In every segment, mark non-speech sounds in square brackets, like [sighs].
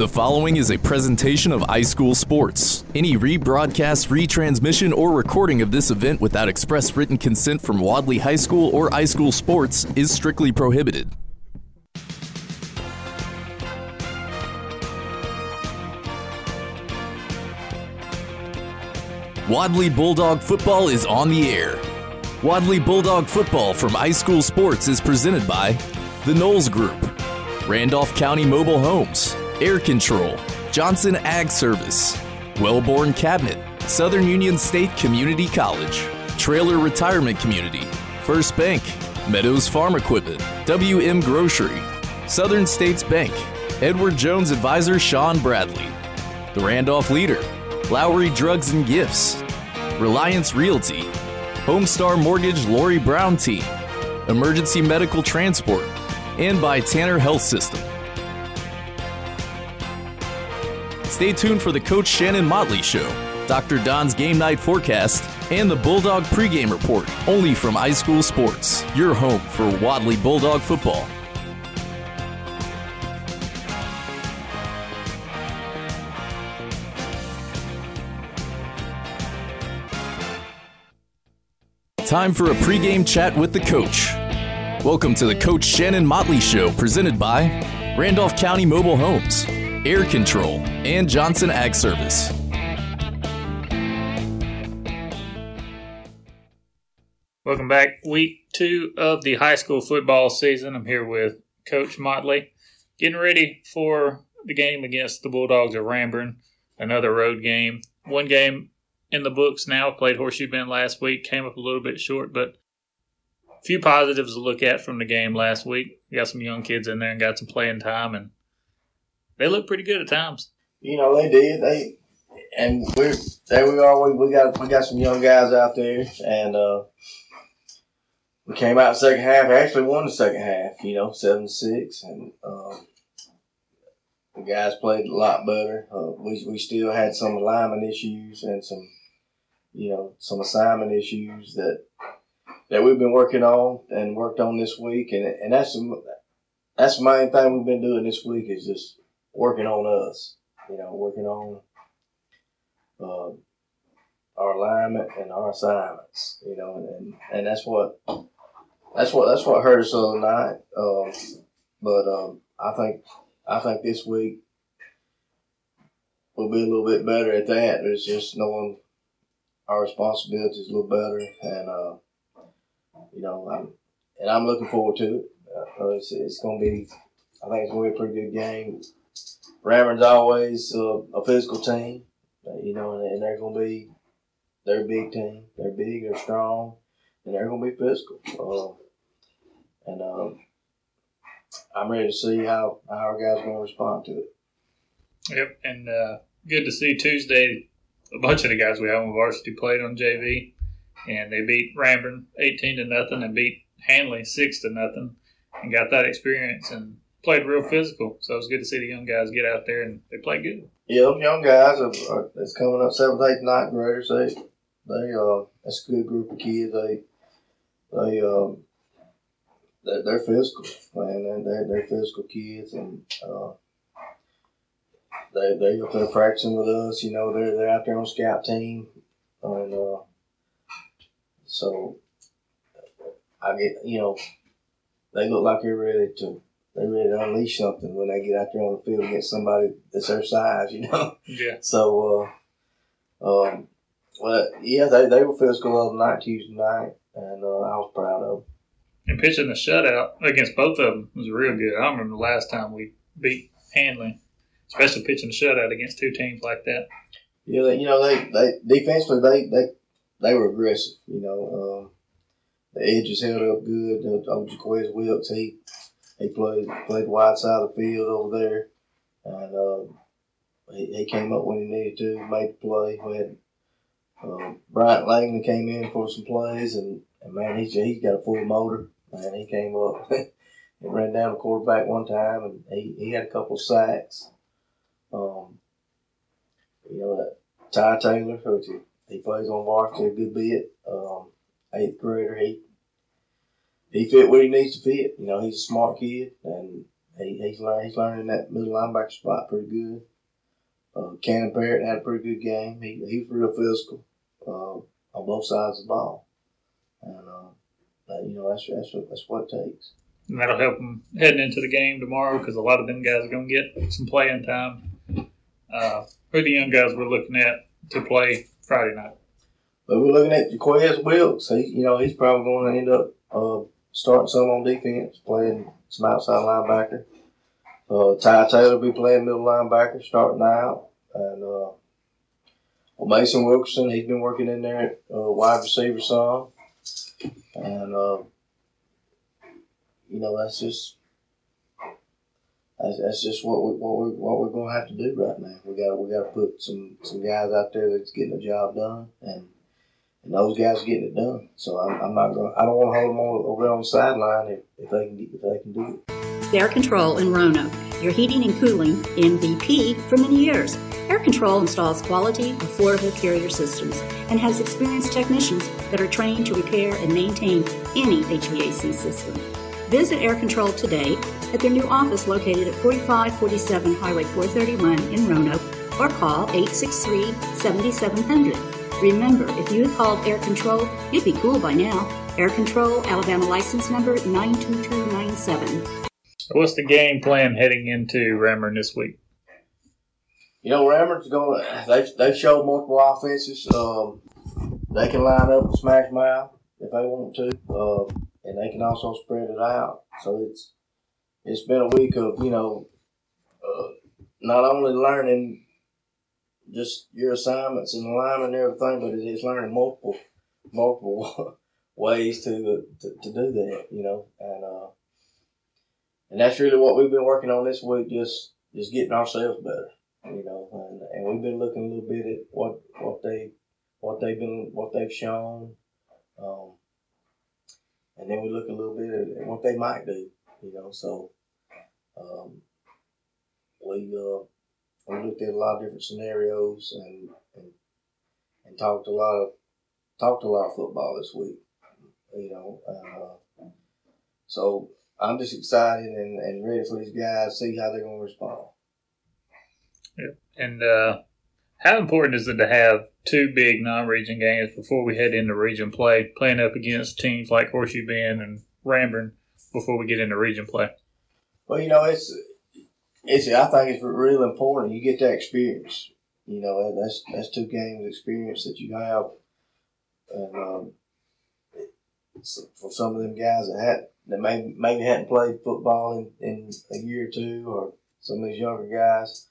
The following is a presentation of iSchool Sports. Any rebroadcast, retransmission, or recording of this event without express written consent from Wadley High School or iSchool Sports is strictly prohibited. Wadley Bulldog Football is on the air. Wadley Bulldog Football from iSchool Sports is presented by The Knowles Group, Randolph County Mobile Homes, Air Control, Johnson Ag Service, Wellborn Cabinet, Southern Union State Community College, Traylor Retirement Community, First Bank, Meadows Farm Equipment, WM Grocery, Southern States Bank, Edward Jones Advisor Sean Bradley, The Randolph Leader, Lowry Drugs and Gifts, Reliance Realty, Homestar Mortgage Lori Brown Team, Emergency Medical Transport, and by Tanner Health System. Stay tuned for the Coach Shannon Motley Show, Dr. Don's Game Night Forecast, and the Bulldog Pregame Report, only from iSchool Sports, your home for Wadley Bulldog football. Time for a pregame chat with the coach. Welcome to the Coach Shannon Motley Show, presented by Randolph County Mobile Homes, Air Control, and Johnson Ag Service. Welcome back. Week two of the high school football season. I'm here with Coach Motley, getting ready for the game against the Bulldogs of Ranburne, another road game. One game in the books now. Played Horseshoe Bend last week, came up a little bit short, but a few positives to look at from the game last week. We got some young kids in there and got some playing time, and they look pretty good at times. You know they did. They and we're there. We are. We, we got we got some young guys out there, and uh, we came out second half. Actually won the second half. You know, seven six, and um, the guys played a lot better. Uh, we we still had some alignment issues and some you know some assignment issues that that we've been working on and worked on this week, and and that's the, that's the main thing we've been doing this week is just working on us. You know, working on uh, our alignment and our assignments. You know, and, and, and that's what that's what that's what hurt us the other night. Um, but um, I think I think this week we'll be a little bit better at that. There's just knowing our responsibilities a little better, and uh, you know, I'm, and I'm looking forward to it. Uh, it's it's going to be, I think it's going to be a pretty good game. Ranburne's always uh, a physical team, uh, you know, and, and they're going to be, they're a big team. They're big, they're strong, and they're going to be physical. Uh, and um, I'm ready to see how, how our guys are going to respond to it. Yep, and uh, good to see Tuesday. A bunch of the guys we have on varsity played on JV, and they beat Ranburne eighteen to nothing, and beat Handley six to nothing, and got that experience and played real physical. So it was good to see the young guys get out there and they played good. Yeah, those young guys are, are that's coming up seventh, eighth, ninth graders. They they uh that's a good group of kids. They they um they're, they're physical, man. They're, they're physical kids, and uh, they they they're practicing with us. You know, they're they're out there on scout team, and uh, so I get you know they look like they're ready to they're ready to unleash something when they get out there on the field against somebody that's their size. You know. [laughs] Yeah. So, uh, um, well, yeah, they, they were physical other night, Tuesday night, and uh, I was proud of them. And pitching the shutout against both of them was real good. I remember the last time we beat Handley, especially pitching the shutout against two teams like that. Yeah, they, you know they, they defensively they, they they were aggressive. You know, um, the edges held up good. Uh, Ojaquez Wilkes he he played played wide side of the field over there, and uh, he, he came up when he needed to, made the play. We had uh, Bryant Langley came in for some plays, and, and man, he's he's got a full motor. Man, he came up [laughs] and ran down the quarterback one time, and he, he had a couple sacks. Um, you know, that Ty Taylor, he, he plays on varsity a good bit. Um, eighth grader, he he fit what he needs to fit. You know, he's a smart kid, and he, he's learning he's learning that middle linebacker spot pretty good. Uh, Cannon Barrett had a pretty good game. He he's real physical uh, on both sides of the ball, and uh, you know that's that's what, that's what it takes. And that'll help them heading into the game tomorrow because a lot of them guys are going to get some playing time. Uh, who are the young guys we're looking at to play Friday night? But we're looking at Jaquez Wilkes. He, you know, he's probably going to end up uh, starting some on defense, playing some outside linebacker. Uh, Ty Taylor will be playing middle linebacker, starting out. And uh, well, Mason Wilkerson, he's been working in there at uh, wide receiver some. And, uh, you know, that's just that's, that's just what we what we what we're gonna have to do right now. We got we got to put some some guys out there that's getting the job done, and and those guys are getting it done. So I'm, I'm not going. I don't want to hold them on, over on the sideline if, if they can if they can do it. Air Control in Roanoke, your heating and cooling MVP for many years. Air Control installs quality, affordable carrier systems and has experienced technicians that are trained to repair and maintain any HVAC system. Visit Air Control today at their new office located at 4547 Highway 431 in Roanoke or call 863 7700. Remember, if you had called Air Control, you'd be cool by now. Air Control, Alabama license number 92297. What's the game plan heading into Ranburne this week? You know, Ranburne's going. They've they've showed multiple offenses. Um, they can line up and smash mouth if they want to. Uh, and they can also spread it out. So it's it's been a week of you know uh, not only learning just your assignments and alignment and everything, but it's learning multiple multiple [laughs] ways to, to, to do that. You know, and uh, and that's really what we've been working on this week. Just just getting ourselves better. You know, and, and we've been looking a little bit at what what they what they've been what they've shown. Um, and then we look a little bit at what they might do, you know. So um, we uh, we looked at a lot of different scenarios and, and and talked a lot of talked a lot of football this week, you know. Uh, so I'm just excited and, and ready for these guys see how they're going to respond. Yeah. And uh, how important is it to have two big non-region games before we head into region play, playing up against teams like Horseshoe Bend and Ranburne before we get into region play? Well, you know, it's it's I think it's real important. You get that experience. You know, that's that's two games experience that you have, and um, for some of them guys that had that maybe maybe hadn't played football in, in a year or two, or some of these younger guys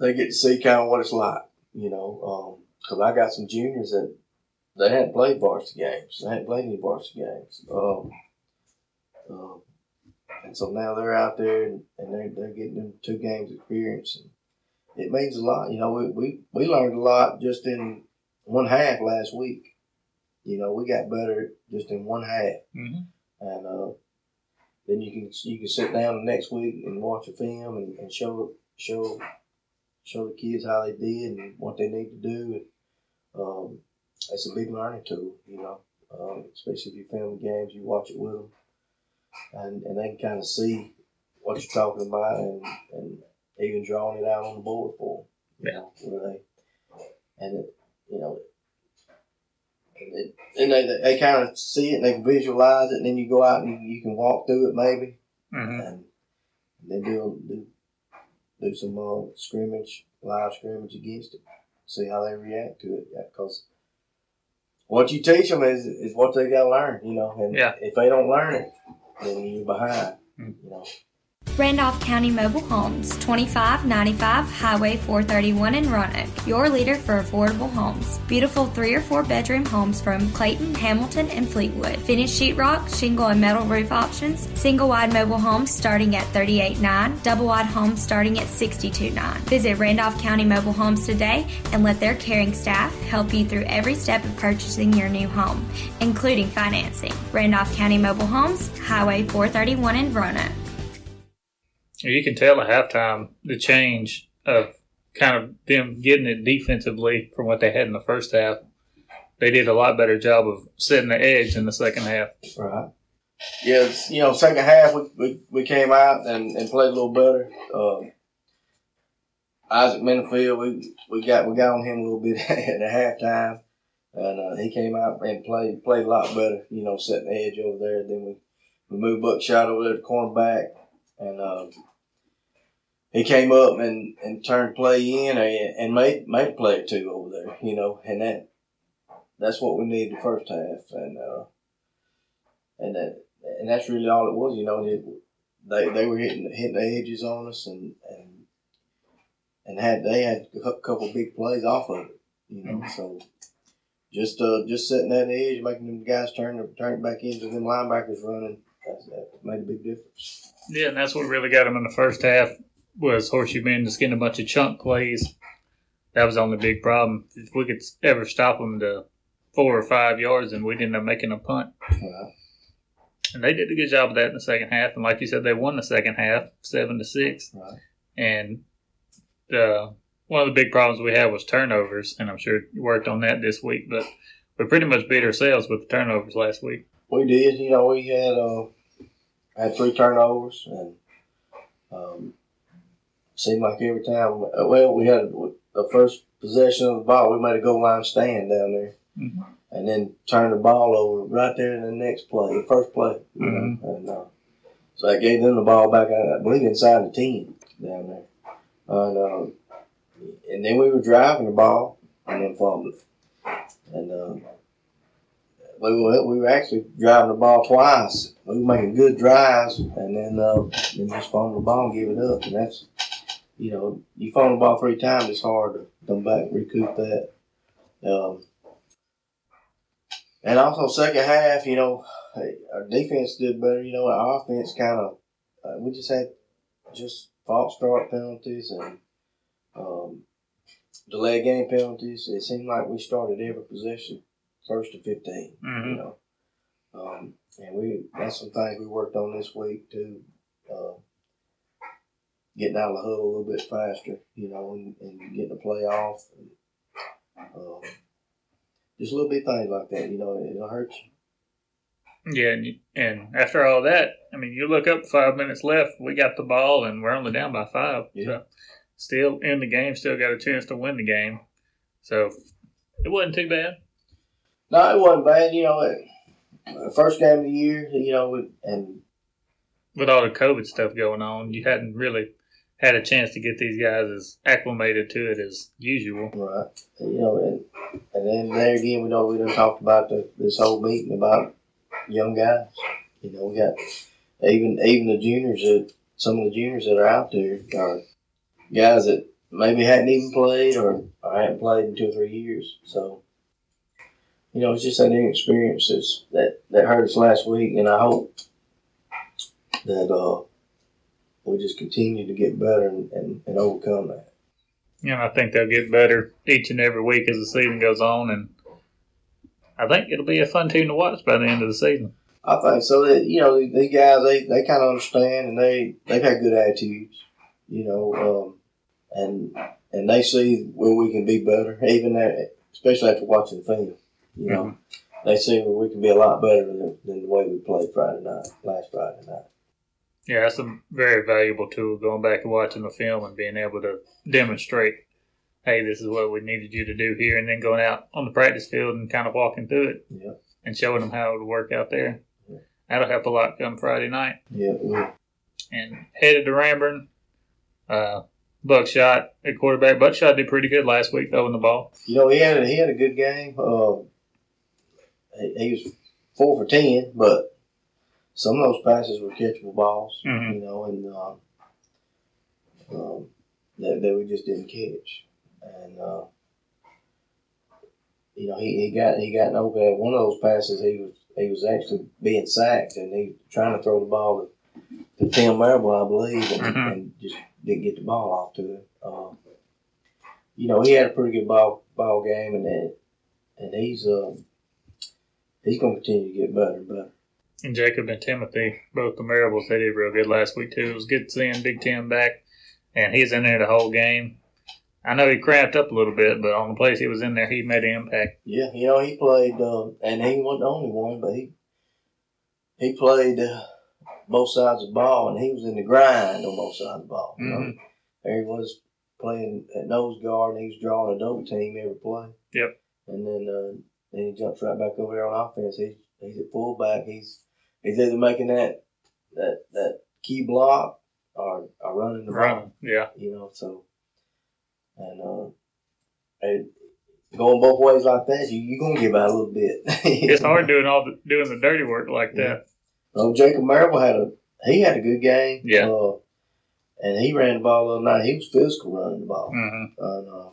they get to see kind of what it's like, you know. Because um, I got some juniors that they hadn't played varsity games. They hadn't played any varsity games. Um, um, and so now they're out there and, and they're, they're getting them two games experience. And it means a lot. You know, we, we, we learned a lot just in one half last week. You know, we got better just in one half. Mm-hmm. And uh, then you can you can sit down the next week and watch a film and, and show show show the kids how they did and what they need to do. And, um, it's a big learning tool, you know, um, especially if you film the games, you watch it with them, and, and they can kind of see what you're talking about and, and even drawing it out on the board for them. You yeah. know, where they, and it, you know, and, it, and they, they kind of see it and they can visualize it, and then you go out and you, you can walk through it maybe, mm-hmm. and they do, do do some uh, scrimmage, live scrimmage against it, see how they react to it. Because what you teach them is is what they got to learn, you know. And yeah. if they don't learn it, then you're behind, mm-hmm. you know. Randolph County Mobile Homes, 2595 Highway 431 in Roanoke, your leader for affordable homes. Beautiful three or four bedroom homes from Clayton, Hamilton, and Fleetwood. Finished sheetrock, shingle, and metal roof options. Single wide mobile homes starting at 38.9, double wide homes starting at 62.9. Visit Randolph County Mobile Homes today and let their caring staff help you through every step of purchasing your new home, including financing. Randolph County Mobile Homes, Highway 431 in Roanoke. You can tell at halftime the change of kind of them getting it defensively from what they had in the first half. They did a lot better job of setting the edge in the second half. Right. yeah, it's, you know, second half we, we, we came out and, and played a little better. Uh, Isaac Minifield, we we got we got on him a little bit [laughs] at the halftime, and uh, he came out and played played a lot better. You know, setting the edge over there. Then we we moved Buckshot over there to cornerback, and uh, he came up and, and turned play in and, made made play two over there. You know, and that that's what we needed the first half, and uh, and that and that's really all it was. You know, it, they they were hitting hitting the edges on us, and and and had they had a couple big plays off of it. You know, so just uh just setting that edge, making them guys turn turn it back into them linebackers running. That made a big difference. Yeah, and that's what really got them in the first half was Horseshoe Bend just getting a bunch of chunk plays. That was the only big problem. If we could ever stop them to four or five yards, and we didn't end up making a punt. Right. And they did a good job of that in the second half. And like you said, they won the second half, seven to six. Right. And the one of the big problems we had was turnovers, and I'm sure you worked on that this week. But we pretty much beat ourselves with the turnovers last week. We did. You know, we had uh, had three turnovers, and um, seemed like every time. Well, we had the first possession of the ball, we made a goal line stand down there, Mhm. and then turned the ball over right there in the next play, the first play. Mhm. and uh, so I gave them the ball back. I believe inside the team down there, and uh, and then we were driving the ball and then fumbled, and. Uh, we were, we were actually driving the ball twice. We were making good drives, and then uh, then just fumble the ball and give it up. And that's, you know, you fumble the ball three times, it's hard to come back and recoup that. Um, and also second half, you know, our defense did better. You know, our offense kind of uh, we just had just false start penalties and um, delay game penalties. It seemed like we started every possession first to 15 Mhm. you know. Um, and we that's some things we worked on this week too. Uh, getting out of the huddle a little bit faster, you know, and, and getting the play off. And, um, just little bit things like that, you know, it'll hurt you. Yeah, and, and after all that, I mean, you look up five minutes left, we got the ball, and we're only down by five. Yeah. So still in the game, still got a chance to win the game. So it wasn't too bad. No, it wasn't bad, you know. It, first game of the year, you know, and With all the COVID stuff going on, you hadn't really had a chance to get these guys as acclimated to it as usual. right, you know, and and then there again, we know we done talked about the, this whole meeting about young guys. You know, we got even even the juniors that some of the juniors that are out there are guys that maybe hadn't even played or, or hadn't played in two or three years. So, you know, it's just that inexperience that's, that that hurt us last week, and I hope that uh, we just continue to get better and, and, and overcome that. You know, I think they'll get better each and every week as the season goes on, and I think it'll be a fun team to watch by the end of the season. I think so. That you know, these guys they, they kind of understand and they they've had good attitudes, you know, um, and and they see where we can be better, even at, especially after watching the film. You know, they see where we can be a lot better than, than the way we played Friday night, last Friday night. Yeah, that's a very valuable tool going back and watching the film and being able to demonstrate, hey, this is what we needed you to do here, and then going out on the practice field and kind of walking through it Yeah, and showing them how it would work out there. Yeah. That'll help a lot come Friday night. yeah, And headed to Ranburne, uh, Buckshot at quarterback. Buckshot did pretty good last week throwing the ball. you know, he had a, he had a good game. He, he was four for ten, but some of those passes were catchable balls. Mhm. You know, and um, um, that, that we just didn't catch. And uh, you know, he, he got he got an open at one of those passes. He was he was actually being sacked, and he trying to throw the ball to, to Tim Marable, I believe, and, Mhm. and just didn't get the ball off to him. Um, you know, he had a pretty good ball ball game, and then, and he's um, he's going to continue to get better and better. And Jacob and Timothy, both the Marables, they did real good last week too. It was good seeing Big Tim back, and he's in there the whole game. I know he cramped up a little bit, but on the plays he was in there, he made an impact. Yeah, you know, he played, um, and he wasn't the only one, but he he played uh, both sides of the ball, and he was in the grind on both sides of the ball. You know? Mhm. There he was playing at nose guard, and he was drawing a double team every play. Yep. And then uh, then he jumps right back over there on offense. He's he's at fullback. He's he's either making that that that key block or, or running the ball. Yeah. you know. So, and uh, and going both ways like that, you you gonna give by a little bit. [laughs] It's hard doing all the doing the dirty work like that. Oh, Jacob Marable had a he had a good game. Yeah. Uh, and he ran the ball the other night. He was physical running the ball. hmm And uh,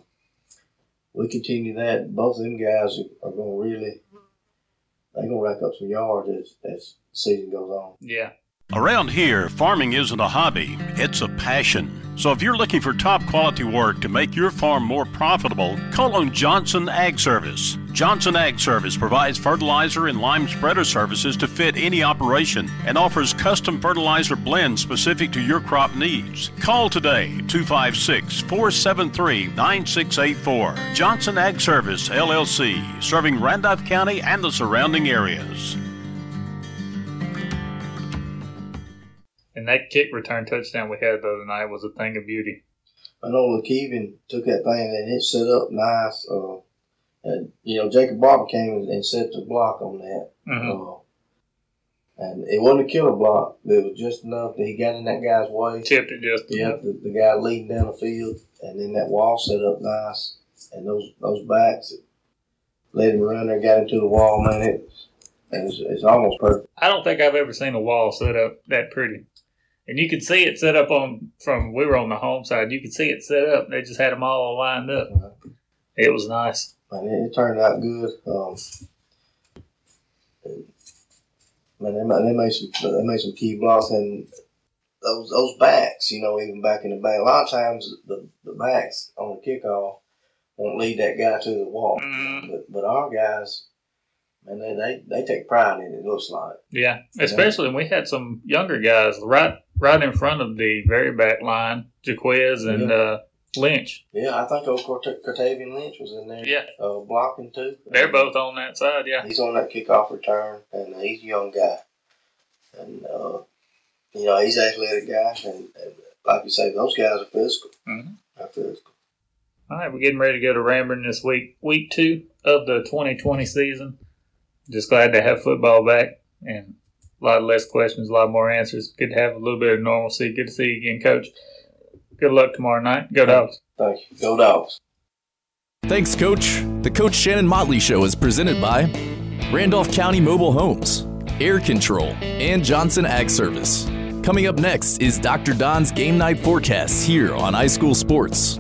we continue that. Both of them guys are, are going to really they're going to rack up some yards as as the season goes on. Yeah. Around here, farming isn't a hobby, it's a passion. So if you're looking for top quality work to make your farm more profitable, call on Johnson Ag Service. Johnson Ag Service provides fertilizer and lime spreader services to fit any operation and offers custom fertilizer blends specific to your crop needs. Call today 256 473 9684. Johnson Ag Service LLC, serving Randolph County and the surrounding areas. And that kick return touchdown we had the other night was a thing of beauty. I know LaKeven took that thing and it set up nice. Uh, and you know Jacob Barber came and, set the block on that. hmm Uh, and it wasn't a killer block, but it was just enough that he got in that guy's way. Tipped it just enough. the, the guy leading down the field, and then that wall set up nice, and those those backs let him run there, got into the wall, man. It, it's, it's almost perfect. I don't think I've ever seen a wall set up that pretty. And you could see it set up on from we were on the home side. You could see it set up. They just had them all lined up. It was nice. And it, it turned out good. Um, man, they, ma- they made some they made some key blocks, and those those backs, you know, even back in the back, a lot of times the the backs on the kickoff won't lead that guy to the wall. Mm, But but our guys, man, they, they, they take pride in it. It looks like. yeah, especially when we had some younger guys right right in front of the very back line, Jaquez and Yeah. uh, Lynch. Yeah, I think old Cort- Cortavian Lynch was in there. Yeah. uh, blocking too. They're both on that side. Yeah, He's on that kickoff return, and he's a young guy, and uh, you know he's an athletic guy, and, and like you say, those guys are physical. Mhm. They're physical. All right, we're getting ready to go to Ranburne this week, week two of the 2020 season. Just glad to have football back and a lot less questions, a lot more answers. Good to have a little bit of normalcy. Good to see you again, Coach. Good luck tomorrow night. Go Dogs. Thank you. Go dogs. Thanks, Coach. The Coach Shannon Motley Show is presented by Randolph County Mobile Homes, Air Control, and Johnson Ag Service. Coming up next is Dr. Don's Game Night Forecast here on iSchool Sports.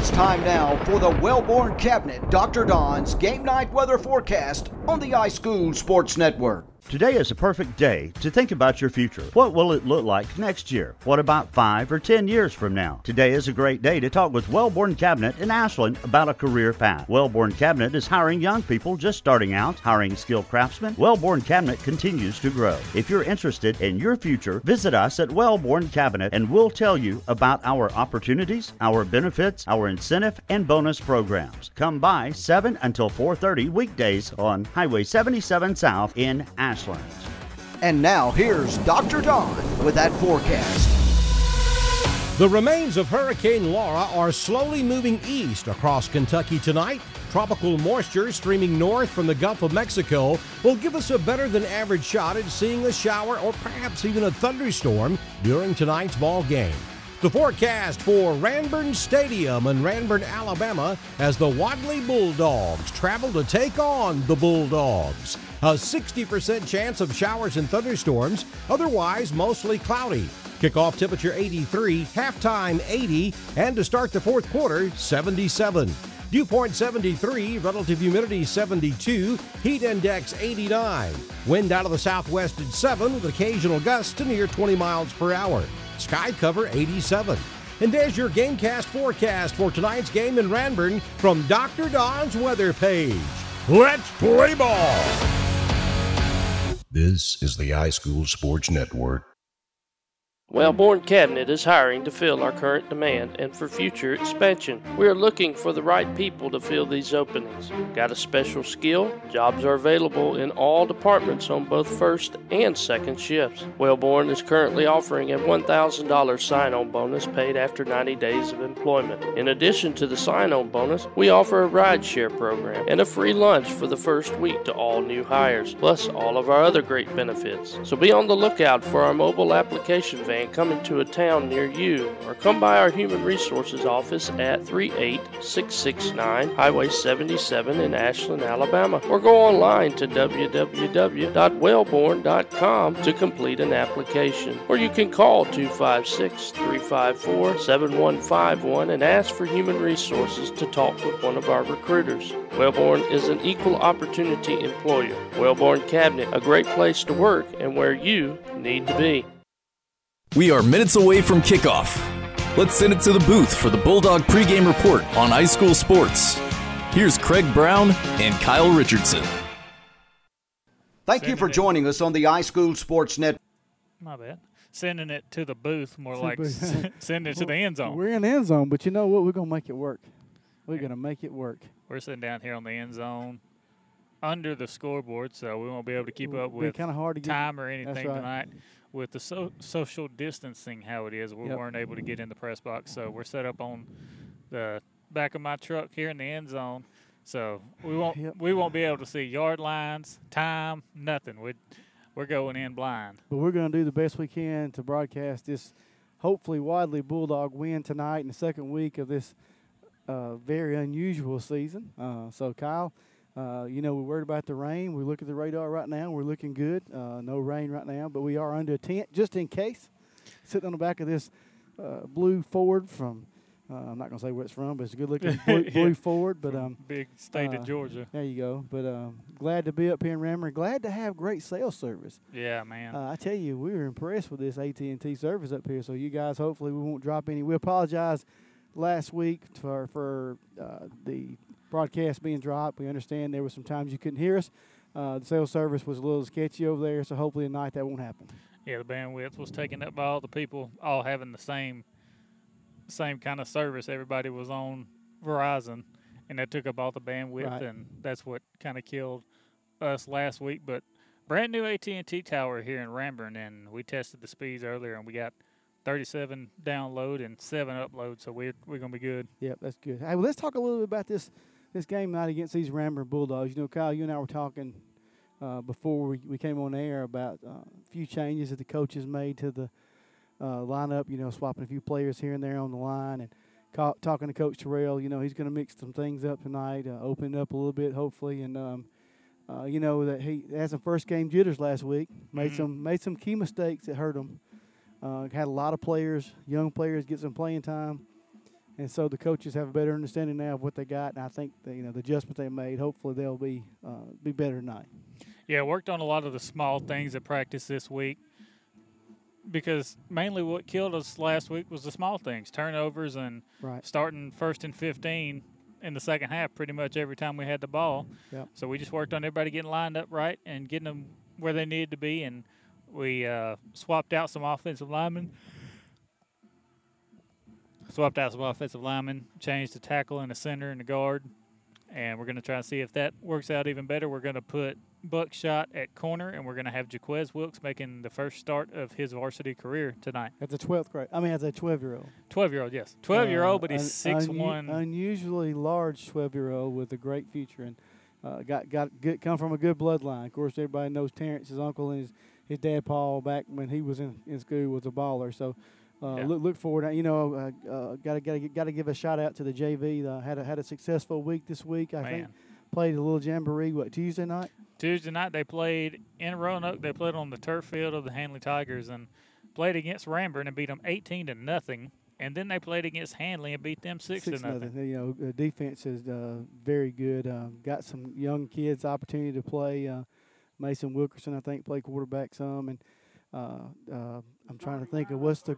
It's time now for the Wellborn Cabinet, Dr. Don's Game Night Weather Forecast on the iSchool Sports Network. Today is a perfect day to think about your future. What will it look like next year? What about five or ten years from now? Today is a great day to talk with Wellborn Cabinet in Ashland about a career path. Wellborn Cabinet is hiring young people just starting out, hiring skilled craftsmen. Wellborn Cabinet continues to grow. If you're interested in your future, visit us at Wellborn Cabinet and we'll tell you about our opportunities, our benefits, our incentive and bonus programs. Come by 7 until 4:30 weekdays on Highway 77 South in Ashland. And now here's Dr. Don with that forecast. The remains of Hurricane Laura are slowly moving east across Kentucky tonight. Tropical moisture streaming north from the Gulf of Mexico will give us a better than average shot at seeing a shower or perhaps even a thunderstorm during tonight's ball game. The forecast for Ranburne Stadium in Ranburne, Alabama, as the Wadley Bulldogs travel to take on the Bulldogs. A 60% chance of showers and thunderstorms, otherwise mostly cloudy. Kickoff temperature 83, halftime 80, and to start the fourth quarter, 77. Dew point 73, relative humidity 72, heat index 89. Wind out of the southwest at 7 with occasional gusts to near 20 miles per hour. Sky cover 87. And there's your Gamecast forecast for tonight's game in Ranburne from Dr. Don's weather page. Let's play ball! This is the iSchool Sports Network. Wellborn Cabinet is hiring to fill our current demand and for future expansion. We are looking for the right people to fill these openings. Got a special skill? Jobs are available in all departments on both first and second shifts. Wellborn is currently offering a $1,000 sign on bonus paid after 90 days of employment. In addition to the sign on bonus, we offer a ride share program and a free lunch for the first week to all new hires, plus all of our other great benefits. So be on the lookout for our mobile application van coming to a town near you, or come by our Human Resources office at 38669 Highway 77 in Ashland, Alabama, or go online to www.wellborn.com to complete an application. Or you can call 256 354 7151 and ask for Human Resources to talk with one of our recruiters. Wellborn is an equal opportunity employer. Wellborn Cabinet, a great place to work and where you need to be. We are minutes away from kickoff. Let's send it to the booth for the Bulldog pregame report on high school sports. Here's Craig Brown and Kyle Richardson. Thank you for joining us on the iSchool Sports Net. My bad. Sending it to the booth, more To like booth. [laughs] s- sending it to the end zone. We're in the end zone, but you know what? We're gonna make it work. We're gonna make it work. We're sitting down here on the end zone under the scoreboard, so we won't be able to keep up be with kinda hard to get- time or anything right. tonight. With the so- social distancing, how it is, we Yep. weren't able to get in the press box, so we're set up on the back of my truck here in the end zone. So we won't we won't be able to see yard lines, time, nothing. We we're going in blind. But we're going to do the best we can to broadcast this, hopefully, Wadley Bulldog win tonight in the second week of this uh, very unusual season. Uh, so, Kyle, uh, you know, we're worried about the rain. We look at the radar right now. We're looking good. Uh, no rain right now, but we are under a tent just in case. Sitting on the back of this uh, blue Ford from, uh, I'm not going to say where it's from, but it's a good looking [laughs] blue, Yeah. blue Ford. But um, big state of uh, Georgia. There you go. But um, glad to be up here in Ranburne. Glad to have great sales service. Yeah, man. Uh, I tell you, we were impressed with this AT and T service up here. So you guys, hopefully, we won't drop any. We apologize last week for for uh, the broadcast being dropped. We understand there were some times you couldn't hear us. Uh, the sales service was a little sketchy over there, so hopefully tonight that won't happen. Yeah, the bandwidth was taken up by all the people all having the same same kind of service. Everybody was on Verizon, and that took up all the bandwidth, Right. and that's what kind of killed us last week. But brand new AT and T tower here in Ranburne, and we tested the speeds earlier, and we got 37 download and seven upload, so we're we're gonna be good. Yep, that's good. Hey, well, let's talk a little bit about this this game tonight against these Ranburne Bulldogs. You know, Kyle, you and I were talking uh, before we, we came on air about uh, a few changes that the coaches made to the uh, lineup. You know, swapping a few players here and there on the line, and ca- talking to Coach Terrell. You know, he's going to mix some things up tonight, uh, open it up a little bit, hopefully, and. Um, uh, you know that he had some first game jitters last week. Made Mhm. some made some key mistakes that hurt him. Uh, had a lot of players, young players, get some playing time. And so the coaches have a better understanding now of what they got, and I think that, you know the adjustment they made. Hopefully they'll be uh, be better tonight. Yeah, worked on a lot of the small things at practice this week because mainly what killed us last week was the small things, turnovers and Right. starting first and 15 in the second half pretty much every time we had the ball. Yep. So we just worked on everybody getting lined up right and getting them where they needed to be and we uh, swapped out some offensive linemen. Swapped out some offensive linemen, changed the tackle and the center and the guard, and we're going to try and see if that works out even better. We're going to put Buckshot at corner, and we're going to have Jaquez Wilkes making the first start of his varsity career tonight. As a twelfth grade, I mean as a twelve year old. Twelve year old, yes, twelve year old, but he's un- six unu- one. unusually large twelve year old with a great future and uh, got got good, come from a good bloodline. Of course, everybody knows Terrence, his uncle, and his, his dad Paul back when he was in, in school was a baller. So. Uh, Yeah. look, look forward. You know, uh, uh, gotta gotta gotta give a shout out to the JV. Uh, had a, had a successful week this week. I think played a little jamboree. What Tuesday night? Tuesday night they played in Roanoke. They played on the turf field of the Handley Tigers and played against Ranburne and beat them eighteen to nothing. And then they played against Handley and beat them six, to nothing. You know, defense is uh, very good. Um, got some young kids opportunity to play. Uh, Mason Wilkerson, I think, played quarterback some, and I'm trying to think of what's the.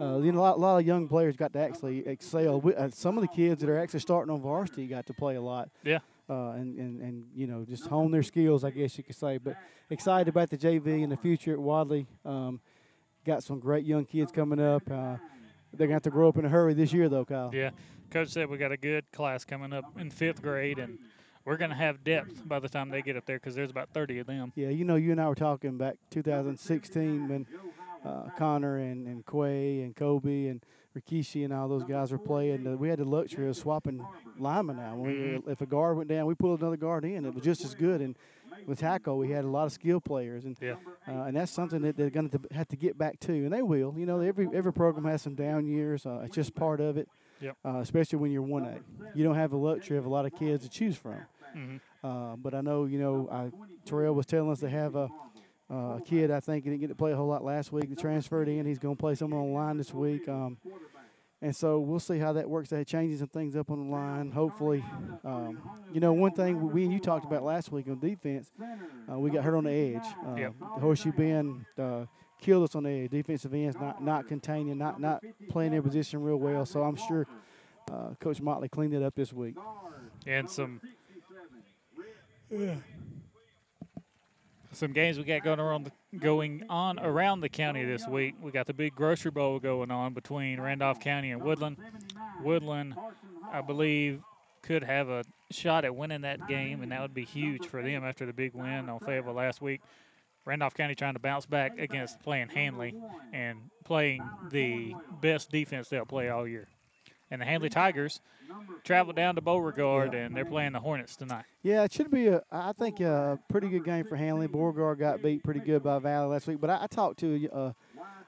Uh, you know, a lot, lot of young players got to actually excel. We, uh, some of the kids that are actually starting on varsity got to play a lot. Yeah. Uh, and, and, and you know just hone their skills, I guess you could say. But excited about the JV and the future at Wadley. Um, got some great young kids coming up. Uh, they're going to have to grow up in a hurry this year, though, Kyle. Yeah, coach said we got a good class coming up in fifth grade, and we're going to have depth by the time they get up there because there's about 30 of them. Yeah, you know, you and I were talking back 2016 when uh, Connor and, and Quay and Kobe and Rikishi and all those guys were playing. Uh, we had the luxury of swapping linemen now. We, if a guard went down, we pulled another guard in. It was just as good. And with tackle, we had a lot of skill players, and yeah. uh, and that's something that they're going to have to get back to, and they will. You know, every every program has some down years. Uh, it's just part of it. Yep. Uh, especially when you're one A, you don't have the luxury of a lot of kids to choose from. Mm-hmm. but I know, you know, I, Terrell was telling us they have a. Uh, kid, I think he didn't get to play a whole lot last week. He transferred in. He's going to play some on the line this week. Um, and so we'll see how that works. They're changing some things up on the line. Hopefully, um, you know, one thing we and you talked about last week on defense, uh, we got hurt on the edge. Uh, Yep. Horseshoe Bend uh, killed us on the edge. Defensive ends not not containing, not not playing their position real well. So I'm sure uh, Coach Motley cleaned it up this week. and some some games we got going around the, going on around the county this week. We got the big grocery bowl going on between Randolph County and Woodland. Woodland, I believe, could have a shot at winning that game, and that would be huge for them after the big win on Fayetteville last week. Randolph County trying to bounce back against playing Handley and playing the best defense they'll play all year. And the Handley Tigers travel down to Beauregard, and they're playing the Hornets tonight. Yeah, it should be a. I think a pretty good game for Handley. Beauregard got beat pretty good by Valley last week, but I, I talked to a,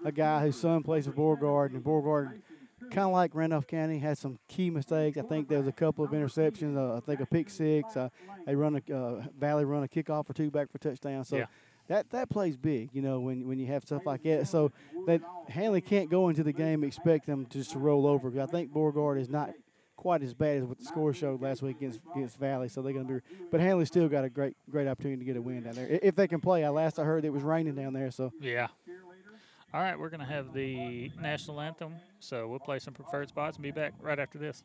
a guy whose son plays for Beauregard, and Beauregard, kind of like Randolph County, had some key mistakes. I think there was a couple of interceptions. Uh, I think a pick six. Uh, they run a uh, Valley run a kickoff or two back for touchdown. So. Yeah. That, that plays big, you know, when, when you have stuff like that. So that Handley can't go into the game expect them just to roll over. 'Cause I think Beauregard is not quite as bad as what the score showed last week against against Valley. So they're going to be. But Handley still got a great great opportunity to get a win down there if they can play. I last I heard it was raining down there. So Yeah. All right, we're going to have the national anthem, so we'll play some preferred spots and be back right after this.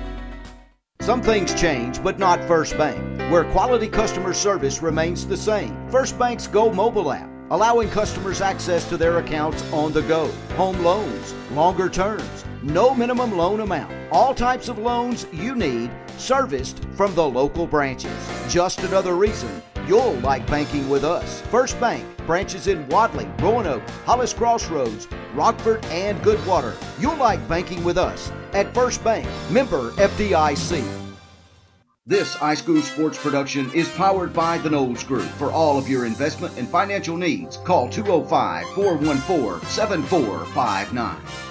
Some things change, but not First Bank, where quality customer service remains the same. First Bank's Go mobile app, allowing customers access to their accounts on the go, home loans, longer terms, no minimum loan amount, all types of loans you need, serviced from the local branches. Just another reason you'll like banking with us. First Bank, branches in Wadley, Roanoke, Hollis Crossroads, Rockford, and Goodwater. You'll like banking with us at First Bank, member FDIC. This iSchool Sports production is powered by the Knowles Group. For all of your investment and financial needs, call 205 414 7459.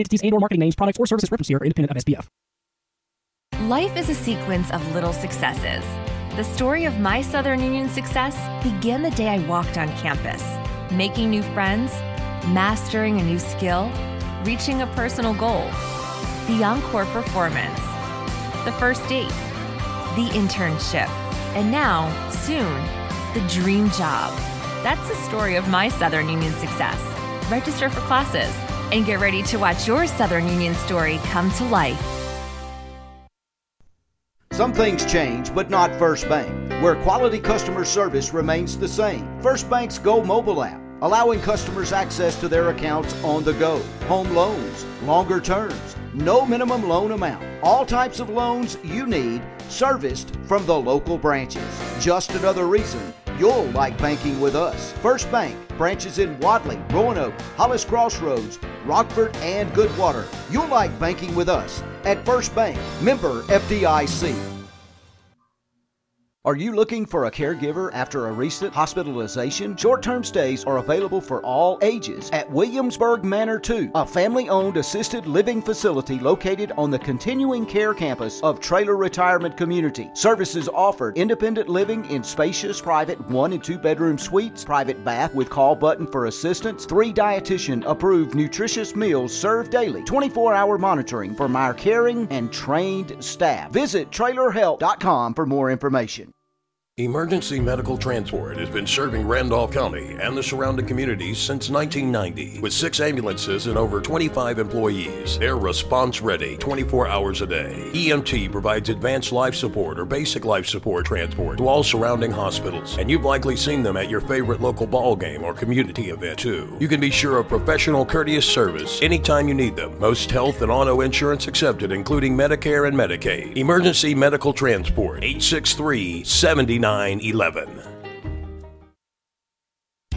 entities and or marketing names, products, or services referenced here are independent of SPF. Life is a sequence of little successes. The story of my Southern Union success began the day I walked on campus, making new friends, mastering a new skill, reaching a personal goal, the encore performance, the first date, the internship, and now, soon, the dream job. That's the story of my Southern Union success. Register for classes and get ready to watch your Southern Union story come to life. Some things change, but not First Bank, where quality customer service remains the same. First Bank's Go mobile app, allowing customers access to their accounts on the go, home loans, longer terms, no minimum loan amount, all types of loans you need, serviced from the local branches. Just another reason You'll like banking with us. First Bank, branches in Wadley, Roanoke, Hollis Crossroads, Rockford, and Goodwater. You'll like banking with us at First Bank, member FDIC. Are you looking for a caregiver after a recent hospitalization? Short term stays are available for all ages at Williamsburg Manor 2, a family owned assisted living facility located on the continuing care campus of Traylor Retirement Community. Services offered independent living in spacious private one and two bedroom suites, private bath with call button for assistance, three dietitian approved nutritious meals served daily, 24 hour monitoring from our caring and trained staff. Visit trailerhelp.com for more information. Emergency Medical Transport has been serving Randolph County and the surrounding communities since 1990 with six ambulances and over 25 employees. They're response ready 24 hours a day. EMT provides advanced life support or basic life support transport to all surrounding hospitals, and you've likely seen them at your favorite local ball game or community event too. You can be sure of professional, courteous service anytime you need them. Most health and auto insurance accepted, including Medicare and Medicaid. Emergency Medical Transport 863 79 911.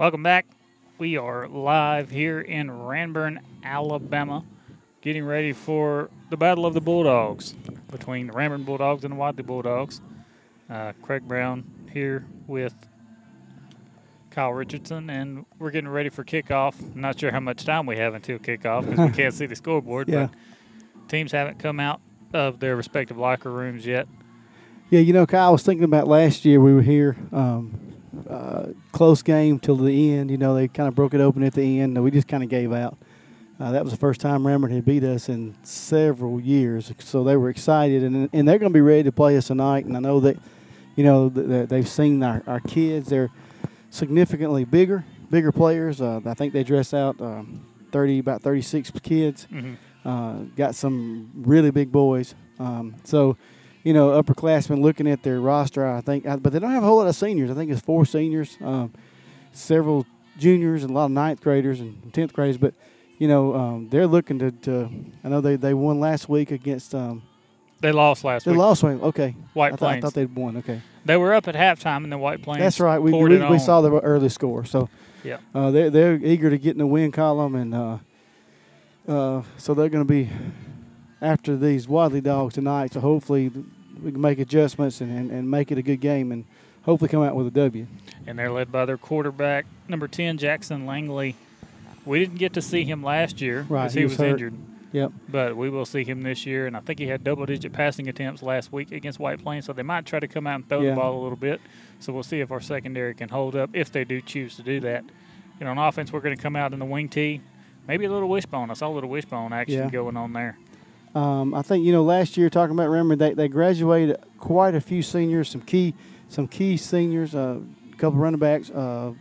Welcome back. We are live here in Ranburne, Alabama, getting ready for the Battle of the Bulldogs between the Ranburne Bulldogs and the Wadley Bulldogs. Uh, Craig Brown here with Kyle Richardson, and we're getting ready for kickoff. I'm not sure how much time we have until kickoff because we can't [laughs] see the scoreboard, Yeah. but teams haven't come out of their respective locker rooms yet. Yeah, you know, Kyle, I was thinking about last year we were here, um, uh, close game till the end. You know, they kind of broke it open at the end. and We just kind of gave out. Uh, that was the first time Ranburne had beat us in several years, so they were excited, and and they're going to be ready to play us tonight. And I know that, you know, th- th- they've seen our, our kids. They're significantly bigger, bigger players. Uh, I think they dress out um, thirty, about thirty six kids. Mhm. Uh, got some really big boys. Um, so, you know, upperclassmen looking at their roster, I think, but they don't have a whole lot of seniors. I think it's four seniors, um, several juniors, and a lot of ninth graders and tenth graders. But, you know, um, they're looking to, to. I know they, they won last week against. Um, They lost last they week. They lost. Okay. White I thought, I thought they'd won. Okay. They were up at halftime, and the White Plains. That's right. We, we, we saw the early score. So Yeah. uh, they're, they're eager to get in the win column. And uh, uh, so they're going to be after these Wadley dogs tonight. So hopefully we can make adjustments and, and, and make it a good game and hopefully come out with a W. and they're led by their quarterback, number 10, Jackson Langley. We didn't get to see him last year Right, because he he, was was, injured. Yep. But we will see him this year, and I think he had double-digit passing attempts last week against White Plains, so they might try to come out and throw Yeah. the ball a little bit. So we'll see if our secondary can hold up if they do choose to do that. Know, on offense, we're going to come out in the wing tee, maybe a little wishbone. I saw a little wishbone action Yeah. going on there. Um, I think you know last year talking about remember they, they graduated quite a few seniors, some key some key seniors, uh, a couple running backs. Uh,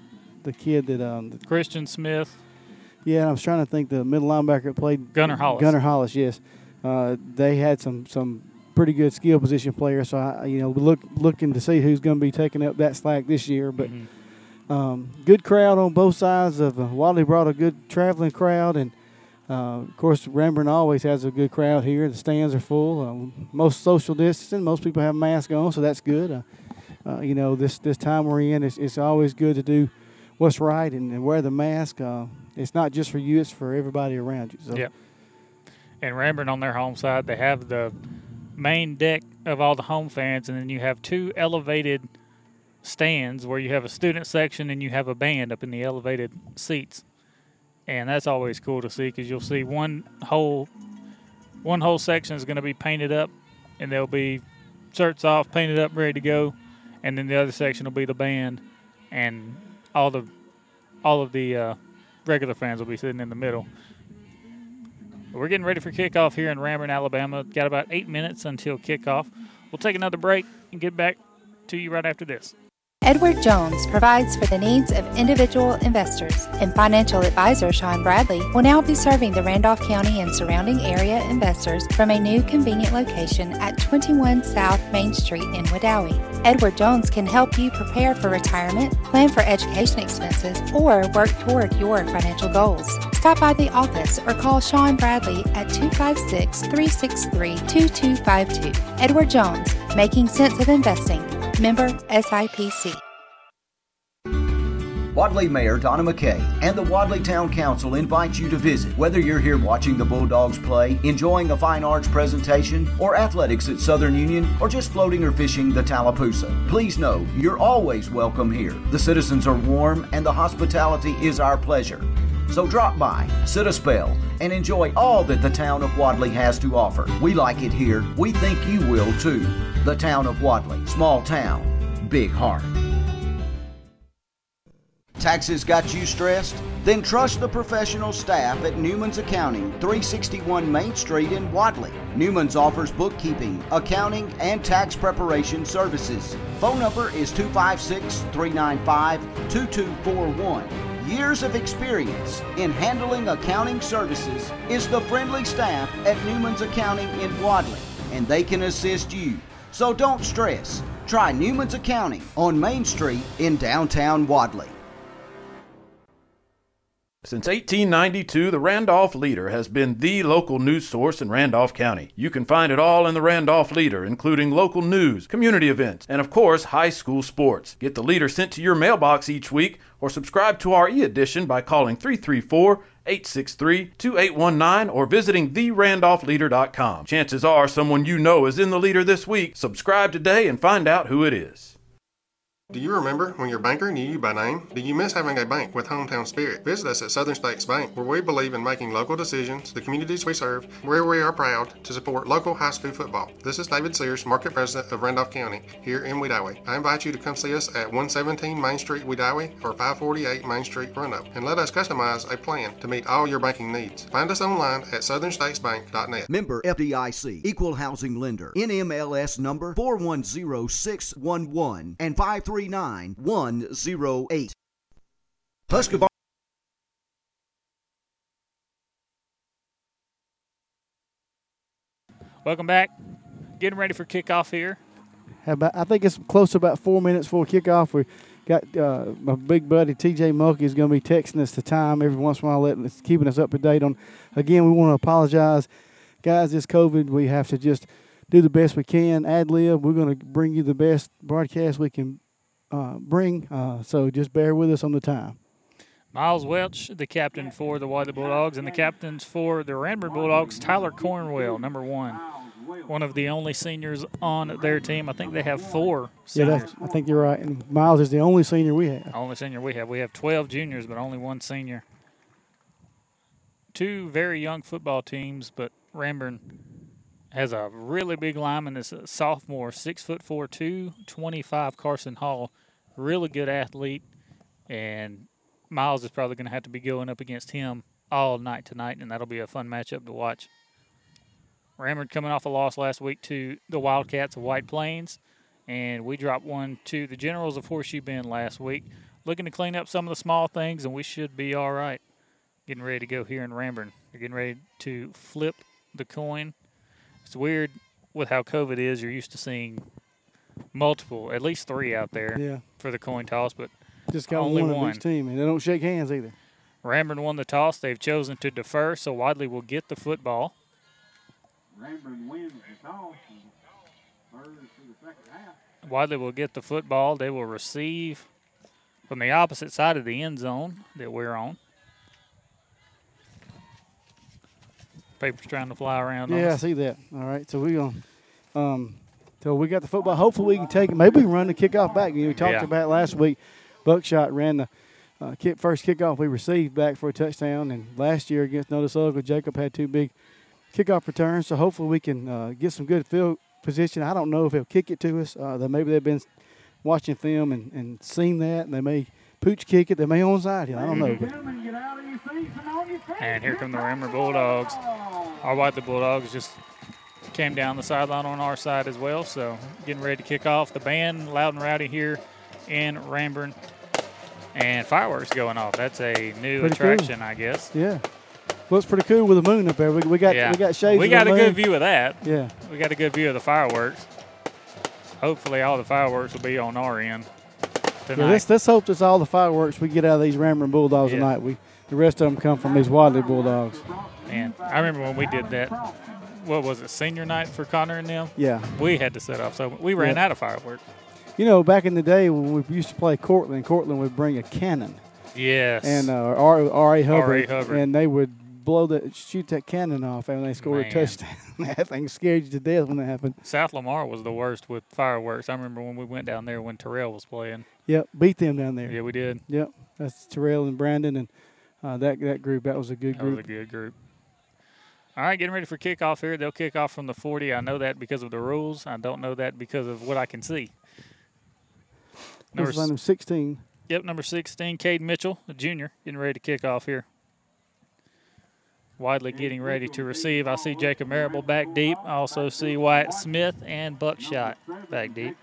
the kid that um, Christian Smith, Yeah, I was trying to think the middle linebacker that played Gunner Hollis. Gunnar Hollis, yes. Uh, they had some some pretty good skill position players. So I, you know, look looking to see who's going to be taking up that slack this year. But um, good crowd on both sides of uh, Wadley brought a good traveling crowd, and uh, of course Ranburne always has a good crowd here. The stands are full. Uh, most social distancing. Most people have masks on, so that's good. Uh, uh, you know, this this time we're in, it's, it's always good to do what's right and, and wear the mask. Uh, it's not just for you; it's for everybody around you. So Yep. And Ranburne on their home side, they have the main deck of all the home fans, and then you have two elevated stands where you have a student section and you have a band up in the elevated seats. And that's always cool to see because you'll see one whole one whole section is going to be painted up, and they'll be shirts off, painted up, ready to go, and then the other section will be the band, and all the all of the uh, regular fans will be sitting in the middle. We're getting ready for kickoff here in Ranburne, Alabama. Got about eight minutes until kickoff. We'll take another break and get back to you right after this. Edward Jones provides for the needs of individual investors, and financial advisor Sean Bradley will now be serving the Randolph County and surrounding area investors from a new convenient location at 21 South Main Street in Wedowee. Edward Jones can help you prepare for retirement, plan for education expenses, or work toward your financial goals. Stop by the office or call Sean Bradley at 256 363 2252. Edward Jones, making sense of investing. Member SIPC. Wadley Mayor Donna McKay and the Wadley Town Council invite you to visit. Whether you're here watching the Bulldogs play, enjoying a fine arts presentation, or athletics at Southern Union, or just floating or fishing the Tallapoosa, please know you're always welcome here. The citizens are warm and the hospitality is our pleasure. So drop by, sit a spell, and enjoy all that the town of Wadley has to offer. We like it here. We think you will too. The town of Wadley, small town, big heart. Taxes got you stressed? Then trust the professional staff at Newman's Accounting, 361 Main Street in Wadley. Newman's offers bookkeeping, accounting, and tax preparation services. Phone number is 256 395 2241. Years of experience in handling accounting services is the friendly staff at Newman's Accounting in Wadley, and they can assist you. So don't stress. Try Newman's Accounting on Main Street in downtown Wadley. Since 1892, the Randolph Leader has been the local news source in Randolph County. You can find it all in the Randolph Leader, including local news, community events, and of course, high school sports. Get the Leader sent to your mailbox each week or subscribe to our e edition by calling 334 863 2819 or visiting therandolphleader.com. Chances are someone you know is in the Leader this week. Subscribe today and find out who it is. Do you remember when your banker knew you by name? Do you miss having a bank with hometown spirit? Visit us at Southern States Bank, where we believe in making local decisions, the communities we serve, where we are proud to support local high school football. This is David Sears, Market President of Randolph County, here in Wedowee. I invite you to come see us at 117 Main Street, Wedowee, or 548 Main Street, Roanoke, and let us customize a plan to meet all your banking needs. Find us online at southernstatesbank.net. Member FDIC, Equal Housing Lender, NMLS number 410611 and 539108. Husqvarna. Welcome back. Getting ready for kickoff here. About, I think it's close to about four minutes before kickoff. We got uh, my big buddy TJ Mulkey is going to be texting us the time every once in a while, letting us, keeping us up to date on. Again, we want to apologize, guys. This COVID, we have to just do the best we can. Ad lib. We're going to bring you the best broadcast we can uh, bring. Uh, so just bear with us on the time. Miles Welch, the captain for the Wadley Bulldogs, and the captains for the Ranburne Bulldogs, Tyler Cornwell, number one. One of the only seniors on their team. I think they have four Yeah, seniors. that's, I think you're right. And Miles is the only senior we have. Only senior we have. We have 12 juniors, but only one senior. Two very young football teams, but Ranburne has a really big lineman that's a sophomore, six foot four, two twenty-five. Carson Hall, really good athlete, and Miles is probably going to have to be going up against him all night tonight, and that'll be a fun matchup to watch. Ranburne coming off a loss last week to the Wildcats of White Plains, and we dropped one to the Generals of Horseshoe Bend last week. Looking to clean up some of the small things, and we should be all right. Getting ready to go here in Ranburne. They're getting ready to flip the coin. It's weird with how COVID is. You're used to seeing multiple, at least three out there Yeah. for the coin toss, but Just got only one, one. each team, and they don't shake hands either. Ranburne won the toss. They've chosen to defer, so Wadley will get the football. Ranburne wins the toss and Spurs the second half. Wadley will get the football. They will receive from the opposite side of the end zone that we're on. Paper's trying to fly around. on Yeah, I see that. All right, so we're going to, um, so we got the football. Hopefully we can take it. Maybe we can run the kickoff back. You know, we talked Yeah. about last week. Buckshot ran the uh, kick, first kickoff we received back for a touchdown. And last year against Notasulga, Jacob had two big kickoff returns. So hopefully we can uh, get some good field position. I don't know if he'll kick it to us. Uh, that maybe they've been watching film and, and seen that, and they may pooch kick it. They may onside it. I don't know. But And here come the Rammer Bulldogs. our the Bulldogs just came down the sideline on our side as well. So getting ready to kick off. The band, loud and rowdy here in Ranburne, and fireworks going off. That's a new Pretty cool. attraction, I guess. Yeah. Looks pretty cool with the moon up there. We, we got yeah. we got shades. We got a good view of that. Yeah. We got a good view of the fireworks. Hopefully, all the fireworks will be on our end Yeah, tonight. let's, let's hope that's all the fireworks we get out of these Ramblin' Bulldogs Yeah. tonight. We the rest of them come from these Wadley Bulldogs. Man, I remember when we did that. What was it, senior night for Connor and them? Yeah. We had to set off, so we ran Yeah. out of fireworks. You know, back in the day when we used to play Cortland, Cortland would bring a cannon Yes. and uh, R- R.A. Hubbard, Hubbard. and they would blow the shoot that cannon off, and they scored a touchdown. [laughs] that thing scared you to death when that happened. South Lamar was the worst with fireworks. I remember when we went down there when Terrell was playing. Yep, beat them down there. Yeah, we did. Yep, that's Terrell and Brandon and uh, that that group. That was a good That was a good group. All right, getting ready for kickoff here. They'll kick off from the 40. I know that because of the rules. I don't know that because of what I can see. This is number 16. Yep, number 16, Cade Mitchell, a junior, getting ready to kick off here. Wadley getting ready to receive. I see Jacob Marable back deep. I also see Wyatt Smith and Buckshot back deep.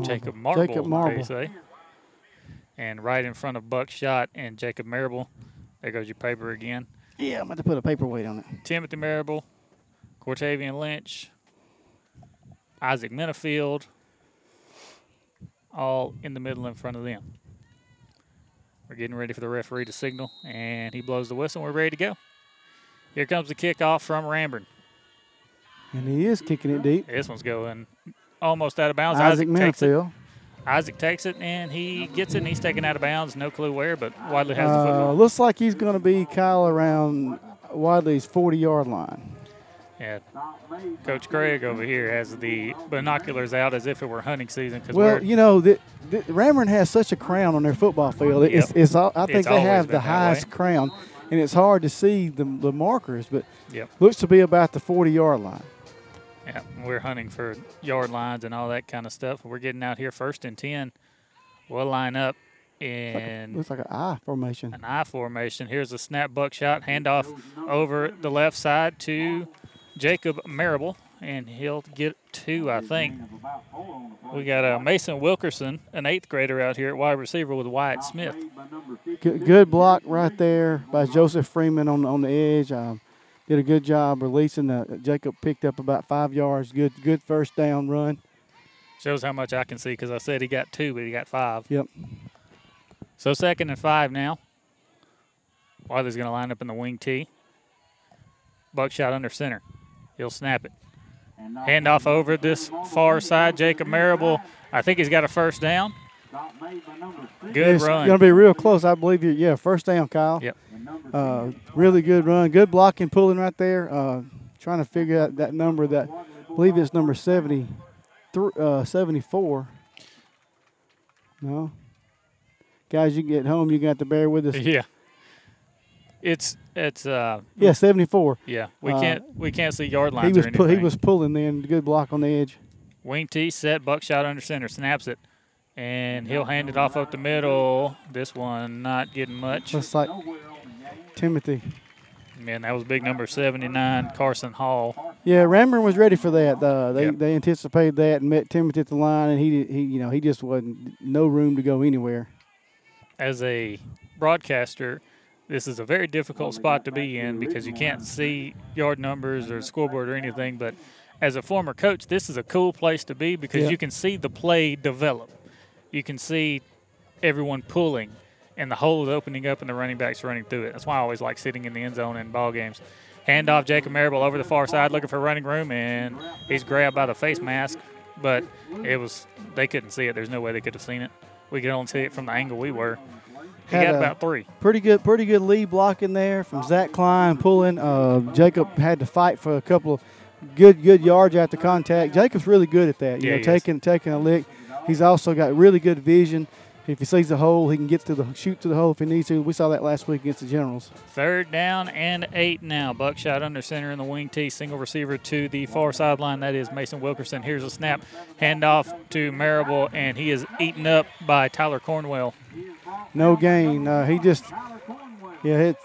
Jacob Marble, Jacob Marble. say. Eh? And right in front of Buckshot and Jacob Marable. There goes your paper again. Yeah, I'm about to put a paperweight on it. Timothy Marable, Cortavian Lynch, Isaac Minifield, all in the middle in front of them. We're getting ready for the referee to signal, and he blows the whistle. We're ready to go. Here comes the kickoff from Ranburne. And he is kicking it deep. This one's going almost out of bounds. Isaac takes it. Minifield. Isaac takes it, and he gets it, and he's taken out of bounds. No clue where, but Wadley has the Uh, football. looks like he's going to be Kyle around Wadley's 40 yard line. Yeah. Coach Craig over here has the binoculars out as if it were hunting season. Cause Well, you know, the, the Ranburne has such a crown on their football field. It's, Yep. it's all, I think It's they have the highest way. crown, and it's hard to see the, the markers, but Yep. looks to be about the 40 yard line. Yeah, we're hunting for yard lines and all that kind of stuff. We're getting out here first and 10. We'll line up in Looks like an I formation. an I formation. Here's a snap buckshot handoff over the left side to Jacob Marable, and he'll get two, I think. We got uh, Mason Wilkerson, an eighth grader out here at wide receiver with Wyatt Smith. Good, good block right there by Joseph Freeman on on the edge. Um, did a good job releasing the. Jacob picked up about five yards. Good good first down run. Shows how much I can see because I said he got two, but he got five. Yep. So second and five now. Wadley's going to line up in the wing tee. Buckshot under center. He'll snap it. Hand off over this far side. Jacob Marable. I think he's got a first down. Good it's run. Going to be real close. I believe you. Yeah, first down, Kyle. Yep. Uh, really good run. Good blocking, pulling right there. Uh, trying to figure out that number. That I believe it's number 70, uh, 74. No. Guys, you get home. You got to bear with us. Yeah. It's it's uh Yeah, 74. yeah we Uh, can't we can't see yard He was or pu- he was pulling then. Good block on the edge. Wing T set, buckshot under center, snaps it, and he'll hand it off up the middle. This one not getting much. Looks like Timothy. Man, that was big number 79, Carson Hall. Yeah, Ranburne was ready for that. Uh, they Yep. they anticipated that and met Timothy at the line, and he he you know he just wasn't no room to go anywhere. As a broadcaster, this is a very difficult spot to be in because you can't see yard numbers or scoreboard or anything. But as a former coach, this is a cool place to be because Yeah. you can see the play develop. You can see everyone pulling and the hole is opening up and the running backs running through it. That's why I always like sitting in the end zone in ball games. Hand off Jacob Marable over the far side looking for running room, and he's grabbed by the face mask, but it was they couldn't see it. There's no way they could have seen it. We could only see it from the angle we were. He Had got about three. Pretty good, pretty good lead blocking there from Zach Klein pulling. Uh, Jacob had to fight for a couple of good good yards after contact. Jacob's really good at that. You Yeah, know, he is. taking taking a lick. He's also got really good vision. If he sees the hole, he can get to the shoot to the hole if he needs to. We saw that last week against the Generals. Third down and eight now. Buckshot under center in the wing tee. Single receiver to the far sideline. That is Mason Wilkerson. Here's a snap. Handoff to Marable, and he is eaten up by Tyler Cornwell. No gain. Uh, he just, yeah, it,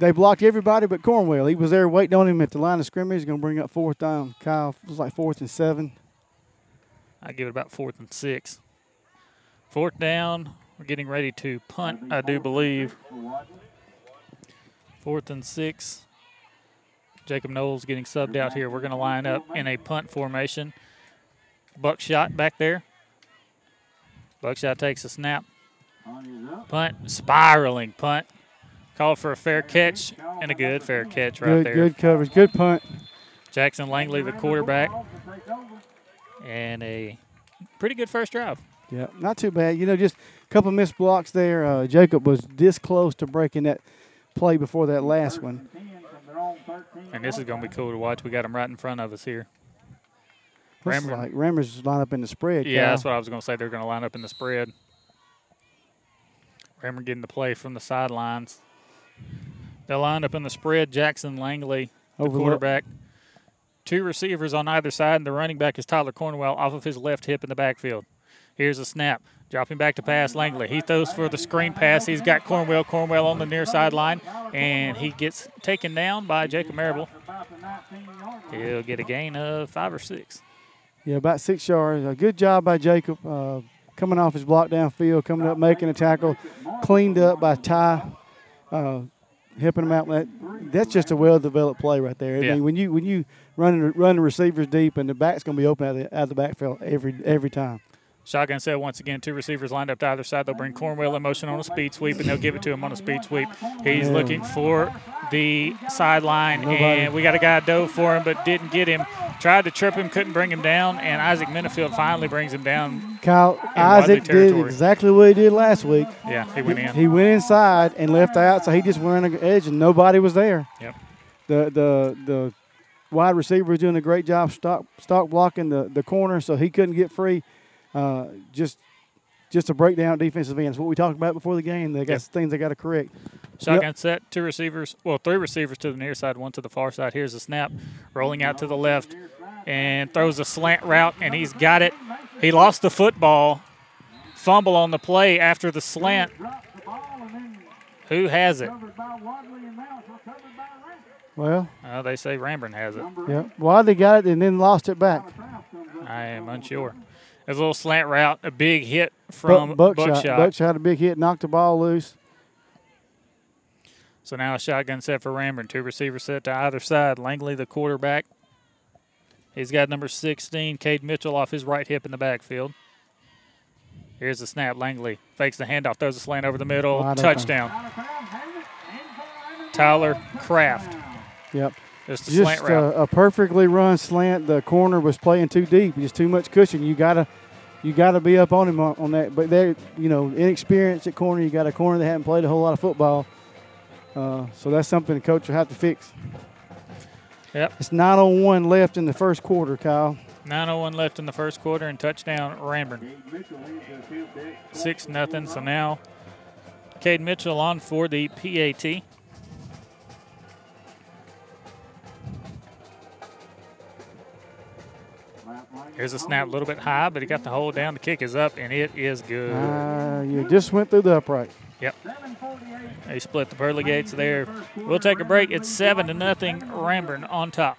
they blocked everybody but Cornwell. He was there waiting on him at the line of scrimmage. He's going to bring up fourth down. Kyle was like fourth and seven. I give it about fourth and six. Fourth down. We're getting ready to punt, I do believe. Fourth and six. Jacob Knowles getting subbed out here. We're going to line up in a punt formation. Buckshot back there. Buckshot takes a snap. Punt, spiraling punt. Called for a fair catch and a good fair catch right good, there. good coverage. Good punt. Jackson Langley, the quarterback, and a pretty good first drive. Yeah, not too bad. You know, just a couple missed blocks there. Uh, Jacob was this close to breaking that play before that last one. And this is going to be cool to watch. We got him right in front of us here. Looks Rammer- like Rammers line up in the spread. Yeah, Kyle. that's what I was going to say. They're going to line up in the spread. Rammer getting the play from the sidelines. They lined up in the spread. Jackson Langley, the Overlook. quarterback. Two receivers on either side, and the running back is Tyler Cornwell off of his left hip in the backfield. Here's a snap. Dropping back to pass, Langley. He throws for the screen pass. He's got Cornwell. Cornwell on the near sideline, and he gets taken down by Jacob Marable. He'll get a gain of five or six. Yeah, about six yards. A good job by Jacob uh, coming off his block downfield, coming up, making a tackle, cleaned up by Ty, uh, helping them out. That, that's just a well-developed play right there. I Yeah. mean, when you when you run run the receivers deep and the back's going to be open out of the, out of the backfield every every time. Shotgun set once again. Two receivers lined up to either side. They'll bring Cornwell in motion on a speed sweep, and they'll give it to him on a speed sweep. He's Yeah. looking for the sideline, and we got a guy dove for him, but didn't get him. Tried to trip him, couldn't bring him down, and Isaac Minifield finally brings him down. Kyle Isaac did exactly what he did last week. Yeah, he went in. He went inside and left out, so he just went on the edge, and nobody was there. Yep. The the the wide receiver was doing a great job stock stock blocking the, the corner, so he couldn't get free. Uh, just just a breakdown defensive ends. What we talked about before the game. They got Yep. things they got to correct. Shotgun Yep. set, two receivers, well, three receivers to the near side, one to the far side. Here's a snap, rolling out to the left, and throws a slant route, and he's got it. He lost the football, fumble on the play after the slant. Who has it? Well, Uh, they say Ranburne has it. yeah. Wadley got it and then lost it back. I am unsure. There's a little slant route, a big hit from Buckshot. Buckshot. Buckshot had a big hit, knocked the ball loose. So now a shotgun set for Ranburne. Two receivers set to either side. Langley, the quarterback. He's got number 16, Cade Mitchell, off his right hip in the backfield. Here's the snap. Langley fakes the handoff, throws a slant over the middle. Wide open. Touchdown. Tyler Kraft. Yep. Just a Just slant route. a, a perfectly run slant. The corner was playing too deep. Just too much cushion. You gotta, you gotta be up on him on, on that. But they're, you know, inexperienced at corner. You got a corner that hadn't played a whole lot of football. Uh, so that's something the coach will have to fix. Yep. It's 9:01 left in the first quarter, Kyle. 9:01 left in the first quarter and touchdown Ranburne. Six nothing. So now Cade Mitchell on for the PAT. Here's a snap, a little bit high, but he got the hold down. The kick is up, and it is good. Uh, you just went through the upright. Yep. They split the pearly gates there. We'll take a break. It's seven to nothing. Ranburne on top.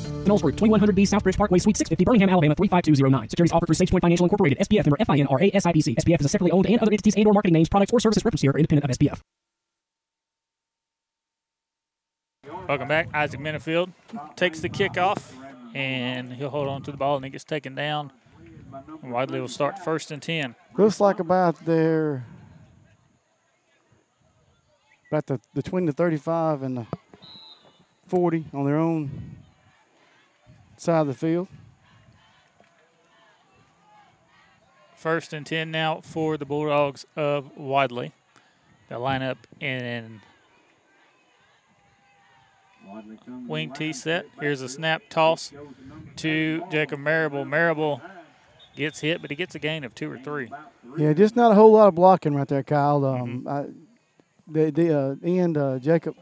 The Knowles Group, 2100B Southbridge Parkway, Suite 650, Birmingham, Alabama 35209. Securities offered through SagePoint Financial Incorporated, SPF member FINRA SIPC. SPF is a separately owned and other entities and or marketing names, products, or services referenced here are independent of SPF. Welcome back. Isaac Minifield takes the kickoff, and he'll hold on to the ball, and he gets taken down. And Wadley will start first and 10. Looks like about their about the between the 35 and the 40 on their own side of the field. First and 10 now for the Bulldogs of Wadley. They'll line up in wing T set. Here's a snap toss to Jacob Marable. Marable gets hit, but he gets a gain of two or three. Yeah, just not a whole lot of blocking right there, Kyle. Um, I, the the uh, end, uh, Jacob.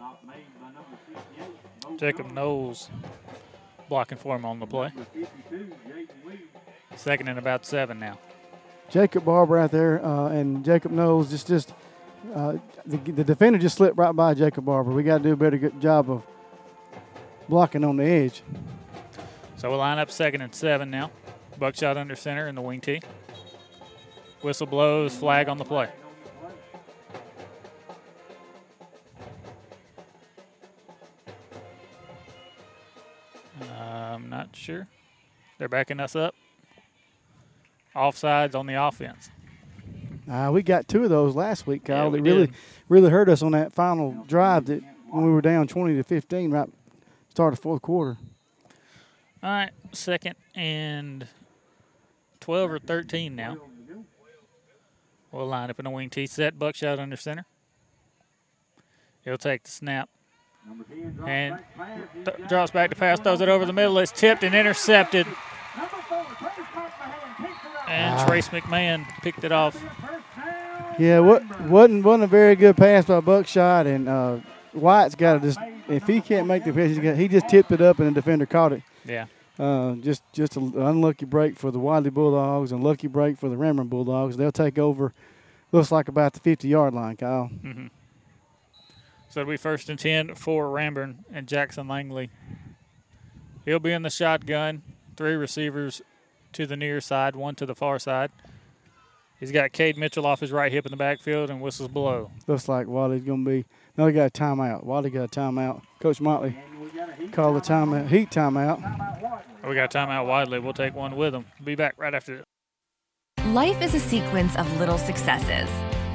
Jacob Knowles blocking for him on the play. Second and about seven now. Jacob Barber out there, uh, and Jacob Knowles just just uh, the, the defender just slipped right by Jacob Barber. We got to do a better job of blocking on the edge. So we'll line up second and seven now. Buckshot under center in the wing tee. Whistle blows, flag on the play. I'm not sure. They're backing us up. Offsides on the offense. Uh, we got two of those last week, Kyle. Yeah, we that really, did. really hurt us on that final drive that when we were down 20 to 15 right start of fourth quarter. All right, second and 12 or 13 now. We'll line up in a wing tee set. Buckshot under center. He'll take the snap. And th- drops back to pass, throws it over the middle. It's tipped and intercepted. And Ah. Trace McMahon picked it off. Yeah, what wasn't wasn't a very good pass by Buckshot, and uh, White's got to just if he can't make the pass, he's got, he just tipped it up and the defender caught it. Yeah. Uh, just just an unlucky break for the Wadley Bulldogs and lucky break for the Rammer Bulldogs. They'll take over. Looks like about the 50 yard line, Kyle. Mm-hmm. So it'll be first and 10 for Ranburne and Jackson Langley. He'll be in the shotgun. Three receivers to the near side, one to the far side. He's got Cade Mitchell off his right hip in the backfield and whistles below. Looks like Wadley's going to be. No, he got a timeout. Wadley got a timeout. Coach Motley called the timeout, heat timeout. We got a timeout Wadley. We'll take one with him. Be back right after this. Life is a sequence of little successes.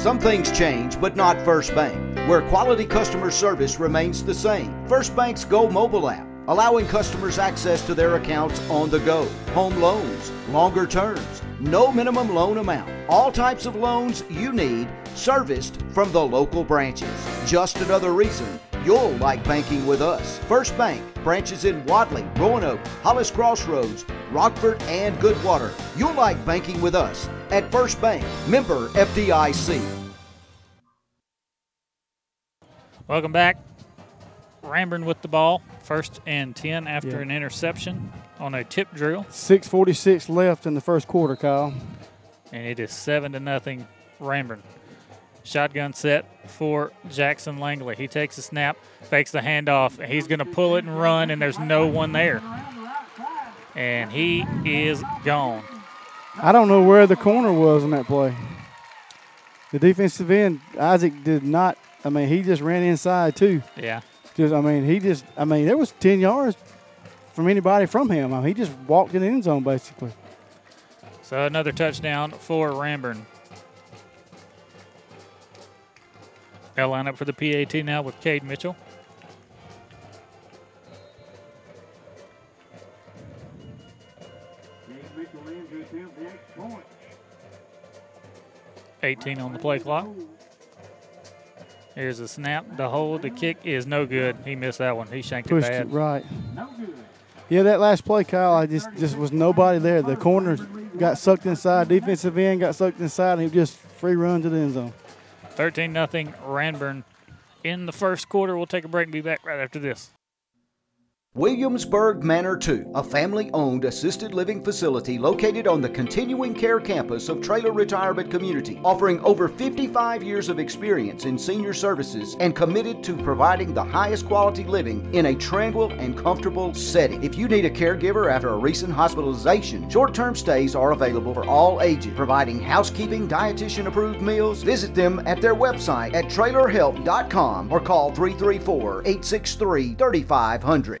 Some things change, but not First Bank, where quality customer service remains the same. First Bank's Go mobile app, allowing customers access to their accounts on the go, home loans, longer terms, no minimum loan amount, all types of loans you need, serviced from the local branches. Just another reason you'll like banking with us. First Bank, branches in Wadley, Roanoke, Hollis Crossroads, Rockford, and Goodwater. You'll like banking with us at First Bank, member FDIC. Welcome back. Ranburne with the ball. First and 10 after Yeah. an interception on a tip drill. 6:46 left in the first quarter, Kyle. And it is 7 to nothing Ranburne. Shotgun set for Jackson Langley. He takes a snap, fakes the handoff, and he's going to pull it and run, and there's no one there. And he is gone. I don't know where the corner was on that play. The defensive end, Isaac did not. I mean, he just ran inside too. Yeah. Just, I mean, he just. I mean, there was ten yards from anybody from him. I mean, he just walked in the end zone basically. So another touchdown for Ranburne. They'll line up for the PAT now with Cade Mitchell. Mitchell 18 on the play clock. Here's a snap. The hold, the kick is no good. He missed that one. He shanked Pushed it it bad. right. Yeah, that last play, Kyle, I just just was nobody there. The corners got sucked inside. Defensive end got sucked inside, and he just free run to the end zone. 13 nothing Ranburn in the first quarter. We'll take a break and be back right after this. Williamsburg Manor 2, a family owned assisted living facility located on the continuing care campus of Traylor Retirement Community, offering over 55 years of experience in senior services and committed to providing the highest quality living in a tranquil and comfortable setting. If you need a caregiver after a recent hospitalization, short term stays are available for all ages, providing housekeeping, dietitian approved meals. Visit them at their website at trailerhelp.com or call 334 863 3500.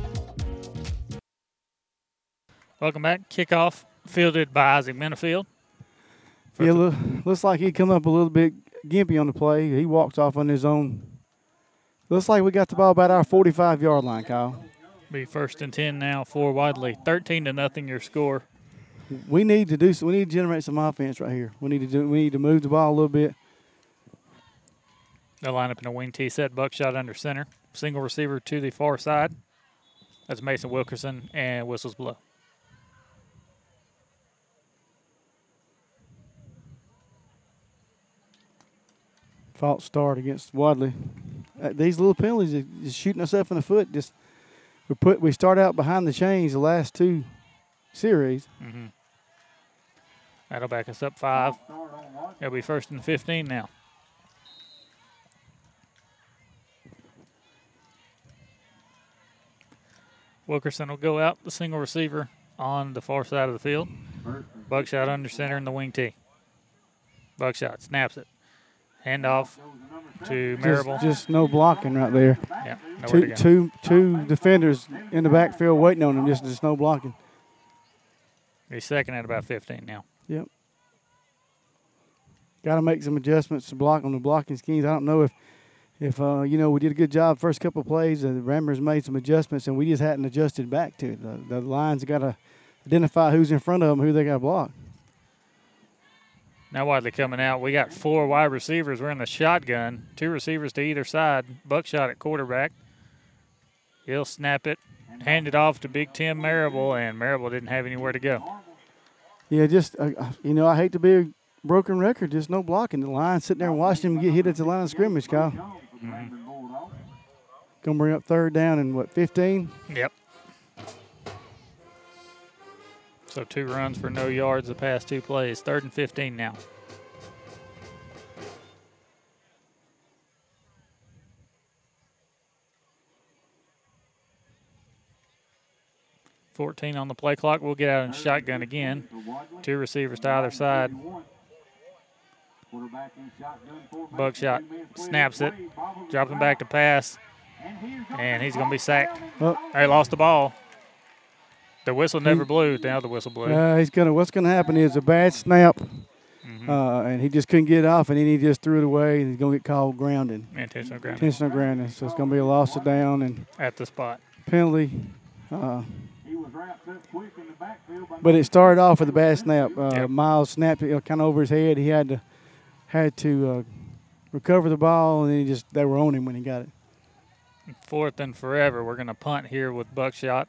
Welcome back. Kickoff fielded by Isaac Minifield. Yeah, look, looks like he come up a little bit gimpy on the play. He walks off on his own. Looks like we got the ball about our 45 yard line, Kyle. Be first and 10 now for Wadley. 13 to nothing your score. We need to do. So. We need to generate some offense right here. We need to do. We need to move the ball a little bit. They'll line up in a wing T set. Buckshot under center. Single receiver to the far side. That's Mason Wilkerson and whistles blow. False start against Wadley. Uh, these little penalties just shooting up in the foot. Just we put we start out behind the chains the last two series. Mm-hmm. That'll back us up five. It'll be first and 15 now. Wilkerson will go out the single receiver on the far side of the field. Buckshot under center in the wing tee. Buckshot snaps it. Handoff to Marable. Just, just no blocking right there. Yeah, two, two, two defenders in the backfield waiting on him. Just, just no blocking. He's second at about 15 now. Yep. Got to make some adjustments to block on the blocking schemes. I don't know if, if uh, you know, we did a good job first couple of plays. Uh, the Ramblers made some adjustments, and we just hadn't adjusted back to it. The, the lines got to identify who's in front of them, who they got to block. Now Wadley coming out. We got four wide receivers. We're in the shotgun. Two receivers to either side. Buckshot at quarterback. He'll snap it, hand it off to Big Tim Marable, and Marable didn't have anywhere to go. Yeah, just uh, you know, I hate to be a broken record. Just no blocking. The line sitting there watching him get hit at the line of scrimmage, Kyle. Mm-hmm. Gonna bring up third down and what, 15? Yep. So two runs for no yards the past two plays. Third and 15 now. Fourteen on the play clock. We'll get out in shotgun again. Two receivers to either side. Buckshot snaps it, dropping back to pass, and he's going to be sacked. Oh. They lost the ball. The whistle never blew. Now the whistle blew. Uh, he's gonna. What's gonna happen is a bad snap, Mm-hmm. uh, and he just couldn't get it off, and then he just threw it away, and he's gonna get called grounding. Intentional grounding. Intentional grounding. So it's gonna be a loss of down and At the spot. penalty. Uh, but it started off with a bad snap. Uh, Miles snapped it kind of over his head. He had to had to uh, recover the ball, and then he just they were on him when he got it. Fourth and forever. We're going to punt here with Buckshot.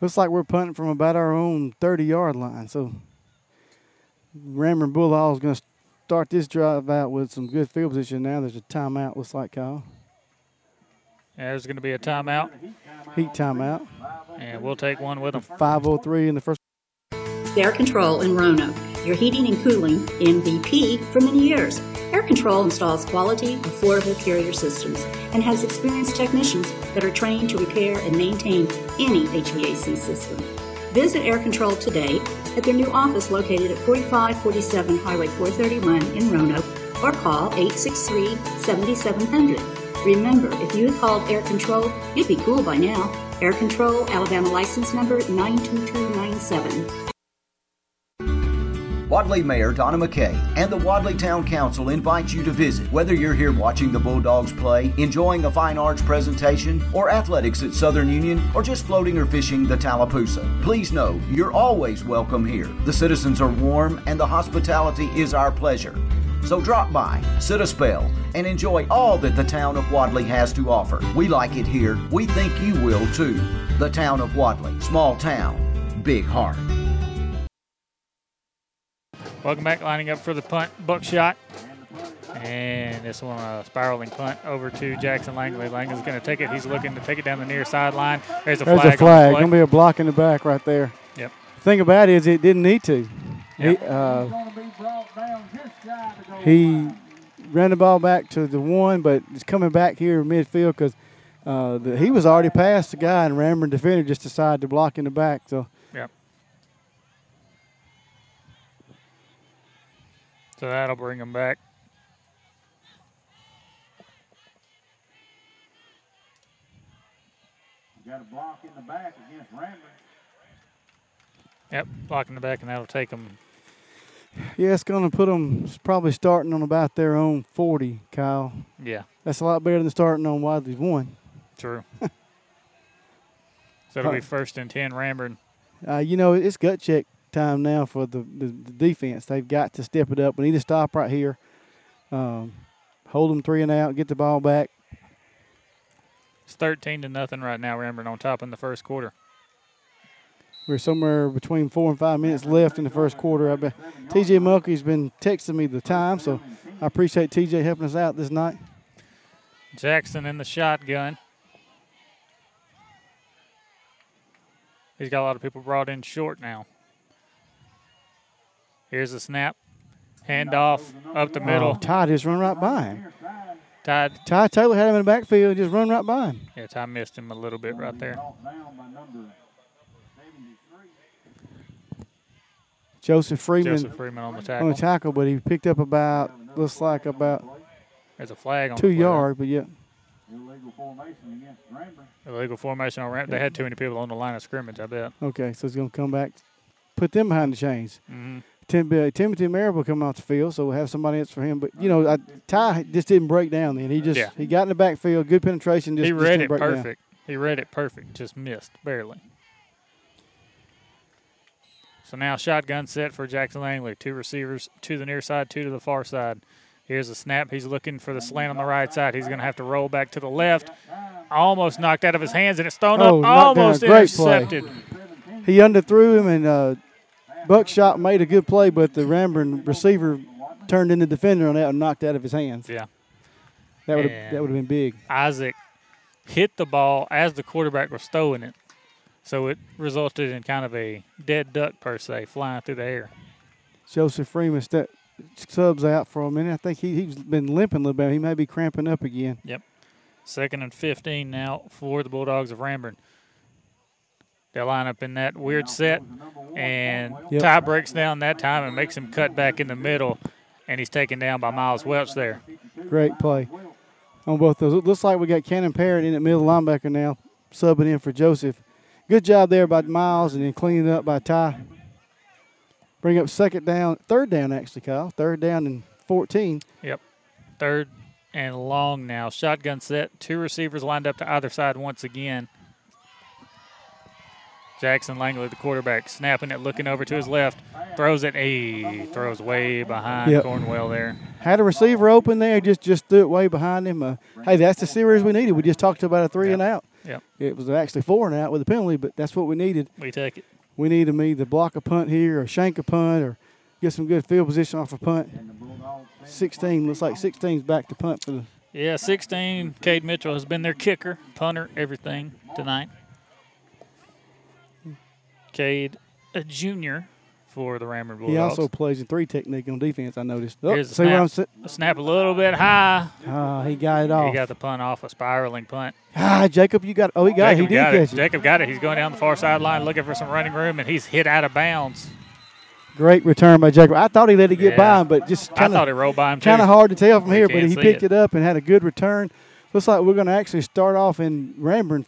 Looks like we're punting from about our own 30 yard line. So Rammer Bullhall is going to start this drive out with some good field position now. There's a timeout, looks like, Kyle. Yeah, there's going to be a timeout, Heat timeout. and we'll take one with them. 5.03 in the first. Air Control in Roanoke, your heating and cooling MVP for many years. Air Control installs quality, affordable carrier systems and has experienced technicians that are trained to repair and maintain any HVAC system. Visit Air Control today at their new office located at 4547 Highway 431 in Roanoke or call 863 7700. Remember, if you had called Air Control, you'd be cool by now. Air Control, Alabama license number 92297. Wadley Mayor Donna McKay and the Wadley Town Council invite you to visit. Whether you're here watching the Bulldogs play, enjoying a fine arts presentation, or athletics at Southern Union, or just floating or fishing the Tallapoosa, please know you're always welcome here. The citizens are warm and the hospitality is our pleasure. So drop by, sit a spell, and enjoy all that the town of Wadley has to offer. We like it here. We think you will too. The town of Wadley, small town, big heart. Welcome back, lining up for the punt, buckshot. And this one, a spiraling punt over to Jackson Langley. Langley's going to take it. He's looking to take it down the near sideline. There's a There's flag. a flag. The. Gonna be a block in the back right there. Yep. The thing about it is it didn't need to. He, uh, he ran the ball back to the one, but it's coming back here in midfield because uh, he was already past the guy, and Ranburne defender just decided to block in the back. So So that'll bring them back. Got a block in the back against Ranburne. Yep, block in the back, and that'll take them. yeah, it's going to put them probably starting on about their own 40, Kyle. Yeah. That's a lot better than starting on Wadley's one. True. [laughs] so it'll be first and 10, Ranburne. Uh, you know, it's gut check time now for the, the, the defense. They've got to step it up. We need to stop right here. Um, hold them three and out, get the ball back. It's 13 to nothing right now, Ranburne on top in the first quarter. We're somewhere between four and five minutes left in the first quarter. I bet TJ Mulkey's been texting me the time, so I appreciate TJ helping us out this night. Jackson in the shotgun. He's got a lot of people brought in short now. Here's the snap. Handoff up the middle. Oh, Ty just run right by him. Ty, Ty Taylor had him in the backfield, just run right by him. yeah, Ty missed him a little bit right there. Joseph Freeman, Joseph Freeman on the tackle. on tackle. the tackle, but he picked up about looks like about There's a flag on two the play there. yard, but yeah. Illegal formation against Ranburne. Illegal formation on ramp. They had too many people on the line of scrimmage, I bet. Okay, so he's going to come back, put them behind the chains. Mhm. Tim, uh, Timothy Marable coming off the field, so we'll have somebody else for him. But you know, I, Ty just didn't break down. Then he just Yeah. he got in the backfield, good penetration. Just, he just read didn't it break down. perfect. He read it perfect. Just missed barely. So now shotgun set for Jackson Langley. Two receivers to the near side, two to the far side. Here's a snap. He's looking for the slant on the right side. He's going to have to roll back to the left. Almost knocked out of his hands, and it's thrown Oh, up. Almost great play. intercepted. He underthrew him, and uh, Buckshot made a good play, but the Ranburne receiver turned into defender on that and knocked out of his hands. Yeah. That would And that would have been big. Isaac hit the ball as the quarterback was throwing it. So it resulted in kind of a dead duck, per se, flying through the air. Joseph Freeman step, subs out for a minute. I think he, he's been limping a little bit. He may be cramping up again. Yep. Second and 15 now for the Bulldogs of Ranburne. They line up in that weird set, and Yep. Ty breaks down that time and makes him cut back in the middle, and he's taken down by Miles Welch there. Great play on both those. It looks like we got Cannon Parrott in at middle linebacker now, subbing in for Joseph. Good job there by Miles, and then cleaning it up by Ty. Bring up second down, third down actually, Kyle. Third down and 14. Yep. Third and long now. Shotgun set. Two receivers lined up to either side once again. Jackson Langley, the quarterback, snapping it, looking over to his left, throws it. He throws way behind Yep. Cornwell there. Had a receiver open there, just just threw it way behind him. Uh, hey, that's the series we needed. We just talked about a three and out. Yep. It was actually four and out with a penalty, but that's what we needed. We take it. We need them either block a punt here or shank a punt or get some good field position off a punt. 16 looks like 16's back to punt for the. Yeah, 16. Cade Mitchell has been their kicker, punter, everything tonight. Cade, a junior for the Ranburne Bulldogs. He also plays in three technique on defense. I noticed. Oh, Here's I'm snap. si- The snap a little bit high. Ah, he got it off. He got the punt off, a spiraling punt. ah, Jacob, you got. Oh, he got. it. He did got catch it. it. Jacob got it. He's going down the far sideline looking for some running room, and he's hit out of bounds. Great return by Jacob. I thought he let it get Yeah. by him, but just kind of thought it rolled by him. Kind of hard to tell from We here, but he picked it. it. up and had a good return. Looks like we're going to actually start off in Ranburne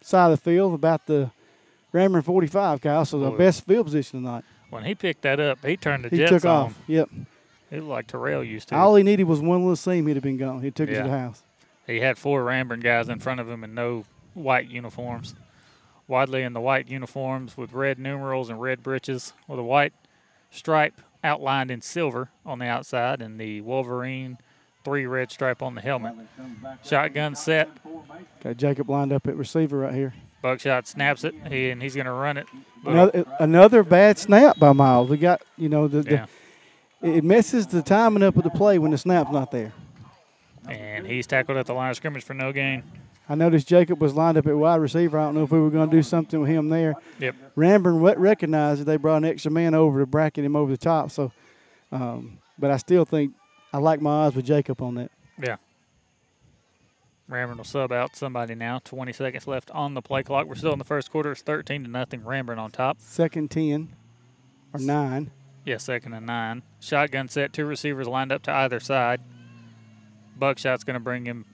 side of the field, about the Ranburne 45, Kyle. So the Boy. best field position tonight. When he picked that up, he turned the He Jets took on. off. Yep. It looked like Terrell used to. All he needed was one little seam. He'd have been gone. He took it to the house. He had four Ranburne guys in front of him in no white uniforms. Wadley in the white uniforms with red numerals and red breeches with a white stripe outlined in silver on the outside and the Wolverine three red stripe on the helmet. Shotgun set. Got Jacob lined up at receiver right here. Buckshot snaps it, and he's going to run it. Another, another bad snap by Miles. We got you know the, Yeah. the it messes the timing up of the play when the snap's not there. And he's tackled at the line of scrimmage for no gain. I noticed Jacob was lined up at wide receiver. I don't know if we were going to do something with him there. Yep. Ranburne recognized that they brought an extra man over to bracket him over the top. So, um, but I still think I like my odds with Jacob on that. Yeah. Ranburne will sub out somebody now. 20 seconds left on the play clock. We're still in the first quarter. It's 13 to nothing. Ranburne on top. Second ten or nine. Yeah, second and nine. Shotgun set. Two receivers lined up to either side. Buckshot's going to bring him,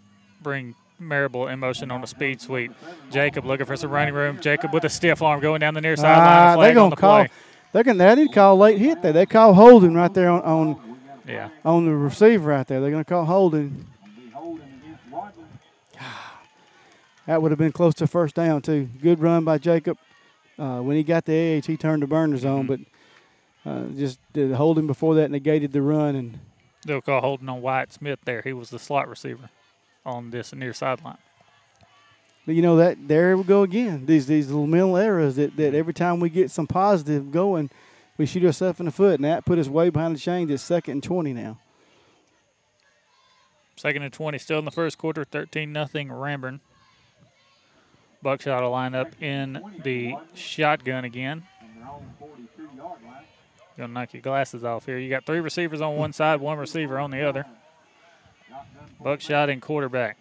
bring Marable in motion on a speed sweep. Jacob looking for some running room. Jacob with a stiff arm going down the near sideline. Ah, a they're gonna the call. play. They're. They need to call late hit there. They call holding right there on on, Yeah. on the receiver right there. They're gonna call holding. That would have been close to first down too. Good run by Jacob. Uh, when he got the edge, he turned the burners on, but uh, just the holding before that negated the run and They'll call holding on Wyatt Smith there. He was the slot receiver on this near sideline. But you know that there we go again. These these little mental errors that, that every time we get some positive going, we shoot ourselves in the foot, and that put us way behind the chains. It's second and twenty now. Second and 20, still in the first quarter, 13 nothing Ranburne. Buckshot will line up in the shotgun again. Gonna knock your glasses off here. You got three receivers on one side, one receiver on the other. Buckshot in quarterback.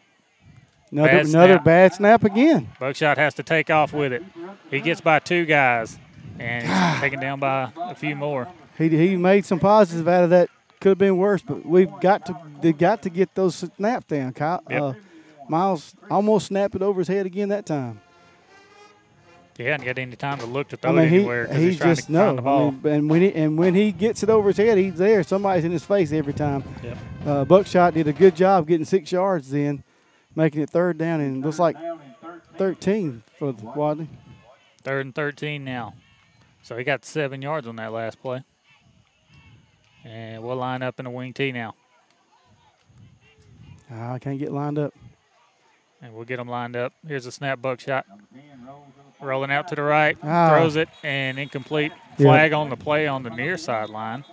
Another Bad another snap. bad snap again. Buckshot has to take off with it. He gets by two guys, and he's [sighs] taken down by a few more. He he made some positive out of that. Could have been worse, but we've got to got to get those snaps down. Kyle, Yep. uh, Miles almost snapped it over his head again that time. He hadn't got any time to look to throw I mean, it he, anywhere because he he's trying just to no. find the ball. I mean, and when he and when he gets it over his head, he's there. Somebody's in his face every time. Yep. Uh, Buckshot did a good job getting six yards then, making it third down, and it looks like 13 for the Wadley. Third and 13 now. So he got seven yards on that last play. And we'll line up in a wing T now. Ah, I can't get lined up. And we'll get them lined up. Here's a snap buckshot. Rolling out to the right. Ah. Throws it and incomplete. Yeah. Flag on the play on the near sideline.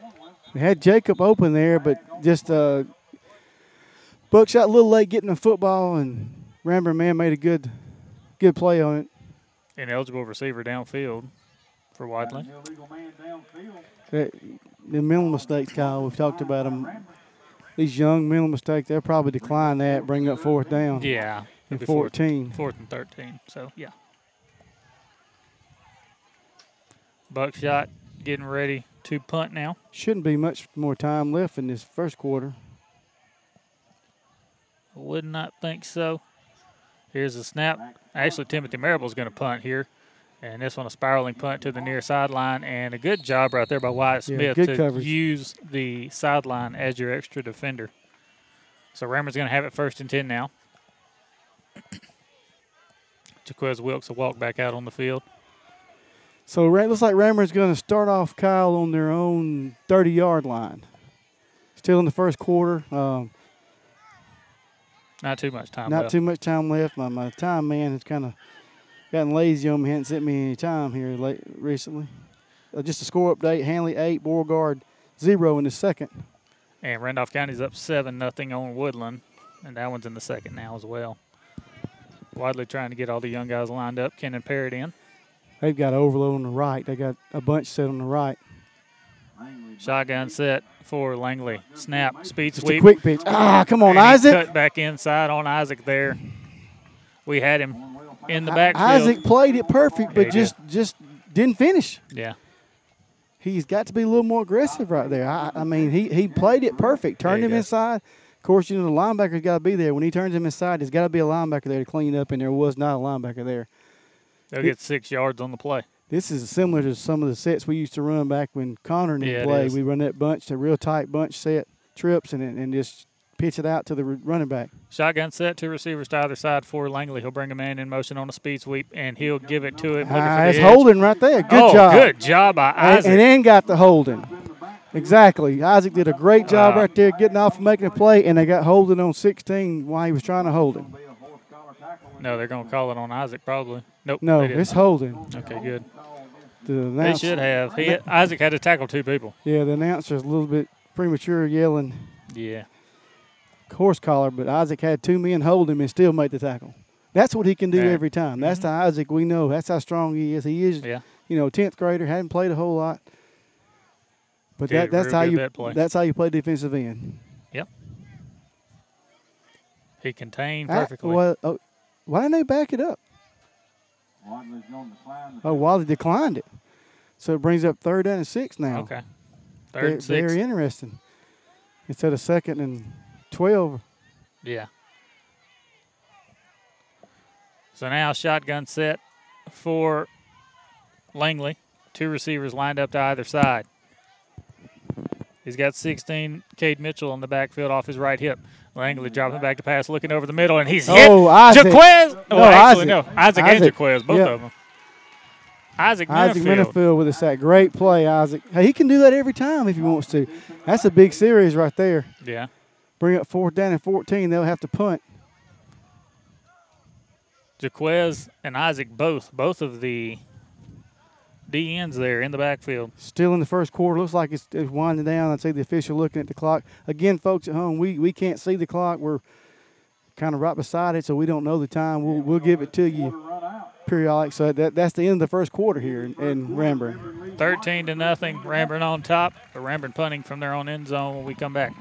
We had Jacob open there, but just uh, Buckshot a little late getting the football, and Ranburne man made a good, good play on it. An eligible receiver downfield for Wadley. The mental mistakes, Kyle, we've talked about them. These young mental mistakes, they'll probably decline that, bring up fourth down. Yeah. And it'll be fourth- 14. Fourth and 13. So, yeah. Buckshot getting ready to punt now. Shouldn't be much more time left in this first quarter. Would not think so. Here's a snap. Actually, Timothy Marable's going to punt here. And this one a spiraling punt to the near sideline. And a good job right there by Wyatt Smith good to coverage. use the sideline as your extra defender. So Ranburne's going to have it first and 10 now. Jaquez Wilkes will walk back out on the field. So it looks like Ranburne's going to start off Kyle on their own 30 yard line. Still in the first quarter. Um, Not too much time not left. too much time left. My, my time man has kind of gotten lazy on me. Hasn't sent me any time here late recently. Uh, just a score update: Handley eight, Beauregard zero in the second. And Randolph County's up 7 nothing on Woodland. And that one's in the second now as well. Wadley trying to get all the young guys lined up. Kenan Parrott in. They've got overload on the right. They got a bunch set on the right. Shotgun set for Langley. Snap, speed Just sweep. quick pitch. Ah, come on, Isaac. Cut back inside on Isaac there. We had him in the backfield. Isaac played it perfect, but he just just didn't finish. Yeah. He's got to be a little more aggressive right there. I, I mean, he, he played it perfect. Turned Yeah, him inside. Of course, you know the linebacker's got to be there. When he turns him inside, there's got to be a linebacker there to clean up, and there was not a linebacker there. They'll get six yards on the play. This is similar to some of the sets we used to run back when Connor and Yeah, it play. We run that bunch, a real tight bunch set trips, and and just pitch it out to the running back. Shotgun set, two receivers to either side for Langley. He'll bring a man in motion on a speed sweep, and he'll give it to him. looking Ah, it's edge. holding right there. Good oh, job. good job by And, Isaac. and then got the holding. Exactly. Isaac did a great job Uh, right there getting off and making a play, and they got holding on 16 while he was trying to hold him. no, they're going to call it on Isaac probably. Nope. No, it's holding. Okay, good. The They should have. He, Isaac had to tackle two people. Yeah, the announcer's a little bit premature yelling Yeah. horse collar, but Isaac had two men hold him and still made the tackle. That's what he can do Yeah. every time. That's the Isaac we know. That's how strong he is. He is, Yeah. you know, tenth grader, hadn't played a whole lot, but that, that's how you that play. that's how you play defensive end. Yep. He contained Ah, perfectly. well, oh, why didn't they back it up? Wadley's going to decline. Oh, Wadley declined it, so it brings up third down and six now. Okay. Third very, and six. very interesting. Instead of second and twelve. Yeah. So now shotgun set for Langley. Two receivers lined up to either side. He's got 16, Cade Mitchell in the backfield off his right hip. Langley dropping back to pass, looking over the middle, and he's oh, hit. Oh, Isaac. Jaquez. Oh, No, actually, Isaac. no. Isaac, and Jaquez, both Yep. of them. Isaac, Isaac Minifield. Minifield with a sack. Great play, Isaac. Hey, he can do that every time if he wants to. That's a big series right there. Yeah. Bring up fourth down and 14. They'll have to punt. Jaquez and Isaac both, both of the D ends there in the backfield. Still in the first quarter. Looks like it's, it's winding down. I'd say the official looking at the clock. Again, folks at home, we, we can't see the clock. We're kind of right beside it, so we don't know the time. We'll, we'll give it to you periodic. So that, that's the end of the first quarter here in, in Ranburne. 13 to nothing. Ranburne on top. But Ranburne punting from their own end zone when we come back.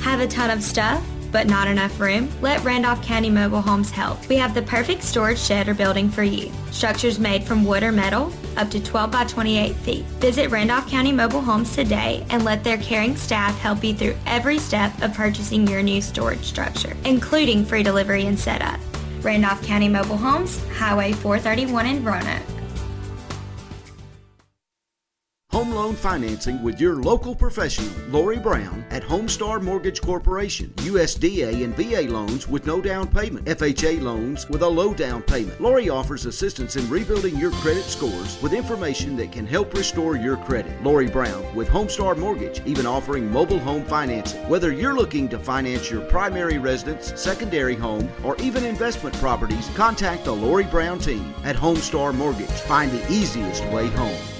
Have a ton of stuff, but not enough room? Let Randolph County Mobile Homes help. We have the perfect storage shed or building for you. Structures made from wood or metal, up to 12 by 28 feet. Visit Randolph County Mobile Homes today and let their caring staff help you through every step of purchasing your new storage structure, including free delivery and setup. Randolph County Mobile Homes, Highway 431 in Roanoke. Home loan financing with your local professional, Lori Brown at Homestar Mortgage Corporation. USDA and VA loans with no down payment. FHA loans with a low down payment. Lori offers assistance in rebuilding your credit scores with information that can help restore your credit. Lori Brown with Homestar Mortgage, even offering mobile home financing. Whether you're looking to finance your primary residence, secondary home, or even investment properties, contact the Lori Brown team at Homestar Mortgage. Find the easiest way home.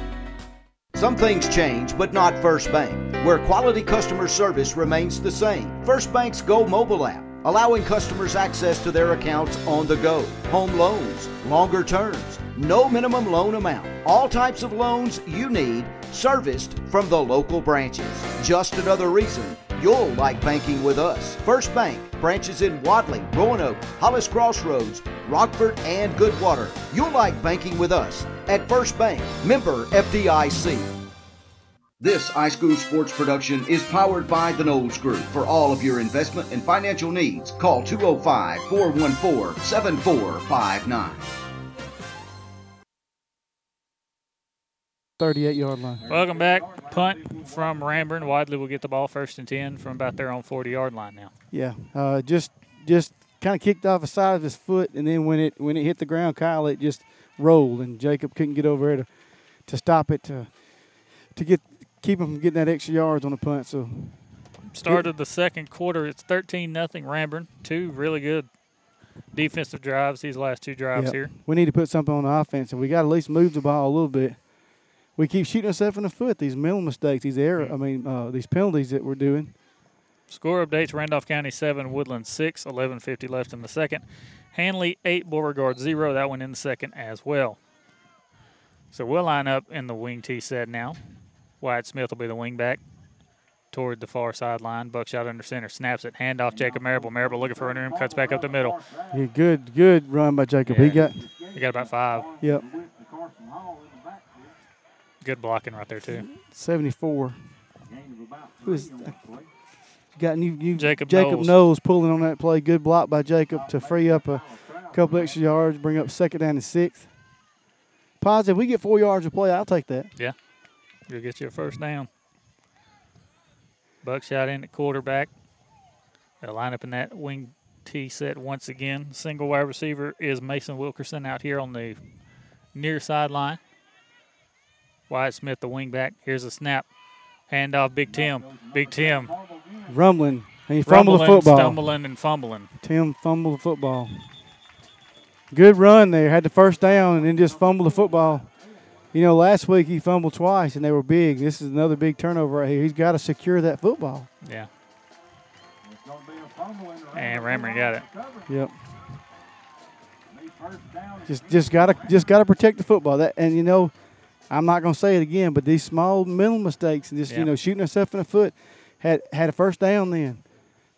Some things change, but not First Bank, where quality customer service remains the same. First Bank's Go mobile app, allowing customers access to their accounts on the go. Home loans, longer terms, no minimum loan amount. All types of loans you need, serviced from the local branches. Just another reason you'll like banking with us. First Bank, branches in Wadley, Roanoke, Hollis Crossroads, Rockford, and Goodwater. You'll like banking with us at First Bank, member FDIC. This iSchool Sports production is powered by the Knowles Group. For all of your investment and financial needs, call 205 414 7459. 38 yard line. Welcome back. Punt from Ranburne. Wadley will get the ball first and 10 from about their own 40 yard line now. Yeah, uh, just just kind of kicked off the side of his foot, and then when it when it hit the ground, Kyle, it just rolled, and Jacob couldn't get over there to to stop it to to get keep him from getting that extra yards on the punt. So Start of the second quarter, it's 13 nothing Ranburne. Two really good defensive drives these last two drives yeah, here. we need to put something on the offense, and we got to at least move the ball a little bit. We keep shooting ourselves in the foot. These mental mistakes, these error, I mean, uh, these penalties that we're doing. Score updates Randolph County 7, Woodland 6, 11.50 left in the second. Handley 8, Beauregard 0. That one in the second as well. So we'll line up in the wing T set now. Wyatt Smith will be the wing back toward the far sideline. Buckshot under center, snaps it, handoff Jacob Marable. Marable looking for an room, cuts back up the middle. Yeah, good, good run by Jacob. He got He got about five. yep Good blocking right there too. 74. Who's got you, you Jacob Jacob Knowles. Knowles pulling on that play. Good block by Jacob to free up a couple extra yards, bring up second down and sixth. Positive. We get four yards of play. I'll take that. Yeah. You'll get your first down. Buckshot in at quarterback. They'll line up in that wing T set once again. Single wide receiver is Mason Wilkerson out here on the near sideline. Wyatt Smith, the wing back. Here's a snap. Handoff, Big Tim. Big Tim. Rumbling. And he fumbled the football. stumbling, and fumbling. Tim fumbled the football. Good run there. Had the first down and then just fumbled the football. You know, last week he fumbled twice and they were big. This is another big turnover right here. He's got to secure that football. Yeah. And Ranburne got it. Yep. Just just gotta just gotta protect the football. That and you know, I'm not gonna say it again, but these small mental mistakes and just Yeah. you know shooting herself in the foot had had a first down then.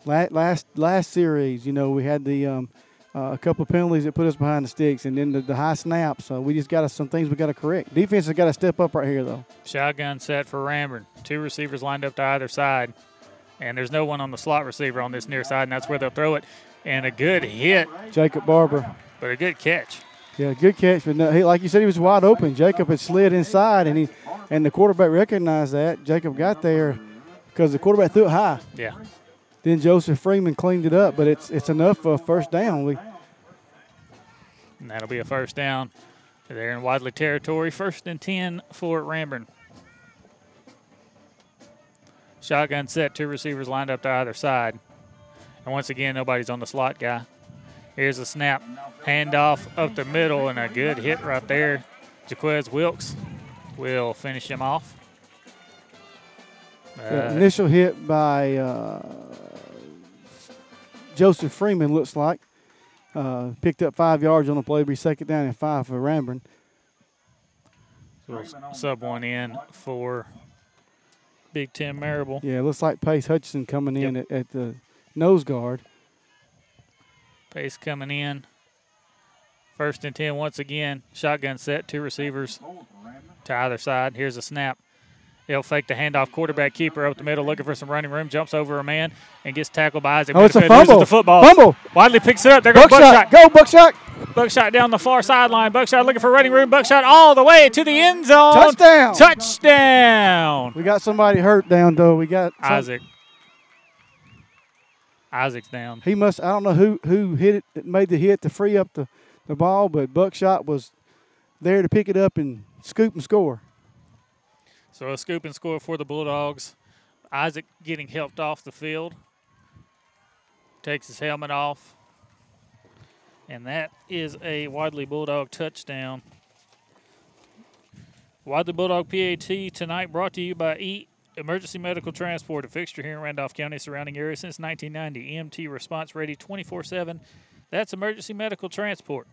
Last last last series, you know, we had the um, uh, a couple of penalties that put us behind the sticks, and then the, the high snaps. So we just got to some things we got to correct. Defense has got to step up right here, though. Shotgun set for Ranburne. Two receivers lined up to either side. And there's no one on the slot receiver on this near side, and that's where they'll throw it. And a good hit, Jacob Barber. but a good catch. Yeah, good catch, but no, he, like you said, he was wide open. Jacob had slid inside, and he and the quarterback recognized that. Jacob got there because the quarterback threw it high. Yeah. Then Joseph Freeman cleaned it up, but it's it's enough for a first down. We And that'll be a first down. They're in Wadley territory. First and 10 for Ranburne. Shotgun set, two receivers lined up to either side. And once again, nobody's on the slot guy. Here's a snap. Handoff up the middle, and a good hit right there. Jaquez Wilkes will finish him off. Uh, initial hit by uh, Joseph Freeman looks like uh, picked up five yards on the play. Be second down and five for Ranburne. so sub one in for Big Tim Marable. Yeah, it looks like Pace Hutchinson coming in at, at the nose guard. Pace coming in. First and 10 once again. Shotgun set, two receivers to either side. Here's a snap. He'll fake the handoff. Quarterback keeper up the middle, looking for some running room. Jumps over a man and gets tackled by Isaac. Oh, it's a fumble. The football. Fumble. Wadley picks it up. There goes Buckshot. Buckshot. Go Buckshot. Buckshot down the far sideline. Buckshot looking for running room. Buckshot all the way to the end zone. Touchdown. Touchdown. We got somebody hurt down though. We got some- Isaac. Isaac's down. He must. I don't know who who hit it, made the hit to free up the, the ball, but Buckshot was there to pick it up and scoop and score. So a scoop and score for the Bulldogs. Isaac getting helped off the field. Takes his helmet off. And that is a Wadley Bulldog touchdown. Wadley Bulldog PAT tonight brought to you by E Emergency Medical Transport, a fixture here in Randolph County surrounding area since 1990. EMT response ready 24 7. That's emergency medical transport.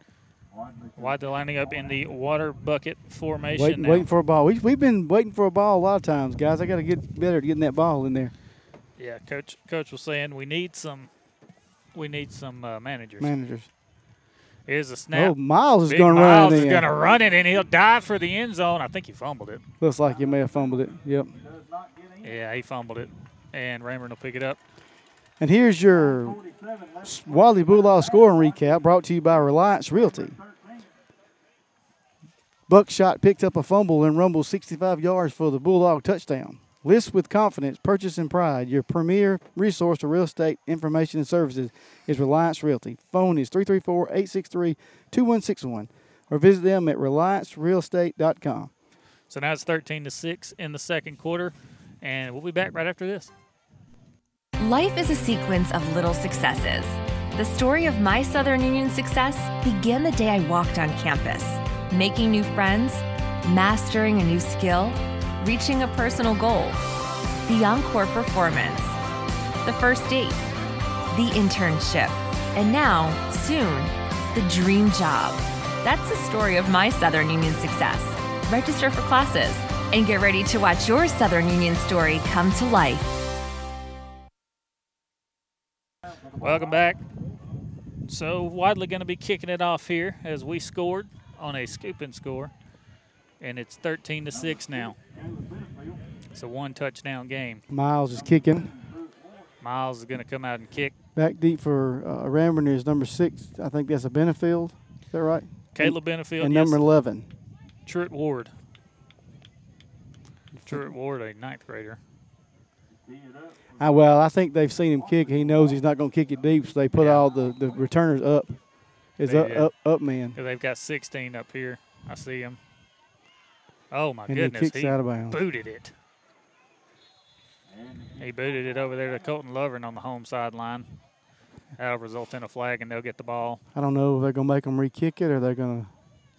Wadley lining up in the water bucket formation Waiting, now. waiting for a ball. We, we've been waiting for a ball a lot of times, guys. I got to get better at getting that ball in there. Yeah, coach. Coach was saying we need some. We need some uh, managers. Managers. Here's a snap. Oh, Miles is gonna run it Miles is going to run it, and he'll dive for the end zone. I think he fumbled it. Looks like you may have fumbled it. Yep. Yeah, he fumbled it, and Ranburne will pick it up. And here's your Wadley Bulldog scoring recap brought to you by Reliance Realty. Buckshot picked up a fumble and rumbled 65 yards for the Bulldog touchdown. List with confidence, purchase in pride. Your premier resource for real estate information and services is Reliance Realty. Phone is 334 863 2161 or visit them at reliancerealestate.com. So now it's 13 to six in the second quarter, and we'll be back right after this. Life is a sequence of little successes. The story of my Southern Union success began the day I walked on campus, making new friends, mastering a new skill, reaching a personal goal. The Encore Performance. the first date, the internship, and now, soon, the dream job. That's the story of my Southern Union success. Register for classes and get ready to watch your Southern Union story come to life. Welcome back. So Wadley going to be kicking it off here as we scored on a scooping score, and it's 13 to six now. It's a one touchdown game. Miles is kicking. Miles is going to come out and kick. Back deep for uh, Ranburne is number six. I think that's a Benefield. Is that right? Caleb Benefield. And yes. number 11. Truett Ward. Truett Ward, a ninth grader. Uh, well, I think they've seen him kick. He knows he's not going to kick it deep, so they put all the, the returners up. Is up, up up man. They've got 16 up here. I see him. Oh my And he goodness! kicks he out of bounds. booted it. He booted it over there to Colton Lovern on the home sideline. That'll result in a flag, and they'll get the ball. I don't know if they're going to make them re-kick it or they're going to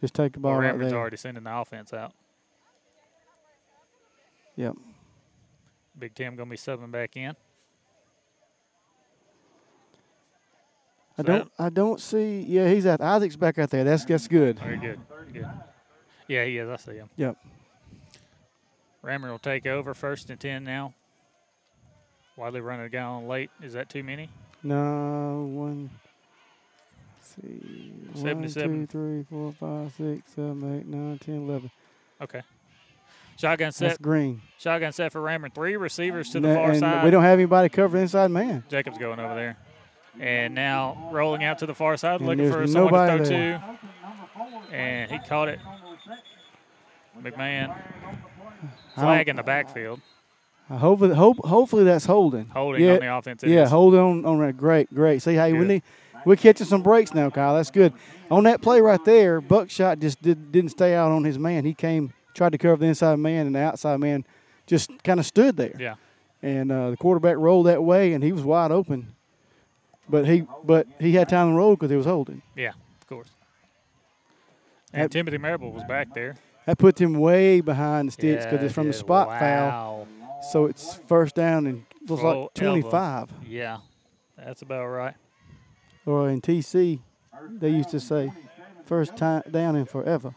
just take the ball Well, right there. already sending the offense out. Yep. Big Tim gonna be subbing back in. I don't. I don't see. Yeah, he's out. Isaac's back out there. That's that's good. Very good. Good. Yeah, he is. I see him. Yep. Ranburne will take over first and 10 now. Wadley running a guy on late. Is that too many? No one. let's see. One, 77. two, three, four, five, six, seven, eight, nine, ten, eleven. Okay. Shotgun set. That's green. Shotgun set for Ranburne. Three receivers to the that- far and side. We don't have anybody cover the inside man. Jacobs going over there. And now rolling out to the far side, And looking for someone to throw nobody to. And he caught it. McMahon. Flag in the backfield. I hope, hope, hopefully that's holding. Holding yeah, on the offense, yeah, is. holding on on that. Great, great. See, hey, we need we're catching some breaks now, Kyle. That's good. On that play right there, Buckshot just did, didn't stay out on his man. He came, tried to cover the inside man, and the outside man just kind of stood there. Yeah. And uh, the quarterback rolled that way, and he was wide open. But he, but he had time to roll because he was holding. Yeah, of course. And Timothy Marable was back there. That puts him way behind the sticks because Yeah, it's from the spot did. foul. So it's first down and looks Forever. like 25. Yeah, that's about right. Or in TC, they used to say first time down in forever.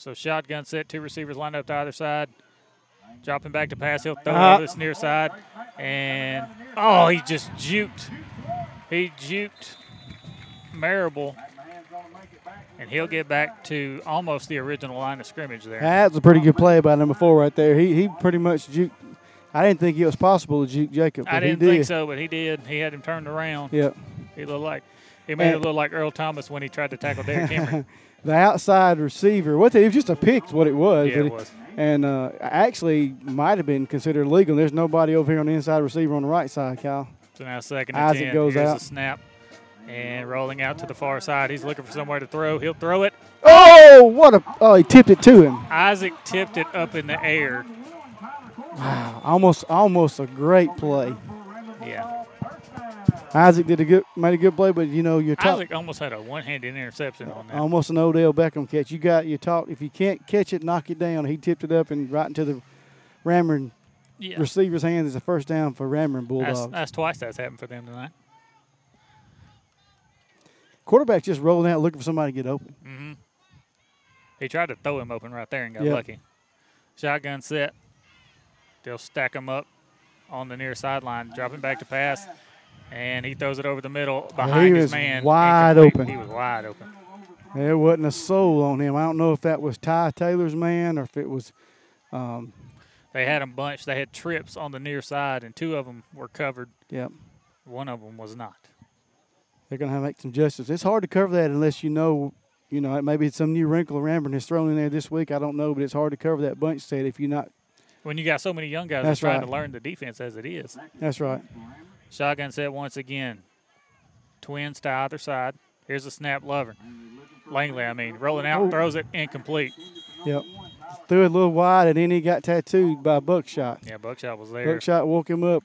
So shotgun set, two receivers lined up to either side. Dropping back to pass, he'll throw Uh-huh. over this near side. And, oh, he just juked. He juked Marable. And he'll get back to almost the original line of scrimmage there. That's a pretty good play by number four right there. He he pretty much juked. I didn't think it was possible to juke Jacob, but I didn't did. think so, but he did. He had him turned around. Yep. He looked like he made it look like Earl Thomas when he tried to tackle Derrick Henry. [laughs] the outside receiver. What the, it was just a pick, what it was. Yeah, it was. And uh, actually might have been considered legal. There's nobody over here on the inside receiver on the right side, Kyle. So now second and Isaac 10. goes Here's out. the snap. And rolling out to the far side. He's looking for somewhere to throw. He'll throw it. Oh, what a! Oh, he tipped it to him. Isaac tipped it up in the air. Wow, almost almost a great play. Yeah. Isaac did a good, made a good play, but you know you're taught Isaac almost had a one-handed interception on that. almost an Odell Beckham catch. You got you taught if you can't catch it, knock it down. He tipped it up and right into the Ranburne Yeah. receiver's hands. It's a first down for Ranburne That's, Bulldogs. that's twice that's happened for them tonight. Quarterback just rolling out looking for somebody to get open. hmm He tried to throw him open right there and got Yep. lucky. Shotgun set. They'll stack him up on the near sideline, dropping back to pass, and he throws it over the middle behind he his was man. wide open. He was wide open. There wasn't a soul on him. I don't know if that was Ty Taylor's man or if it was. Um, They had them bunched. They had trips on the near side, and two of them were covered. Yep. One of them was not. they're going to have to make some justice. It's hard to cover that unless you know, you know, maybe it's some new wrinkle Ranburne has thrown in there this week. I don't know, but it's hard to cover that bunch set if you're not. When you got so many young guys That's that's trying right. to learn the defense as it is. That's right. Shotgun set once again. Twins to either side. Here's a snap, Lover. Langley, I mean, rolling out, throws it incomplete. Yep. Threw it a little wide, and then he got tattooed by Buckshot. Yeah, Buckshot was there. Buckshot woke him up.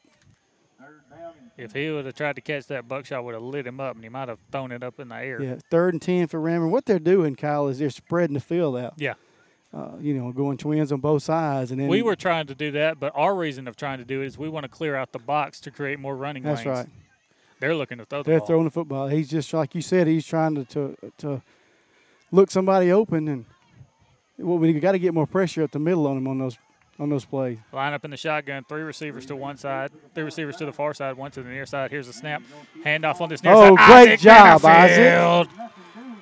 If he would have tried to catch that, Buckshot would have lit him up, and he might have thrown it up in the air. Yeah, third and ten for Ranburne. What they're doing, Kyle, is they're spreading the field out. Yeah. Uh, you know, going twins on both sides. And then we were trying to do that, but our reason of trying to do it is we want to clear out the box to create more running That's lanes. right. They're looking to throw the They're ball. throwing the football. He's just like you said. He's trying to to, to look somebody open, and well, we got to get more pressure up the middle on him on those on those plays. Line up in the shotgun, three receivers to one side, three receivers to the far side, one to the near side. Here's a snap. Handoff on this near Oh, side. great Isaac job. Isaac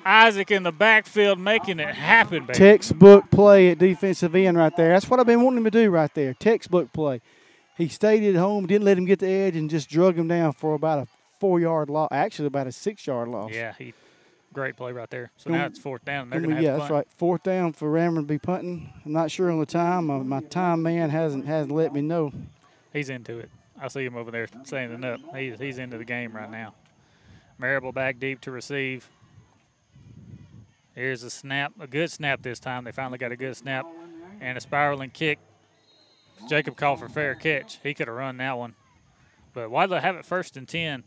in the backfield making it happen, baby. Textbook play at defensive end right there. That's what I've been wanting him to do right there. Textbook play. He stayed at home, didn't let him get the edge, and just drug him down for about a four yard loss. Actually, about a six yard loss. Yeah, he great play right there. So now it's fourth down. They're Gonna yeah, have that's right. Fourth down for Ranburne to be punting. I'm not sure on the time. Uh, my time man hasn't hasn't let me know. He's into it. I see him over there standing up. He's, he's into the game right now. Marable back deep to receive. Here's a snap, a good snap this time. They finally got a good snap. And a spiraling kick. Jacob called for fair catch. He could have run that one. But they have it first and 10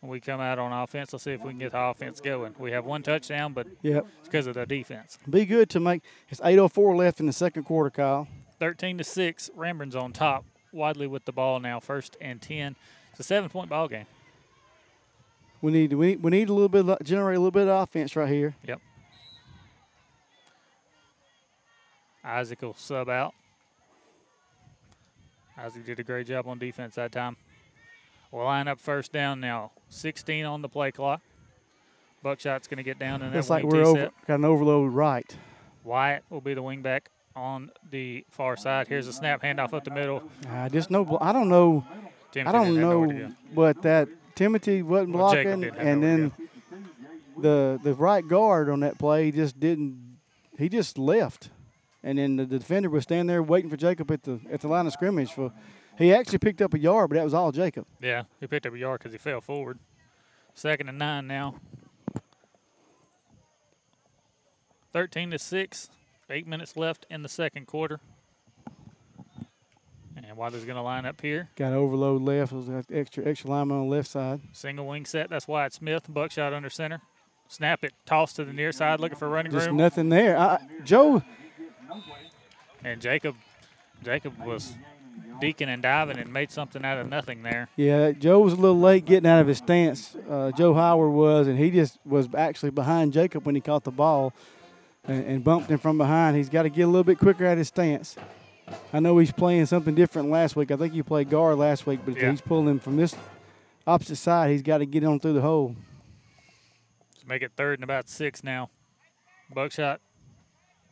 when we come out on offense? Let's see if we can get the offense going. We have one touchdown, but Yep. it's because of the defense. Be good to make. It's 8:04 left in the second quarter, Kyle. 13 to 6. Ranburne's on top. Wadley with the ball now, first and 10. It's a seven point ball game. We need we we need a little bit of- generate a little bit of offense right here. Yep. Isaac will sub out. Isaac did a great job on defense that time. We'll line up first down now. 16 on the play clock. Buckshot's going to get down and that Looks like we're over, set. got an overload right. Wyatt will be the wing back on the far side. Here's a snap handoff up the middle. I just know. I don't know. Timothy I don't didn't have nowhere know what that Timothy wasn't Well, blocking, and then the the right guard on that play just didn't. He just left, and then the, the defender was standing there waiting for Jacob at the at the line of scrimmage for. He actually picked up a yard, but that was all Jacob. Yeah, he picked up a yard because he fell forward. Second and nine now. 13 to 6. Eight minutes left in the second quarter. And Wilder's going to line up here. Got overload left. Was extra extra lineman on the left side. Single wing set. That's Wyatt Smith. Buckshot under center. Snap it. Toss to the near side looking for running Just room. nothing there. I, Joe, And Jacob Jacob was deacon and diving and made something out of nothing there. yeah, Joe was a little late getting out of his stance. Uh, Joe Howard was, and he just was actually behind Jacob when he caught the ball, and, and bumped him from behind. He's got to get a little bit quicker at his stance. I know he's playing something different last week. I think he played guard last week, but Yeah. he's pulling him from this opposite side. He's got to get on through the hole. Let's make it third and about six now. Buckshot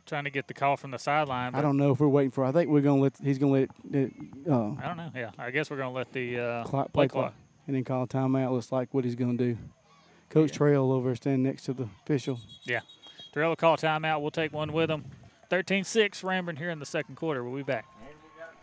trying to get the call from the sideline. I don't know if we're waiting for. I think we're gonna let. He's gonna let. it, Uh, I don't know. Yeah, I guess we're going to let the uh, clock, play play clock. clock, and then call a timeout. Looks like what he's gonna do. Coach Trail over there standing next to the official. Yeah. Trail will call timeout. We'll take one with him. 13 6, Ranburne here in the second quarter. We'll be back.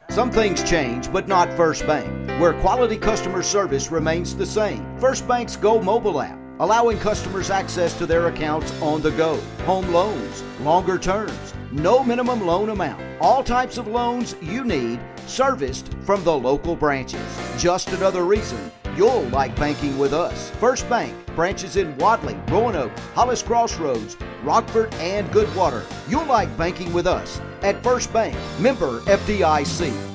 Some things change, but not First Bank, where quality customer service remains the same. First Bank's Go mobile app, allowing customers access to their accounts on the go. Home loans, longer terms, no minimum loan amount. All types of loans you need, serviced from the local branches. Just another reason you'll like banking with us. First Bank, branches in Wadley, Roanoke, Hollis Crossroads, Rockford, and Goodwater. You'll like banking with us at First Bank, member FDIC.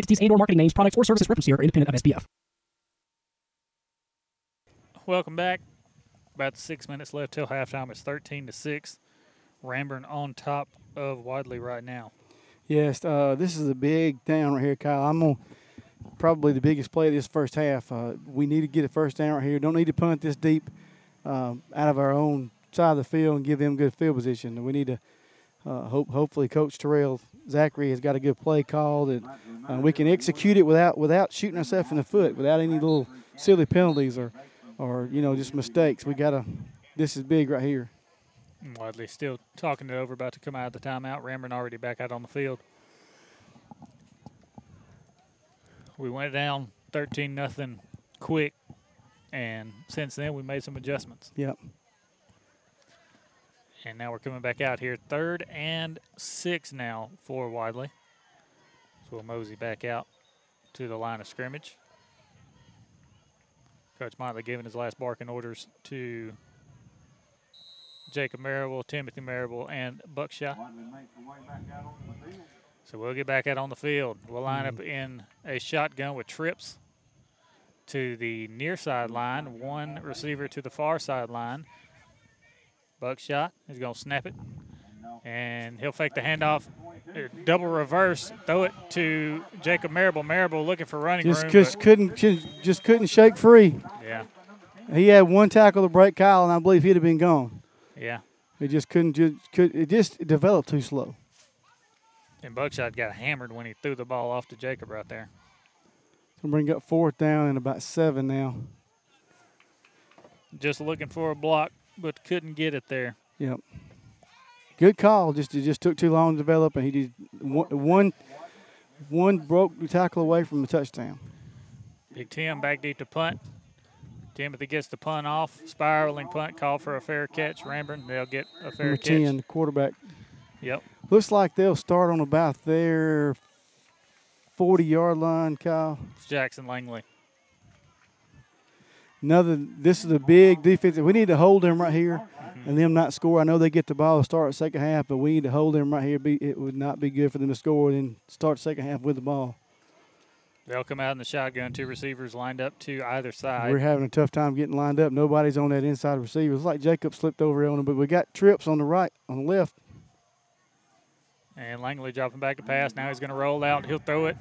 entities and or marketing names, products, or services referenced here are independent of SPF. Welcome back. About six minutes left till halftime. It's 13 to 6. Ramburn on top of Wadley right now. Yes, uh, this is a big down right here, Kyle. I'm on probably the biggest play of this first half. Uh, we need to get a first down right here. Don't need to punt this deep um, out of our own side of the field and give them good field position. We need to uh, hope. Hopefully, Coach Terrell Zachary has got a good play called, and uh, we can execute it without without shooting ourselves in the foot, without any little silly penalties or or you know just mistakes. We gotta. This is big right here. Wadley still talking it over, about to come out of the timeout. Ranburne already back out on the field. We went down 13 nothing quick, and since then we made some adjustments. Yep. And now we're coming back out here, third and six now for Wadley. So we'll mosey back out to the line of scrimmage. Coach Motley giving his last barking orders to Jacob Marable, Timothy Marable, and Buckshot. So we'll get back out on the field. We'll line up mm-hmm. in a shotgun with trips to the near sideline, one receiver to the far sideline. Buckshot is going to snap it, and he'll fake the handoff, double reverse, throw it to Jacob Marable. Marable looking for running Just, room. just couldn't just, just couldn't shake free. Yeah. He had one tackle to break Kyle, and I believe he'd have been gone. Yeah. He just couldn't just could it just developed too slow. And Buckshot got hammered when he threw the ball off to Jacob right there. So bring up fourth down and about seven now. Just looking for a block, but couldn't get it there. Yep. Good call. Just it just took too long to develop, and he did one one, one broke the tackle away from the touchdown. Big Tim back deep to punt. Timothy gets the punt off. Spiraling punt call for a fair catch. Ranburne, they'll get a fair Number catch. ten, the quarterback. Yep. Looks like they'll start on about their forty yard line, Kyle. It's Jackson Langley. Another. This is a big defensive. We need to hold them right here, Mm-hmm. and them not score. I know they get the ball to start second half, but we need to hold them right here. Be it would not be good for them to score and then start second half with the ball. They'll come out in the shotgun. Two receivers lined up to either side. We're having a tough time getting lined up. Nobody's on that inside receiver. It's like Jacob slipped over on him, but we got trips on the right, on the left. And Langley dropping back to pass. Now he's going to roll out. He'll throw it,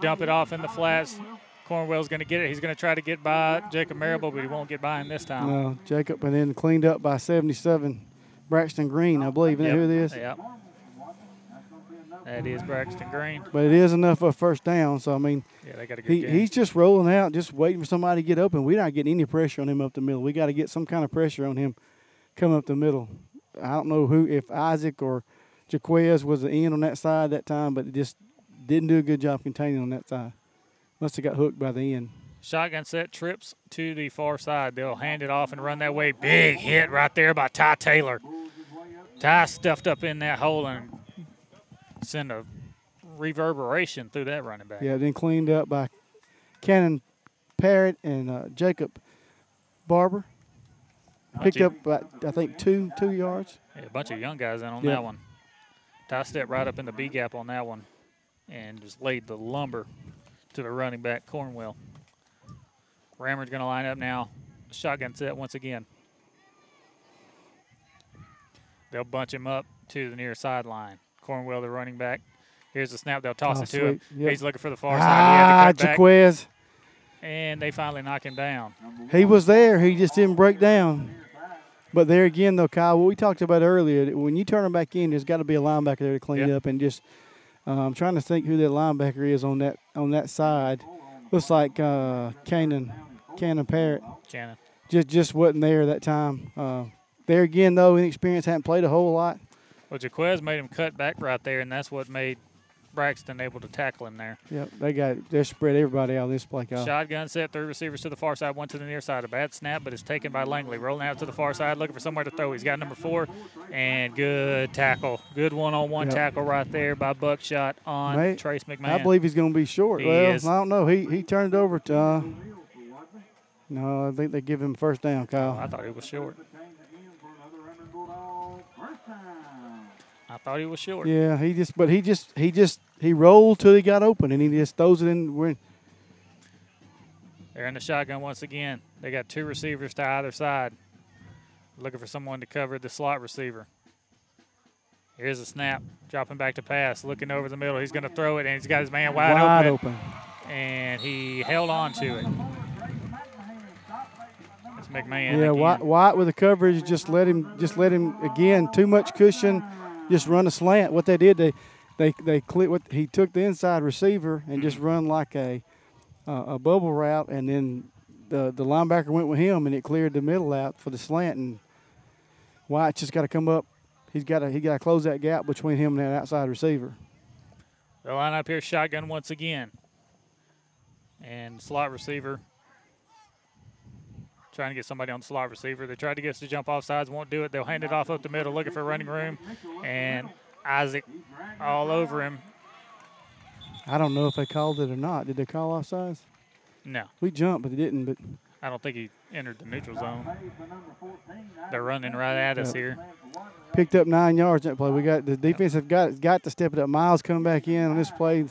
dump it off in the flats. Cornwell's going to get it. He's going to try to get by Jacob Marable, but he won't get by him this time. No, Jacob, and then cleaned up by 77, Braxton Green, I believe. Isn't that who it is? Yep. That is Braxton Green. But it is enough a first down. So I mean, Yeah, they got a good he, game. he's just rolling out, just waiting for somebody to get open. We're not getting any pressure on him up the middle. We got to get some kind of pressure on him coming up the middle. I don't know who, if Isaac or Jaquez was the end on that side that time, but it just didn't do a good job containing on that side. Must have got hooked by the end. Shotgun set trips to the far side. They'll hand it off and run that way. Big hit right there by Ty Taylor. Ty stuffed up in that hole and send a reverberation through that running back. Yeah, then cleaned up by Cannon Parrott and uh, Jacob Barber. Picked up about I think two two yards. Yeah, a bunch of young guys in on Yeah. that one. Ty stepped right up in the B gap on that one and just laid the lumber to the running back Cornwell. Rammer's going to line up now. Shotgun set once again. They'll bunch him up to the near sideline. Cornwell, the running back. Here's the snap. They'll toss Oh, it to him. Yep. He's looking for the far side. Ah, Jaquez. and they finally knock him down. He was there. He just didn't break down. But there again, though, Kyle, what we talked about earlier, when you turn him back in, there's got to be a linebacker there to clean Yeah. up and just. Uh, I'm trying to think who that linebacker is on that on that side. Looks like uh, Cannon, Cannon Parrott. Cannon. Just just wasn't there that time. Uh, there again, though, inexperience hadn't played a whole lot. Well, Jaquez made him cut back right there, and that's what made Braxton able to tackle him there. Yep, they got they spread everybody out this play, Kyle. Shotgun set, three receivers to the far side, one to the near side. A bad snap, but it's taken by Langley. Rolling out to the far side, looking for somewhere to throw. He's got number four, and good tackle. Good one-on-one Yep. tackle right there by Buckshot on Mate, Trace McMahon. I believe he's going to be short. He well, is. I don't know. He he turned it over to. Uh, no, I think they give him first down, Kyle. I thought he was short. Thought he was short. Yeah, he just, but he just, he just, he rolled till he got open, and he just throws it in. We're, They're in the shotgun once again. They got two receivers to either side, looking for someone to cover the slot receiver. Here's a snap, dropping back to pass, looking over the middle. He's going to throw it, and he's got his man wide, Wide open. open. And he held on to it. It's McMahon. yeah, again. White, White with the coverage, just let him, just let him again. Too much cushion, just run a slant. What they did, they, they, they clear. What he took the inside receiver and just run like a, uh, a bubble route, and then the the linebacker went with him, and it cleared the middle out for the slant. And White just got to come up. He's got to he got to close that gap between him and that outside receiver. They'll line up here shotgun once again. And slot receiver. Trying to get somebody on the slot receiver. They tried to get us to jump off sides, won't do it. They'll hand it off up the middle, looking for running room. And Isaac all over him. I don't know if they called it or not. Did they call offsides? No. We jumped, but they didn't. But I don't think he entered the neutral zone. They're running right at us here. picked up nine yards that play. We got the defense have got got to step it up. Miles coming back in on this play.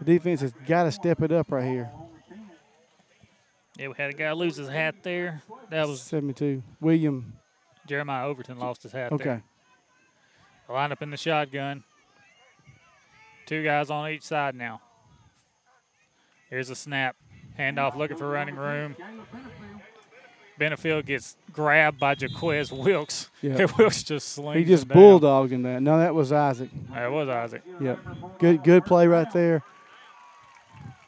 The defense has got to step it up right here. Yeah, we had a guy lose his hat there. That was 72. William. Jeremiah Overton lost his hat Okay. there. Line up in the shotgun. Two guys on each side now. Here's a snap. Handoff looking for running room. Benefield gets grabbed by Jaquez Wilkes. [laughs] Yeah. Wilkes just slings He just him down. bulldogged him that. No, that was Isaac. That was Isaac. Yep. Good good play right there.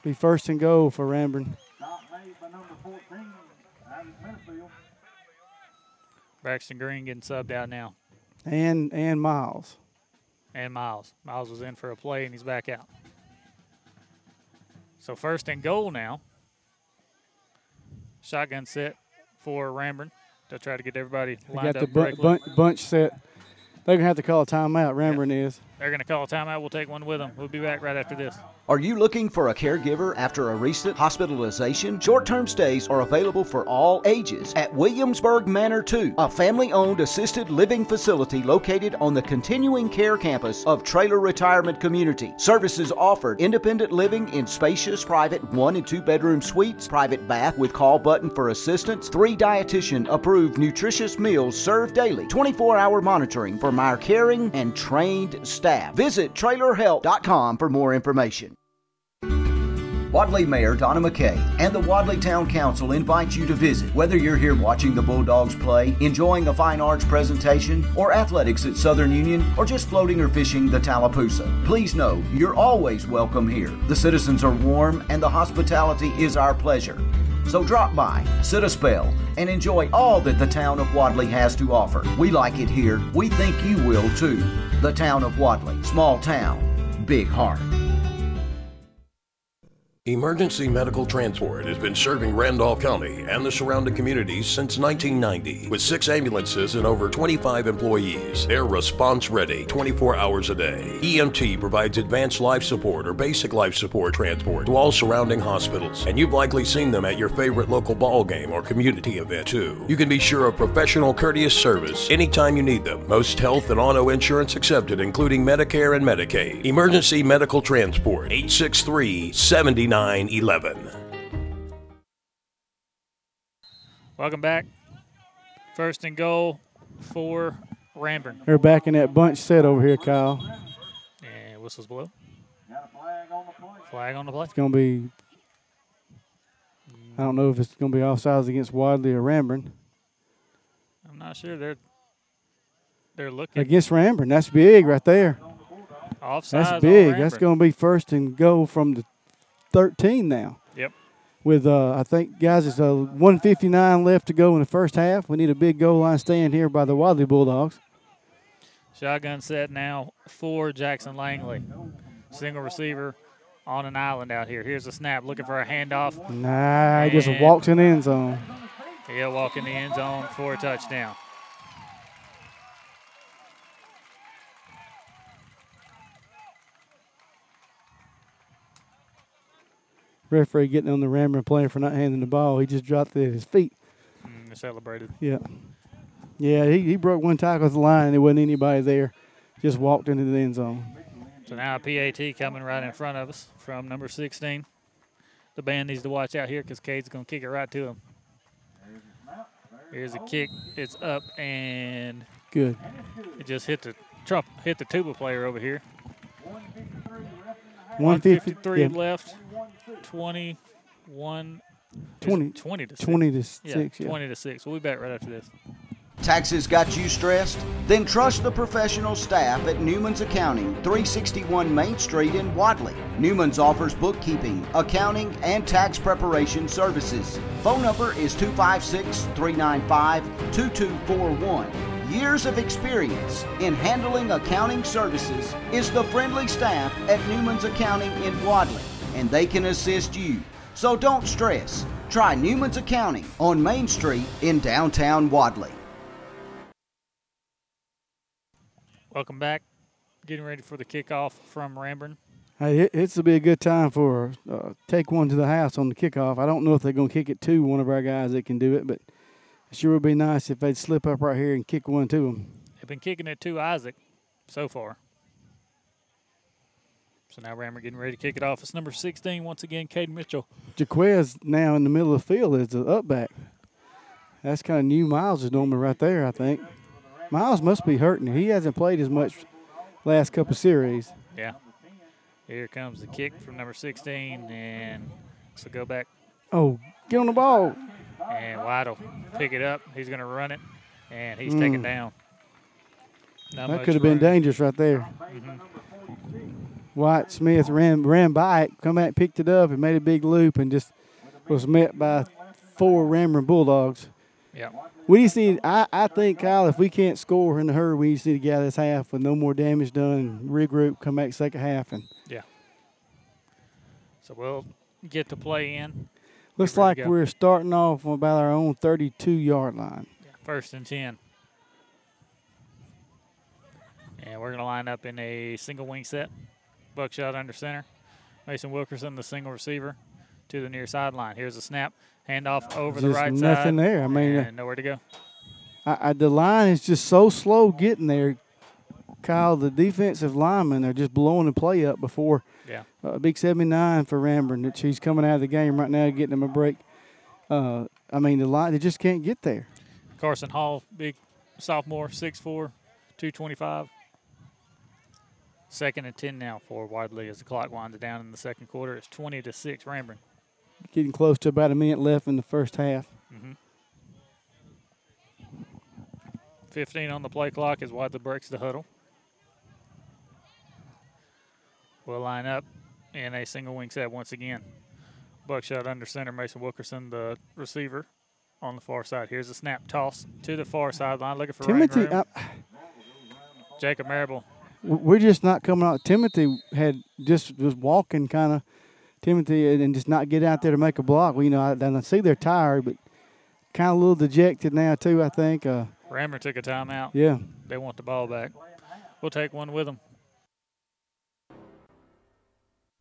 Be first and goal for Ranburne. Braxton Green getting subbed out now. And and Miles. And Miles. Miles was in for a play and he's back out. So first and goal now. Shotgun set for Ranburne. They'll try to get everybody They lined got up the bu- bunch, set. They're gonna have to call a timeout. Ranburne is. They're going to call a timeout. We'll take one with them. We'll be back right after this. Are you looking for a caregiver after a recent hospitalization? Short term stays are available for all ages at Williamsburg Manor 2, a family owned assisted living facility located on the continuing care campus of Traylor Retirement Community. Services offered independent living in spacious private one and two bedroom suites, private bath with call button for assistance, three dietitian approved nutritious meals served daily, 24 hour monitoring from our caring and trained staff. Visit trailerhelp.com for more information. Wadley Mayor Donna McKay and the Wadley Town Council invite you to visit. Whether you're here watching the Bulldogs play, enjoying a fine arts presentation, or athletics at Southern Union, or just floating or fishing the Tallapoosa, please know you're always welcome here. The citizens are warm and the hospitality is our pleasure. So drop by, sit a spell, and enjoy all that the town of Wadley has to offer. We like it here. We think you will too. The town of Wadley, small town, big heart. Emergency Medical Transport has been serving Randolph County and the surrounding communities since 1990 with six ambulances and over 25 employees. They're response ready 24 hours a day. EMT provides advanced life support or basic life support transport to all surrounding hospitals, and you've likely seen them at your favorite local ball game or community event too. You can be sure of professional, courteous service anytime you need them. Most health and auto insurance accepted, including Medicare and Medicaid. Emergency Medical Transport 863 7911. Welcome back. First and goal for Ranburne. They're back in that bunch set over here, Kyle. And whistles blow. Flag on the play. It's gonna be. I don't know if it's gonna be offsides against Wadley or Ranburne. I'm not sure. They're they're looking Against Ranburne, that's big right there. offsides. That's on big. That's going to be first and goal from the 13 now. Yep. With uh, I think guys, it's a 159 left to go in the first half. We need a big goal line stand here by the Wadley Bulldogs. Shotgun set now for Jackson Langley. Single receiver on an island out here. Here's a snap looking for a handoff. Nah, he just And walks in the end zone. He'll walk in the end zone for a touchdown. Referee getting on the rammer and playing for not handing the ball. He just dropped it at his feet. Mm, celebrated. Yeah. Yeah, he, he broke one tackle at the line and there wasn't anybody there. Just walked into the end zone. So now a PAT coming right in front of us from number 16. The band needs to watch out here because Cade's going to kick it right to him. Here's a kick. It's up and Good. it just hit the Trump hit the tuba player over here. 150 153 yeah. left. 21. 20 20 to 6. 20 to yeah, 6, yeah. 20 to 6. We'll be back right after this. Taxes got you stressed? Then trust the professional staff at Newman's Accounting, 361 Main Street in Wadley. Newman's offers bookkeeping, accounting, and tax preparation services. Phone number is 256 395 2241. Years of experience in handling accounting services is the friendly staff at Newman's Accounting in Wadley, and they can assist you. So don't stress. Try Newman's Accounting on Main Street in downtown Wadley. Welcome back. Getting ready for the kickoff from Ranburne. Hey, it, it's to be a good time for uh, take one to the house on the kickoff. I don't know if they're going to kick it to one of our guys that can do it, but it sure would be nice if they'd slip up right here and kick one to them. They've been kicking it to Isaac so far. So now Rammer getting ready to kick it off. It's number 16 once again, Caden Mitchell. Jaquez now in the middle of the field is the up back. That's kind of new Miles is normally right there, I think. Miles must be hurting. He hasn't played as much last couple series. Yeah. Here comes the kick from number 16, and so go back. Oh, get on the ball. And White will pick it up. He's going to run it, and he's taken Mm. down. Not that could have been dangerous right there. Mhm. White Smith ran ran by it, come back, picked it up, and made a big loop, and just was met by four Rammer Bulldogs. Yeah. We just need. I, I think Kyle, if we can't score in the hurry, we just need to get out of this half with no more damage done. Regroup, come back second half, and Yeah. So we'll get to play in. Looks like go. we're starting off about our own 32 yard line. First and 10. And we're going to line up in a single wing set. Buckshot under center. Mason Wilkerson, the single receiver, to the near sideline. Here's a snap. Handoff over the right nothing side. Nothing there. I mean, uh, nowhere to go. I, I, the line is just so slow getting there. Kyle, the defensive linemen are just blowing the play up before. Yeah. Uh, big 79 for Ranburne. That she's coming out of the game right now, getting them a break. Uh, I mean, the line they just can't get there. Carson Hall, big sophomore, 6'4, 225. Second and 10 now for Wadley as the clock winds down in the second quarter. It's 20 to 6 Ranburne. Getting close to about a minute left in the first half. Mhm. 15 on the play clock as Wadley breaks the huddle. We'll line up in a single wing set once again. Buckshot under center, Mason Wilkerson, the receiver on the far side. Here's a snap toss to the far sideline, looking for Timothy, uh, Jacob Marable. we're just not coming out. Timothy had just was walking kind of Timothy and and just not get out there to make a block. Well, you know, I, I see they're tired, but kind of a little dejected now too. I think. Uh, Rammer took a timeout. Yeah. They want the ball back. We'll take one with them.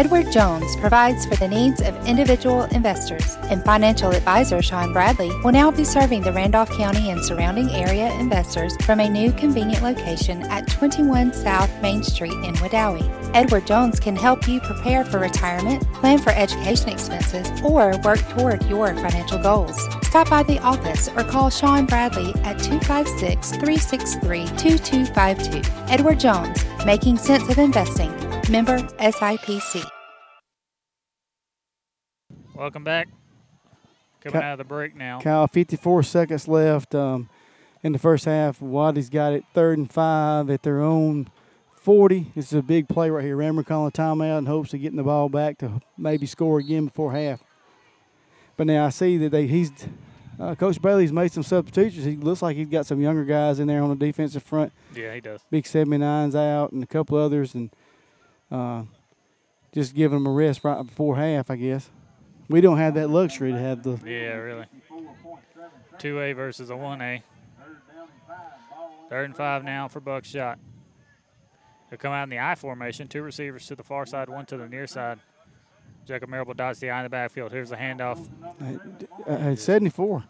Edward Jones provides for the needs of individual investors, and financial advisor Sean Bradley will now be serving the Randolph County and surrounding area investors from a new convenient location at 21 South Main Street in Wedowee. Edward Jones can help you prepare for retirement, plan for education expenses, or work toward your financial goals. Stop by the office or call Sean Bradley at 256 363 2252. Edward Jones, making sense of investing. Member SIPC. Welcome back. Coming Cut- out of the break now. Kyle, 54 seconds left um, in the first half. Wadley's got it third and five at their own 40. This is a big play right here. Rammer calling a timeout in hopes of getting the ball back to maybe score again before half. But now I see that they he's uh, Coach Bailey's made some substitutions. He looks like he's got some younger guys in there on the defensive front. Yeah, he does. Big 79's out and a couple others, and uh, just giving them a rest right before half, I guess. We don't have that luxury to have the Yeah, really. 2A versus a 1A. Third and five now for Buckshot. He'll come out in the I formation. Two receivers to the far side, one to the near side. Jacob Marable dots the eye in the backfield. Here's the handoff. uh, uh, 74.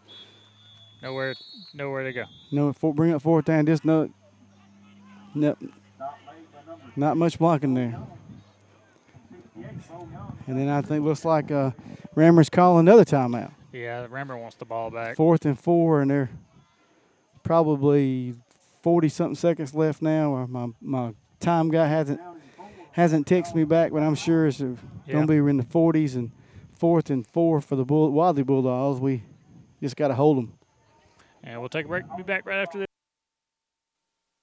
Nowhere, nowhere to go. No, for, bring up fourth down. Just no, no, not much blocking there. And then I think looks like uh, Rammer's calling another timeout. Yeah, Rammer wants the ball back. Fourth and four, and they're probably forty something seconds left now. Or my my time guy hasn't hasn't texted me back, but I'm sure it's Yeah. going to be in the forties and fourth and four for the Bull, Wadley Bulldogs. We just got to hold them. And we'll take a break. Be back right after this.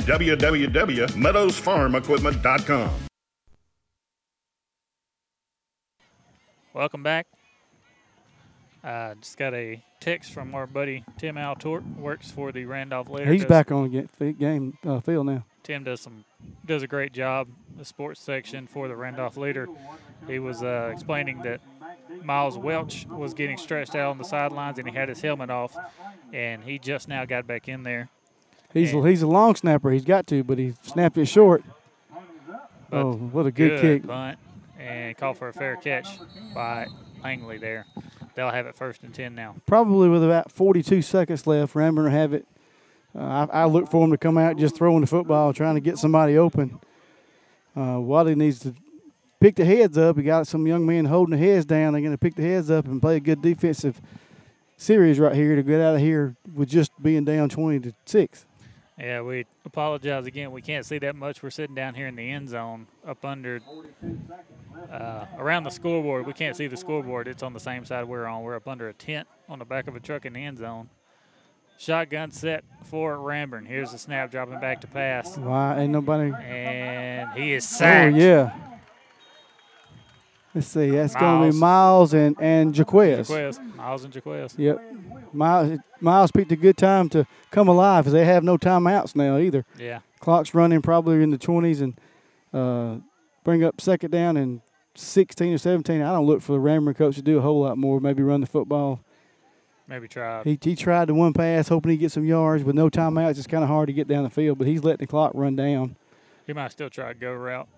www.meadowsfarmequipment.com. Welcome back. Uh, just got a text from our buddy Tim Altort, works for the Randolph Leader. He's does- back on the game uh, field now. Tim does some does a great job the sports section for the Randolph Leader. He was uh, explaining that Miles Welch was getting stretched out on the sidelines and he had his helmet off, and he just now got back in there. He's he's a long snapper. He's got to, but he snapped it short. Oh, what a good, kick! bunt and call for a fair catch by Langley there. They'll have it first and ten now. Probably with about 42 seconds left, Ranburne will have it. Uh, I, I look for him to come out just throwing the football, trying to get somebody open. Uh, Wadley needs to pick the heads up. He got some young men holding the heads down. They're going to pick the heads up and play a good defensive series right here to get out of here with just being down 20 to six. Yeah, we apologize again. We can't see that much. We're sitting down here in the end zone, up under, uh, around the scoreboard. We can't see the scoreboard. It's on the same side we're on. We're up under a tent on the back of a truck in the end zone. Shotgun set for Ranburne. Here's the snap, dropping back to pass, Why ain't nobody? and he is sacked. Oh yeah. Let's see. That's going to be Miles and and Jaquez. Jaquez, Miles and Jaquez. Yep. Miles Miles picked a good time to come alive because they have no timeouts now either. Yeah. Clock's running probably in the 20s and uh, bring up second down and 16 or 17. I don't look for the Rammer coach to do a whole lot more. Maybe run the football. Maybe try. He, he tried the one pass, hoping he'd get some yards. With no timeouts, it's kind of hard to get down the field, but he's letting the clock run down. He might still try a go route.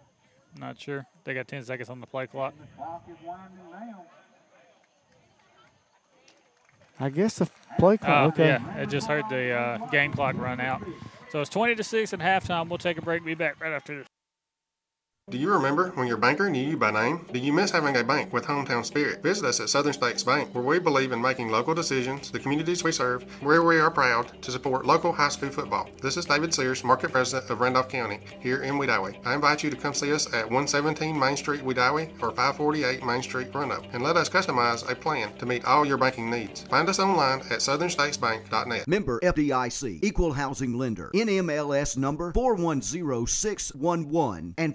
Not sure. They got 10 seconds on the play clock. I guess the play clock. Oh, okay. Yeah, I just heard the uh, game clock run out. So it's 20 to 6 at halftime. We'll take a break. Be back right after this. Do you remember when your banker knew you by name? Do you miss having a bank with hometown spirit? Visit us at Southern States Bank, where we believe in making local decisions, the communities we serve, where we are proud to support local high school football. This is David Sears, Market President of Randolph County, here in Wedowee. I invite you to come see us at 117 Main Street, Wedowee, or 548 Main Street, Roanoke, and let us customize a plan to meet all your banking needs. Find us online at southernstatesbank.net. Member FDIC, Equal Housing Lender, NMLS number 410611 and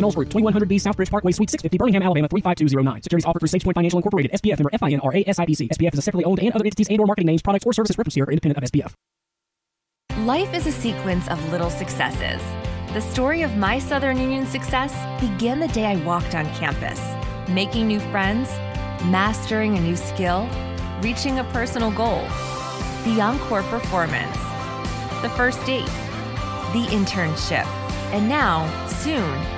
Knowles Group, 2100B Southbridge Parkway, Suite 650, Birmingham, Alabama 35209. Securities offered through SagePoint Financial Incorporated, SPF member FINRA SIPC. SPF is a separately owned and other entities and or marketing names, products, or services referenced here are independent of SPF. Life is a sequence of little successes. The story of my Southern Union success began the day I walked on campus, making new friends, mastering a new skill, reaching a personal goal, the encore performance, the first date, the internship, and now, soon,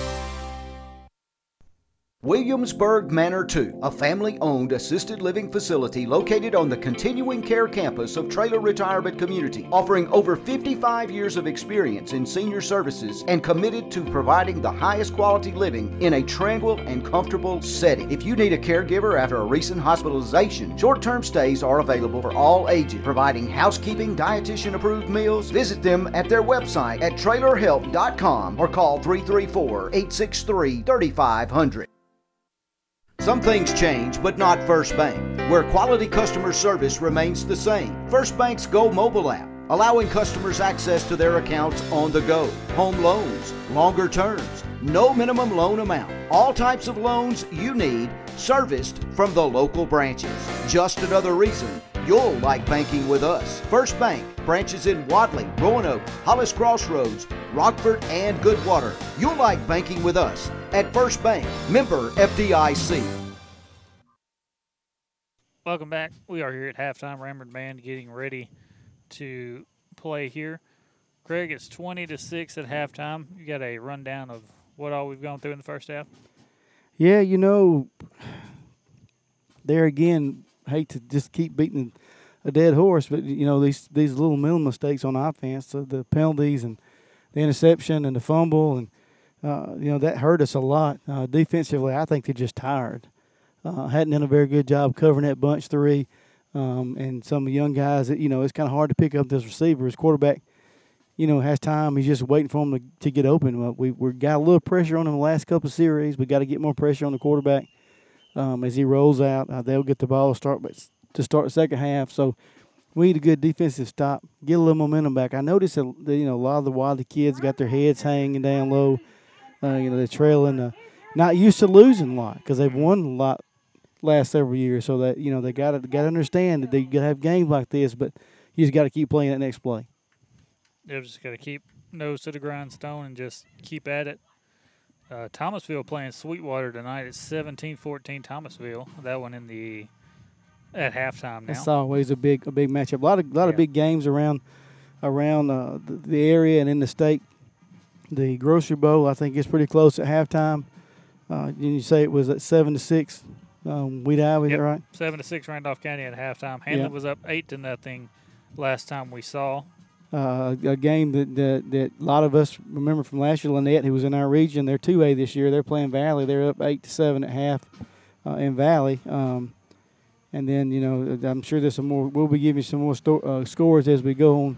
Williamsburg Manor 2, a family owned assisted living facility located on the continuing care campus of Traylor Retirement Community, offering over 55 years of experience in senior services and committed to providing the highest quality living in a tranquil and comfortable setting. If you need a caregiver after a recent hospitalization, short term stays are available for all ages, providing housekeeping, dietitian approved meals. Visit them at their website at trailerhelp.com or call 334 863 3500. Some things change, but not First Bank, where quality customer service remains the same. First Bank's Go mobile app, allowing customers access to their accounts on the go, home loans, longer terms, no minimum loan amount, all types of loans you need, serviced from the local branches. Just another reason you'll like banking with us. First Bank, branches in Wadley, Roanoke, Hollis Crossroads, Rockford, and Goodwater. You'll like banking with us at First Bank, member FDIC. Welcome back. We are here at halftime. Ramblin' Band getting ready to play here. Craig, it's 20 to 6 at halftime. You got a rundown of what all we've gone through in the first half? Yeah, you know, there again, hate to just keep beating a dead horse, but you know these these little mental mistakes on offense, the, the penalties and the interception and the fumble, and uh, you know that hurt us a lot uh, defensively. I think they're just tired. Uh, hadn't done a very good job covering that bunch three, um, and some young guys that you know it's kind of hard to pick up this receiver. His quarterback, you know, has time. He's just waiting for him to, to get open. We we got a little pressure on him the last couple of series. We got to get more pressure on the quarterback um, as he rolls out. Uh, they'll get the ball to start to start the second half. So we need a good defensive stop, get a little momentum back. I noticed that you know a lot of the Wadley kids got their heads hanging down low. Uh, you know they're trailing, uh, not used to losing a lot because they've won a lot last several years. So that you know they got to got to understand that they got to have games like this, but you just got to keep playing that next play. They've just got to keep nose to the grindstone and just keep at it. Uh, Thomasville playing Sweetwater tonight. It's 17-14 Thomasville. That one in the at halftime now. That's always a big a big matchup. A lot of lot yeah. of big games around around uh, the, the, area and in the state. The Grocery Bowl, I think, is pretty close at halftime. Uh, you say it was at seven to six. Um, Wedowee, yep. right? Seven to six, Randolph County at halftime. Handley yep. was up eight to nothing last time we saw. Uh, a game that, that, that a lot of us remember from last year. Lanett, who was in our region, they're two A this year. They're playing Valley. They're up eight to seven at half uh, in Valley. Um, and then you know I'm sure there's some more. We'll be giving some more sto- uh, scores as we go on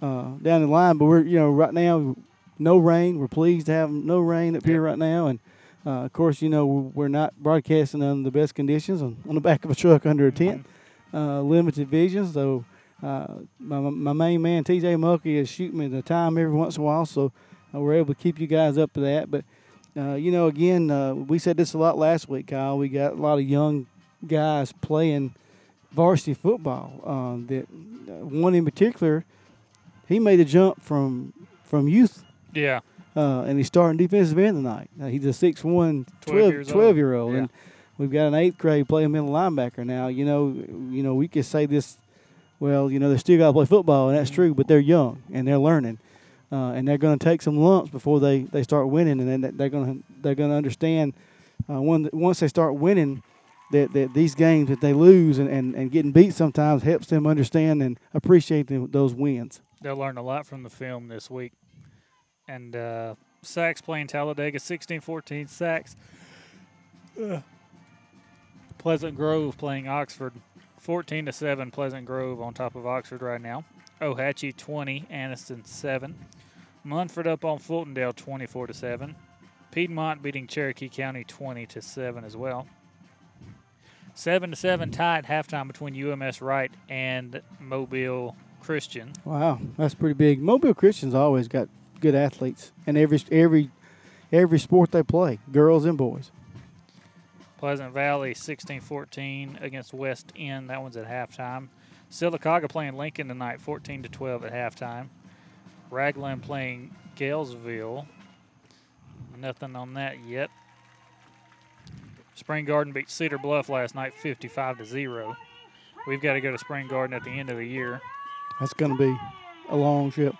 uh, down the line. But we're you know right now no rain. We're pleased to have no rain up here right now, and uh, of course you know we're not broadcasting under the best conditions on, on the back of a truck under a tent, uh, limited vision. So uh, my, my main man TJ Mulkey is shooting me the time every once in a while, so uh, we're able to keep you guys up to that. But uh, you know, again, uh, we said this a lot last week, Kyle. We got a lot of young guys playing varsity football. Um, that uh, one in particular, he made a jump from from youth. Yeah. Uh, and he's starting defensive end tonight. Uh, he's a 6'1", 12, 12 year old, yeah. and we've got an eighth grade playing middle linebacker now. You know, you know, we could say this well, you know, they still got to play football, and that's true, but they're young and they're learning. Uh, and they're going to take some lumps before they, they start winning, and then they're going to they're going to understand uh, when, once they start winning that, that these games that they lose and, and, and getting beat sometimes helps them understand and appreciate them, those wins. They'll learn a lot from the film this week. And uh, Saks playing Talladega, 16-14 Saks. Uh, Pleasant Grove playing Oxford, 14 to 7 Pleasant Grove on top of Oxford right now. Ohatchee 20, Anniston 7. Munford up on Fultondale 24 to 7. Piedmont beating Cherokee County 20 to 7 as well. 7 to 7 tied halftime between UMS Wright and Mobile Christian. Wow, that's pretty big. Mobile Christian's always got good athletes in every every every sport they play, girls and boys. Pleasant Valley 16-14 against West End. That one's at halftime. Sylacauga playing Lincoln tonight 14 to 12 at halftime. Ragland playing Gaylesville. Nothing on that yet. Spring Garden beat Cedar Bluff last night 55 to 0. We've got to go to Spring Garden at the end of the year. That's going to be a long trip.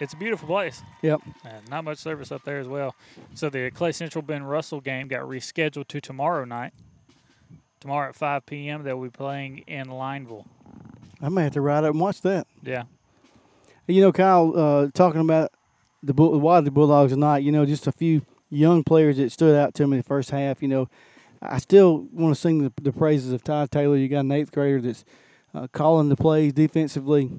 It's a beautiful place. Yep. And not much service up there as well. So the Clay Central Ben Russell game got rescheduled to tomorrow night. Tomorrow at 5 p.m. They'll be playing in Lineville. I may have to ride up and watch that. Yeah. You know, Kyle, uh, talking about the Bull- Wadley Bulldogs tonight, you know, just a few young players that stood out to me the first half. You know, I still want to sing the, the praises of Todd Taylor. You got an eighth grader that's uh, calling the plays defensively.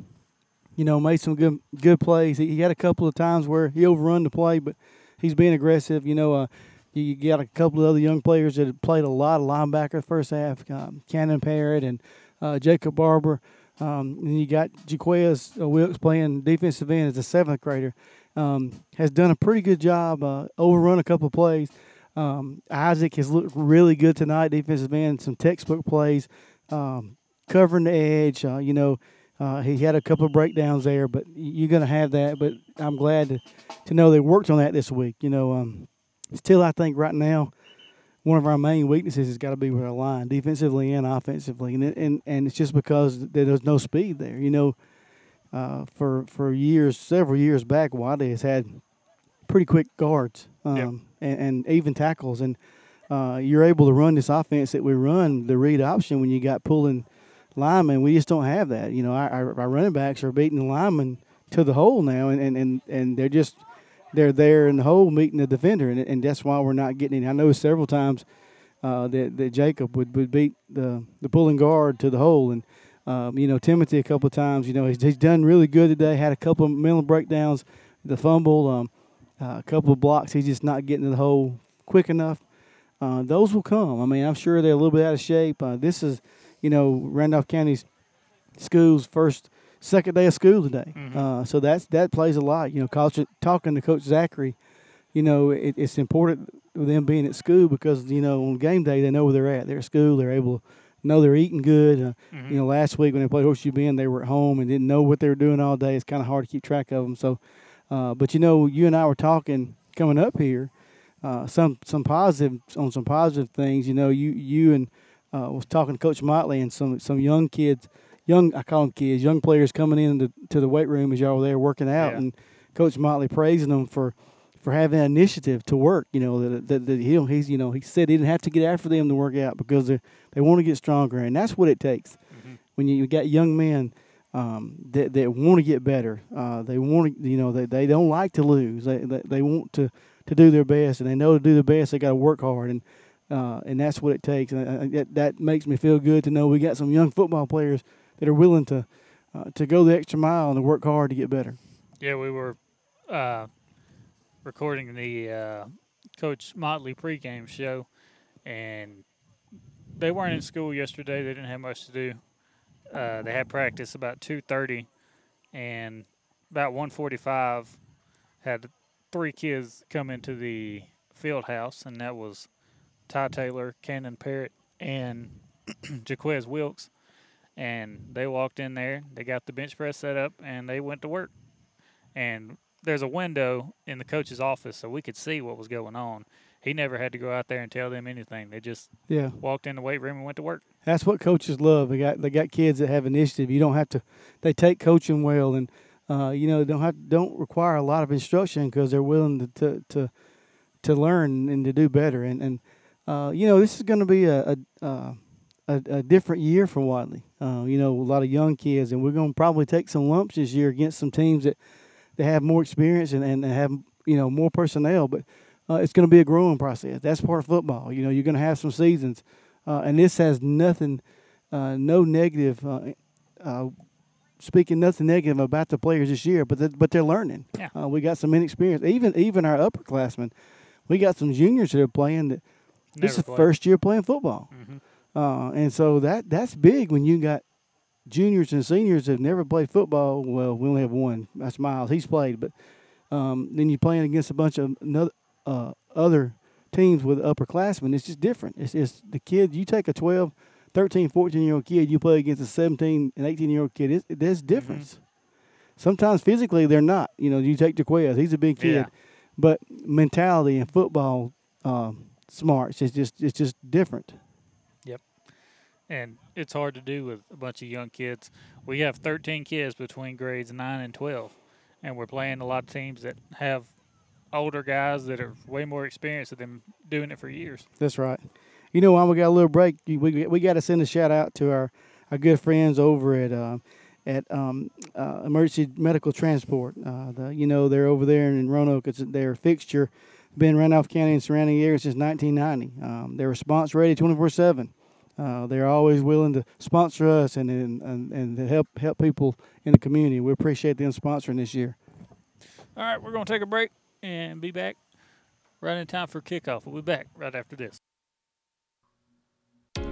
You know, made some good good plays. He, he had a couple of times where he overrun the play, but he's being aggressive. You know, uh, you, got a couple of other young players that played a lot of linebacker first half. Um, Cannon Parrott and uh, Jacob Barber. Um, and you got Jaquez uh, Wilkes playing defensive end as a seventh grader. Um, has done a pretty good job. Uh, overrun a couple of plays. Um, Isaac has looked really good tonight, defensive end. Some textbook plays, um, covering the edge. Uh, you know, uh, he had a couple of breakdowns there, but you're going to have that. But I'm glad to, to know they worked on that this week. You know, um, still I think right now one of our main weaknesses has got to be with our line, defensively and offensively, and it, and and it's just because there's no speed there. You know, uh, for for years, several years back, Wadley has had pretty quick guards um, and, and even tackles, and uh, you're able to run this offense that we run the read option when you got pulling linemen. We just don't have that. You know, our, our, running backs are beating the linemen to the hole now, and, and, and, and they're just they're there in the hole meeting the defender, and, and that's why we're not getting it. I know several times uh, that, that Jacob would, would beat the the pulling guard to the hole, and um, you know Timothy a couple of times. You know he's, he's done really good today. Had a couple of mental breakdowns, the fumble, um, uh, a couple of blocks. He's just not getting to the hole quick enough. Uh, those will come. I mean, I'm sure they're a little bit out of shape. Uh, this is, you know, Randolph County's school's first, second day of school today. Uh, so that's that plays a lot. You know, coach, talking to Coach Zachary, you know, it, it's important with them being at school because you know on game day they know where they're at. They're at school. They're able to know they're eating good. Uh, You know, last week when they played Horseshoe Bend, they were at home and didn't know what they were doing all day. It's kind of hard to keep track of them. So, uh, but you know, you and I were talking coming up here. Uh, some some positive on some positive things. You know, you you and uh, was talking to Coach Motley and some some young kids, young I call them kids, young players coming in to, to the weight room as y'all were there working out, Yeah. and Coach Motley praising them for for having that initiative to work. You know that that, that he he's you know he said he didn't have to get after them to work out because they they want to get stronger, and that's what it takes when you got young men. Um, that, that want to get better. Uh, they want to, you know, they, they don't like to lose. They, they, they want to, to do their best, and they know to do their best, they got to work hard, and uh, and that's what it takes. And uh, that, that makes me feel good to know we got some young football players that are willing to uh, to go the extra mile and to work hard to get better. Yeah, we were uh, recording the uh, Coach Motley pregame show, and they weren't in school yesterday. They didn't have much to do. Uh, they had practice about two thirty, and about one forty-five, had three kids come into the field house, and that was Ty Taylor, Cannon Parrott, and [clears throat] Jaquez Wilkes. And they walked in there, they got the bench press set up, and they went to work and there's a window in the coach's office so we could see what was going on. He never had to go out there and tell them anything. They just Yeah. walked in the weight room and went to work. That's what coaches love. They got they got kids that have initiative. You don't have to. They take coaching well, and uh, you know don't have don't require a lot of instruction because they're willing to, to to to learn and to do better. And and uh, you know this is going to be a a, uh, a a different year for Wadley. Uh, you know a lot of young kids, and we're going to probably take some lumps this year against some teams that that have more experience and, and have you know more personnel. But uh, it's going to be a growing process. That's part of football. You know you're going to have some seasons, uh, and this has nothing, uh, no negative. Uh, uh, speaking nothing negative about the players this year, but they, but they're learning. Yeah. Uh, we got some inexperience. Even even our upperclassmen, we got some juniors that are playing that this is played. first year playing football, Mhm. uh, and so that that's big when you got juniors and seniors that have never played football. Well, we only have one. That's Miles. He's played, but um, then you're playing against a bunch of another, uh, other teams with upperclassmen. It's just different. It's, it's the kid. You take a 12, 13, 14 year old kid, you play against a 17 and 18 year old kid. It's, there's difference. Sometimes physically they're not. You know, you take Jaquez. He's a big kid, Yeah. but mentality and football um, smarts is just it's just different. Yep. And it's hard to do with a bunch of young kids. We have 13 kids between grades 9 and 12. and we're playing a lot of teams that have older guys that are way more experienced than them doing it for years. That's right. You know, while we got a little break, we we got to send a shout out to our our good friends over at. Uh, at um, uh, Emergency Medical Transport, uh, the, you know they're over there in Roanoke. It's their fixture, been Randolph County and surrounding areas since 1990. Um, they're response ready 24 seven. Uh, they're always willing to sponsor us and, and and to help help people in the community. We appreciate them sponsoring this year. All right, we're going to take a break and be back right in time for kickoff. We'll be back right after this.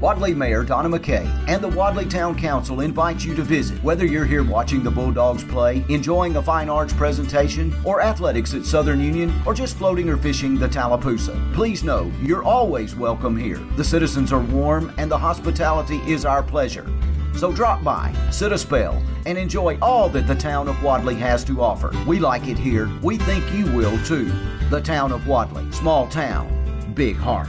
Wadley Mayor Donna McKay and the Wadley Town Council invite you to visit. Whether you're here watching the Bulldogs play, enjoying a fine arts presentation, or athletics at Southern Union, or just floating or fishing the Tallapoosa, please know you're always welcome here. The citizens are warm and the hospitality is our pleasure. So drop by, sit a spell, and enjoy all that the town of Wadley has to offer. We like it here. We think you will too. The town of Wadley, small town, big heart.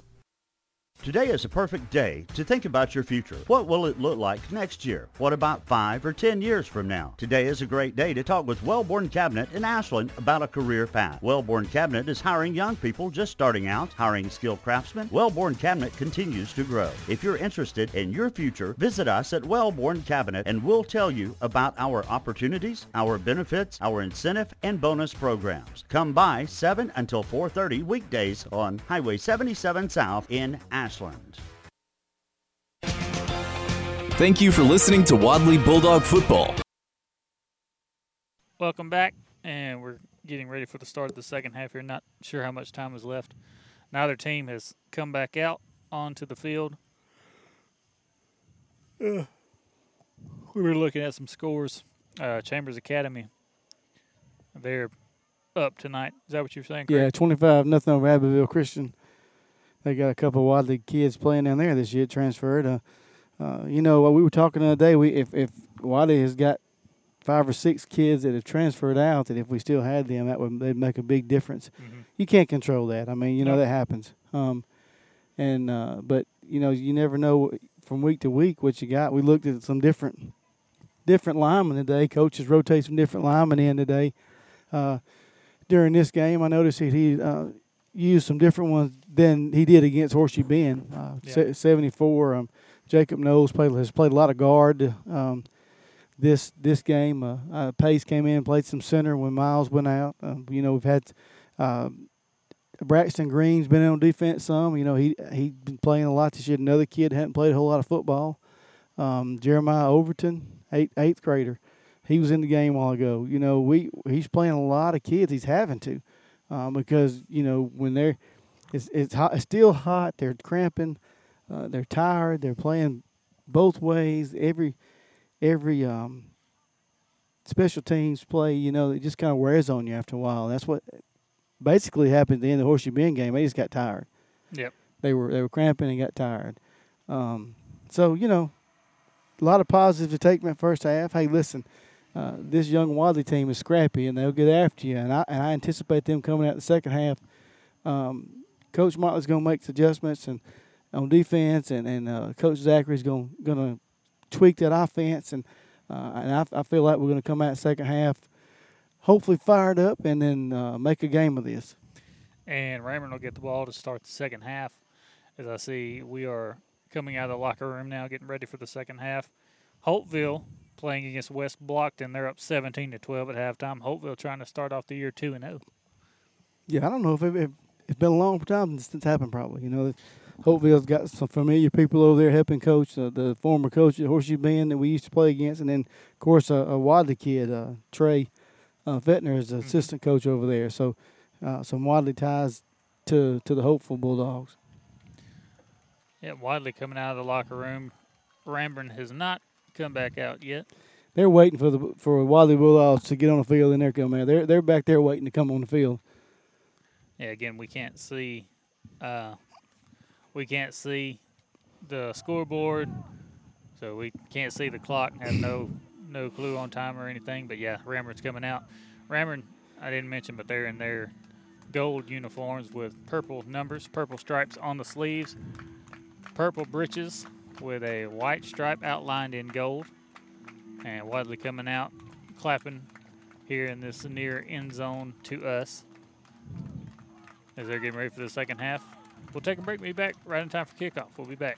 Today is a perfect day to think about your future. What will it look like next year? What about five or ten years from now? Today is a great day to talk with Wellborn Cabinet in Ashland about a career path. Wellborn Cabinet is hiring young people just starting out, hiring skilled craftsmen. Wellborn Cabinet continues to grow. If you're interested in your future, visit us at Wellborn Cabinet and we'll tell you about our opportunities, our benefits, our incentive and bonus programs. Come by 7 until 4:30 weekdays on Highway 77 South in Ashland. Thank you for listening to Wadley Bulldog Football. Welcome back, and we're getting ready for the start of the second half here. Not sure how much time is left. Neither team has come back out onto the field. Uh, we were looking at some scores. Uh, Chambers Academy, they're up tonight. Is that what you're saying? Craig? Yeah, 25 nothing over Abbeville Christian. They got a couple of Wadley kids playing down there this year, transferred. Uh, uh, you know, we were talking the other day. We if if Wadley has got five or six kids that have transferred out, that if we still had them, that would they'd make a big difference. Mm-hmm. You can't control that. I mean, you know that happens. Um, and uh, but you know, you never know from week to week what you got. We looked at some different different linemen today. Coaches rotate some different linemen in today. Uh, during this game, I noticed that he uh, used some different ones than he did against Horseshoe Bend. Uh, se- 74. Um, Jacob Knowles played has played a lot of guard. Um, this this game, uh, uh, Pace came in, and played some center when Miles went out. Uh, you know, we've had uh, Braxton Green's been on defense some. You know, he he's been playing a lot this year. Another kid hadn't played a whole lot of football. Um, Jeremiah Overton, eighth eighth grader, he was in the game a while ago. You know, we he's playing a lot of kids. He's having to um, because you know when they're it's it's, hot, it's still hot. They're cramping. Uh, they're tired. They're playing both ways. Every every um, special teams play, you know, it just kind of wears on you after a while. That's what basically happened at the end of the Horseshoe Bend game. They just got tired. Yep. They were they were cramping and got tired. Um, so you know, a lot of positives to take from that first half. Hey, listen, uh, this young Wadley team is scrappy and they'll get after you, and I and I anticipate them coming out the second half. Um, Coach Motley's going to make adjustments and on defense, and and uh, Coach Zachary's going going to tweak that offense, and uh, and I, I feel like we're going to come out second half, hopefully fired up, and then uh, make a game of this. And Raymond will get the ball to start the second half. As I see, we are coming out of the locker room now, getting ready for the second half. Holtville playing against West Blockton. They're up 17 to 12 at halftime. Holtville trying to start off the year 2 and oh. 0. Yeah, I don't know if, it, if it's been a long time since it's happened. Probably, you know, Holtville's got some familiar people over there helping coach. Uh, the former coach at Horseshoe Bend that we used to play against, and then of course a, a Wadley kid, uh, Trey uh, is the Mm-hmm. assistant coach over there. So uh, some Wadley ties to to the Holtville Bulldogs. Yeah, Wadley coming out of the locker room. Ranburne has not come back out yet. They're waiting for the for Wadley Bulldogs to get on the field, and they're coming out. They're they're back there waiting to come on the field. Yeah, again, we can't see, uh, we can't see the scoreboard, so we can't see the clock. and Have no no clue on time or anything. But yeah, Ranburne's coming out. Ranburne, I didn't mention, but they're in their gold uniforms with purple numbers, purple stripes on the sleeves, purple breeches with a white stripe outlined in gold, and Wadley coming out, clapping here in this near end zone to us as they're getting ready for the second half. We'll take a break. We'll be back right in time for kickoff. We'll be back.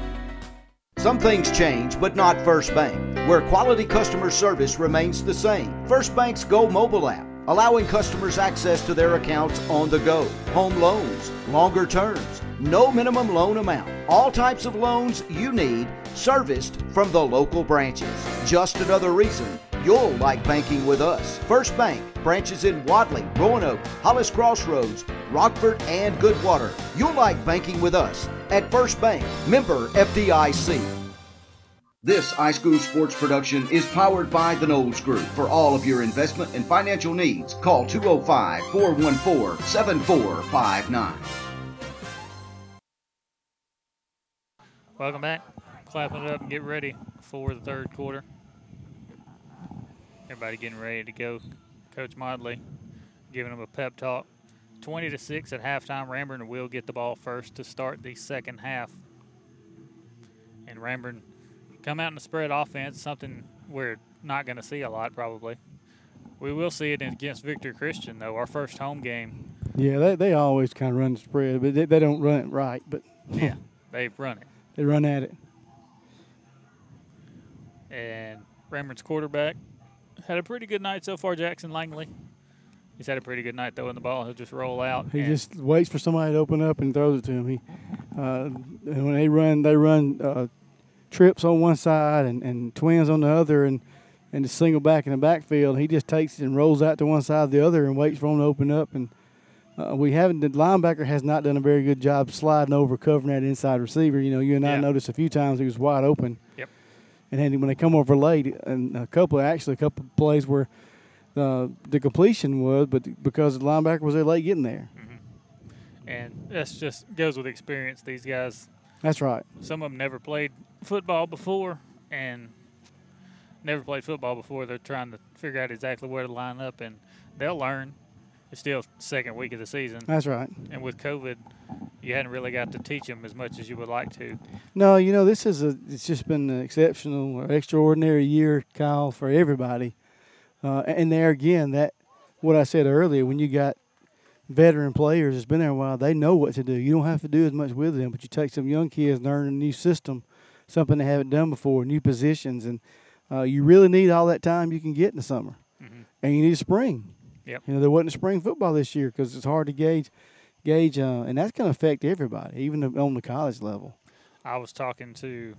Some things change, but not First Bank, where quality customer service remains the same. First Bank's Go mobile app, allowing customers access to their accounts on the go, home loans, longer terms, no minimum loan amount, all types of loans you need, serviced from the local branches. Just another reason you'll like banking with us. First Bank, branches in Wadley, Roanoke, Hollis Crossroads, Rockford, and Goodwater. You'll like banking with us at First Bank, member FDIC. This iSchool Sports production is powered by the Knowles Group. For all of your investment and financial needs, call 205 414 7459. Welcome back. Clapping it up and get ready for the third quarter. Everybody getting ready to go. Coach Motley giving them a pep talk. 20 to 6 at halftime. Ranburne will get the ball first to start the second half. And Ranburne come out in the spread offense, something we're not going to see a lot probably. We will see it against Victory Christian, though, our first home game. Yeah, they, they always kind of run the spread, but they, they don't run it right. But [laughs] Yeah, they run it. they run at it. And Ranburne's quarterback had a pretty good night so far, Jackson Langley. He's had a pretty good night throwing the ball. He'll just roll out. He just waits for somebody to open up and throws it to him. He, uh, and when they run, they run uh, trips on one side and, and twins on the other, and and the single back in the backfield. He just takes it and rolls out to one side or the other and waits for them to open up. And uh, we haven't. The linebacker has not done a very good job sliding over, covering that inside receiver. You know, you and I Yeah. noticed a few times he was wide open. Yep. And then when they come over late, and a couple actually a couple plays where uh, the completion was, but because the linebacker was there late getting there. and that's just goes with experience. These guys, That's right. some of them never played football before and never played football before. They're trying to figure out exactly where to line up, and they'll learn. It's still second week of the season. That's right. And with COVID, you hadn't really got to teach them as much as you would like to. No, you know this is a. It's just been an exceptional or extraordinary year, Kyle, for everybody. Uh, and there again, that what I said earlier, when you got veteran players that's been there a while, they know what to do. You don't have to do as much with them, but you take some young kids and learn a new system, something they haven't done before, new positions, and uh, you really need all that time you can get in the summer, and you need a spring. Yep. You know there wasn't spring football this year because it's hard to gauge, gauge, uh, and that's going to affect everybody, even on the college level. I was talking to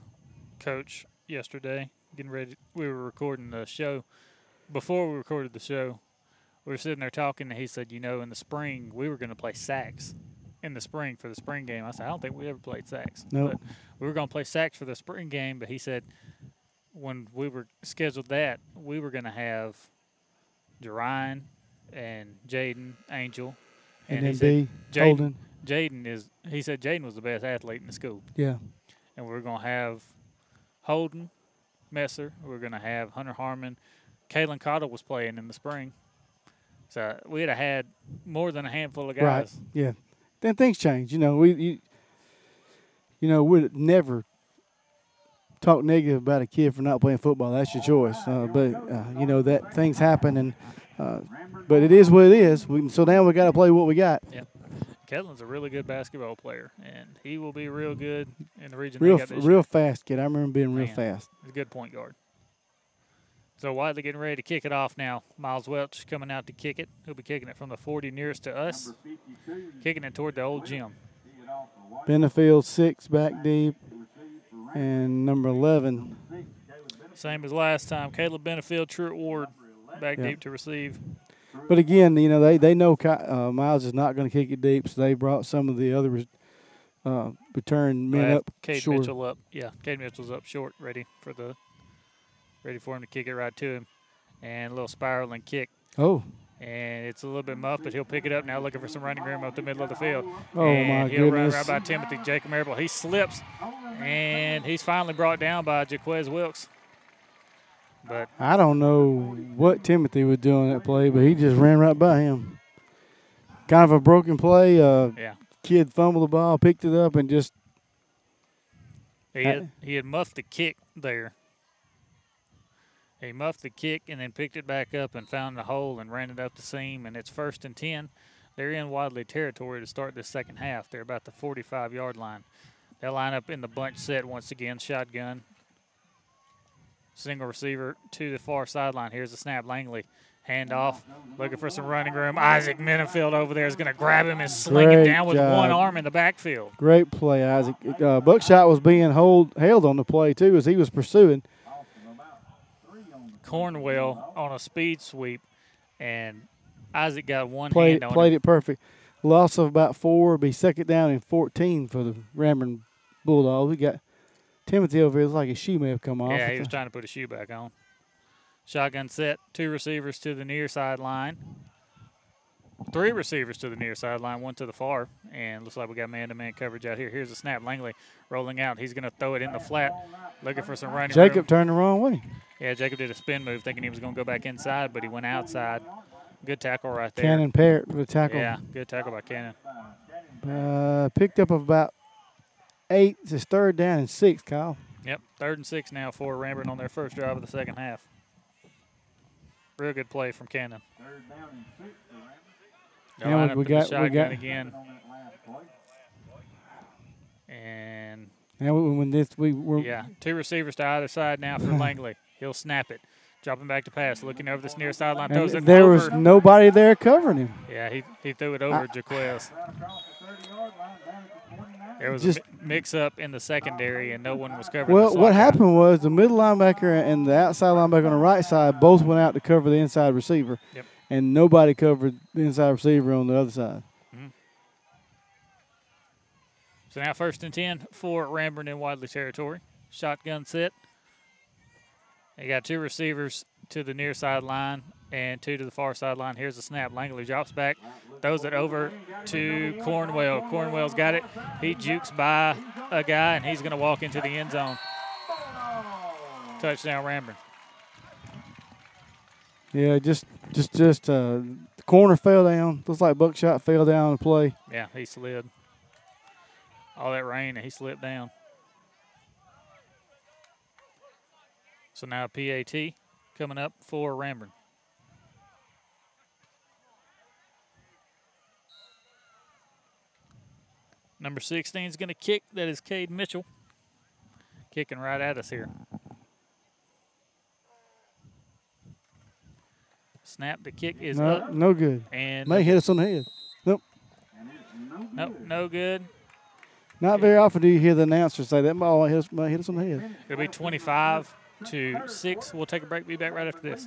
Coach yesterday, getting ready. We were recording the show. Before we recorded the show, we were sitting there talking, and he said, "You know, in the spring we were going to play Saks in the spring for the spring game." I said, "I don't think we ever played Saks, Nope. we were going to play Saks for the spring game." But he said, when we were scheduled that, we were going to have Jerine and Jaden Angel, And he then B, Holden. Jaden is. He said Jaden was the best athlete in the school Yeah. and we're gonna have Holden, Messer. We're going to have Hunter Harmon. Kalen Cottle was playing in the spring. So we'd have had more than a handful of guys. Right. Yeah. Then things change. You know, we you, you know, we'd never talk negative about a kid for not playing football. That's your choice. Uh, but uh, you know that things happen, and uh, but it is what it is. We, so now we got to play what we got. Yeah, Kettlin's a really good basketball player, and he will be real good in the region. Real, they got this real fast kid. I remember being real Man, fast. He's a good point guard. So Wadley getting ready to kick it off now. Miles Welch coming out to kick it. He'll be kicking it from the 40 nearest to us, kicking it toward the old gym. Benefield six back deep, and number eleven. Same as last time. Caleb Benefield, Truett Ward, back Yeah. deep to receive. But again, you know they they know uh, Miles is not going to kick it deep, so they brought some of the other uh, return men up Cade short. Mitchell up. Yeah, Cade Mitchell's up short, ready for the, ready for him to kick it right to him, and a little spiraling kick. Oh. And it's a little bit muffed, but he'll pick it up now, looking for some running room up the middle of the field. Oh, and my he'll goodness. run right by Timothy Jacob Marable. He slips, and he's finally brought down by Jaquez Wilkes. But I don't know what Timothy was doing that play, but he just ran right by him. Kind of a broken play. Uh, Yeah. Kid fumbled the ball, picked it up, and just He had, he had muffed the kick there. He muffed the kick and then picked it back up and found the hole and ran it up the seam. And it's first and 10. They're in Wadley territory to start the second half. They're about the 45 yard line. They'll line up in the bunch set once again, shotgun. Single receiver to the far sideline. Here's the snap. Langley. handoff, looking for some running room. Isaac Minifield over there is going to grab him and sling Great him down with one arm in the backfield. great play, Isaac. Uh, Buckshot was being hold held on the play too as he was pursuing. Cornwell on a speed sweep, and Isaac got one Played hand on played him. it perfect. Loss of about four, be second down and fourteen for the Ranburne Bulldogs. We got Timothy over here. Looks like his shoe may have come off. Yeah, he was trying to put a shoe back on. Shotgun set, two receivers to the near sideline. Three receivers to the near sideline, one to the far, and looks like we got man-to-man coverage out here. Here's a snap. Langley rolling out. He's going to throw it in the flat, looking for some running room. Jacob turned the wrong way. Yeah, Jacob did a spin move, thinking he was going to go back inside, but he went outside. Good tackle right there. Cannon Parrott with a tackle. Yeah, good tackle by Cannon. Uh, picked up about eight. It's third down and six, Kyle. Yep, third and six now for Ranburne on their first drive of the second half. Real good play from Cannon. They'll Yeah, line we- up we the got- we got- again. And Now when this we were yeah, two receivers to either side now for [laughs] Langley. He'll snap it, dropping back to pass, looking over this near sideline, and throws it there over. was nobody there covering him. Yeah, he, he threw it over I- Jaquez. There was Just- a mix up in the secondary, and no one was covering. Well, what happened was the middle linebacker and the outside linebacker on the right side both went out to cover the inside receiver, Yep. And nobody covered the inside receiver on the other side. Mm-hmm. So now first and 10 for Ranburne in Wadley territory. Shotgun set. They got two receivers to the near sideline and two to the far sideline. Here's the snap. Langley drops back, throws it over to Cornwell. Cornwell's got it. He jukes by a guy, and he's going to walk into the end zone. Touchdown, Ranburne. Yeah, just just just uh, the corner fell down. Looks like Buckshot fell down the play. Yeah, he slid. All that rain, and he slipped down. So now PAT coming up for Ranburne. Number 16 is going to kick. That is Cade Mitchell. Kicking right at us here. Snap. The kick is no, up. no good. And may hit us on the head. Nope. Nope, no good. Not very often do you hear the announcer say that ball might hit us, might hit us on the head. It'll be 25 to 6. We'll take a break. Be back right after this.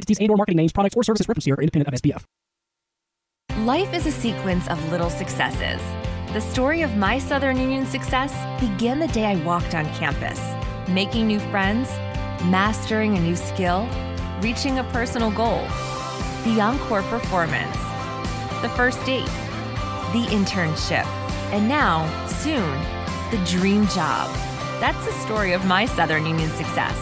entities and or marketing names, products, or services referenced here are independent of SPF. Life is a sequence of little successes. The story of my Southern Union success began the day I walked on campus, making new friends, mastering a new skill, reaching a personal goal, the encore performance, the first date, the internship, and now, soon, the dream job. That's the story of my Southern Union success.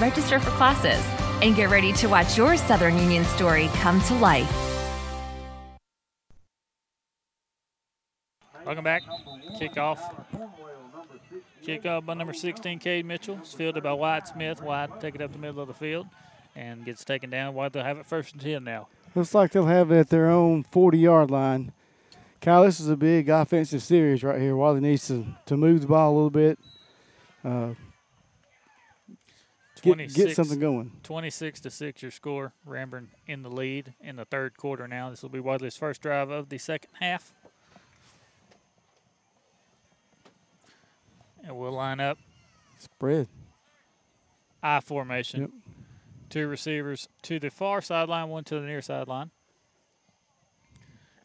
Register for classes and get ready to watch your Southern Union story come to life. Welcome back. Kickoff. Kickoff by number 16, Cade Mitchell. It's fielded by White Smith. White take it up the middle of the field and gets taken down. White they'll have it first and 10 now. Looks like they'll have it at their own 40 yard line. Kyle, this is a big offensive series right here. Wadley needs to, to move the ball a little bit. Uh, get, get something going. 26 to 6 your score. Ranburne in the lead in the third quarter now. This will be Wadley's first drive of the second half. And we'll line up. Spread. I formation. Yep. Two receivers to the far sideline, one to the near sideline.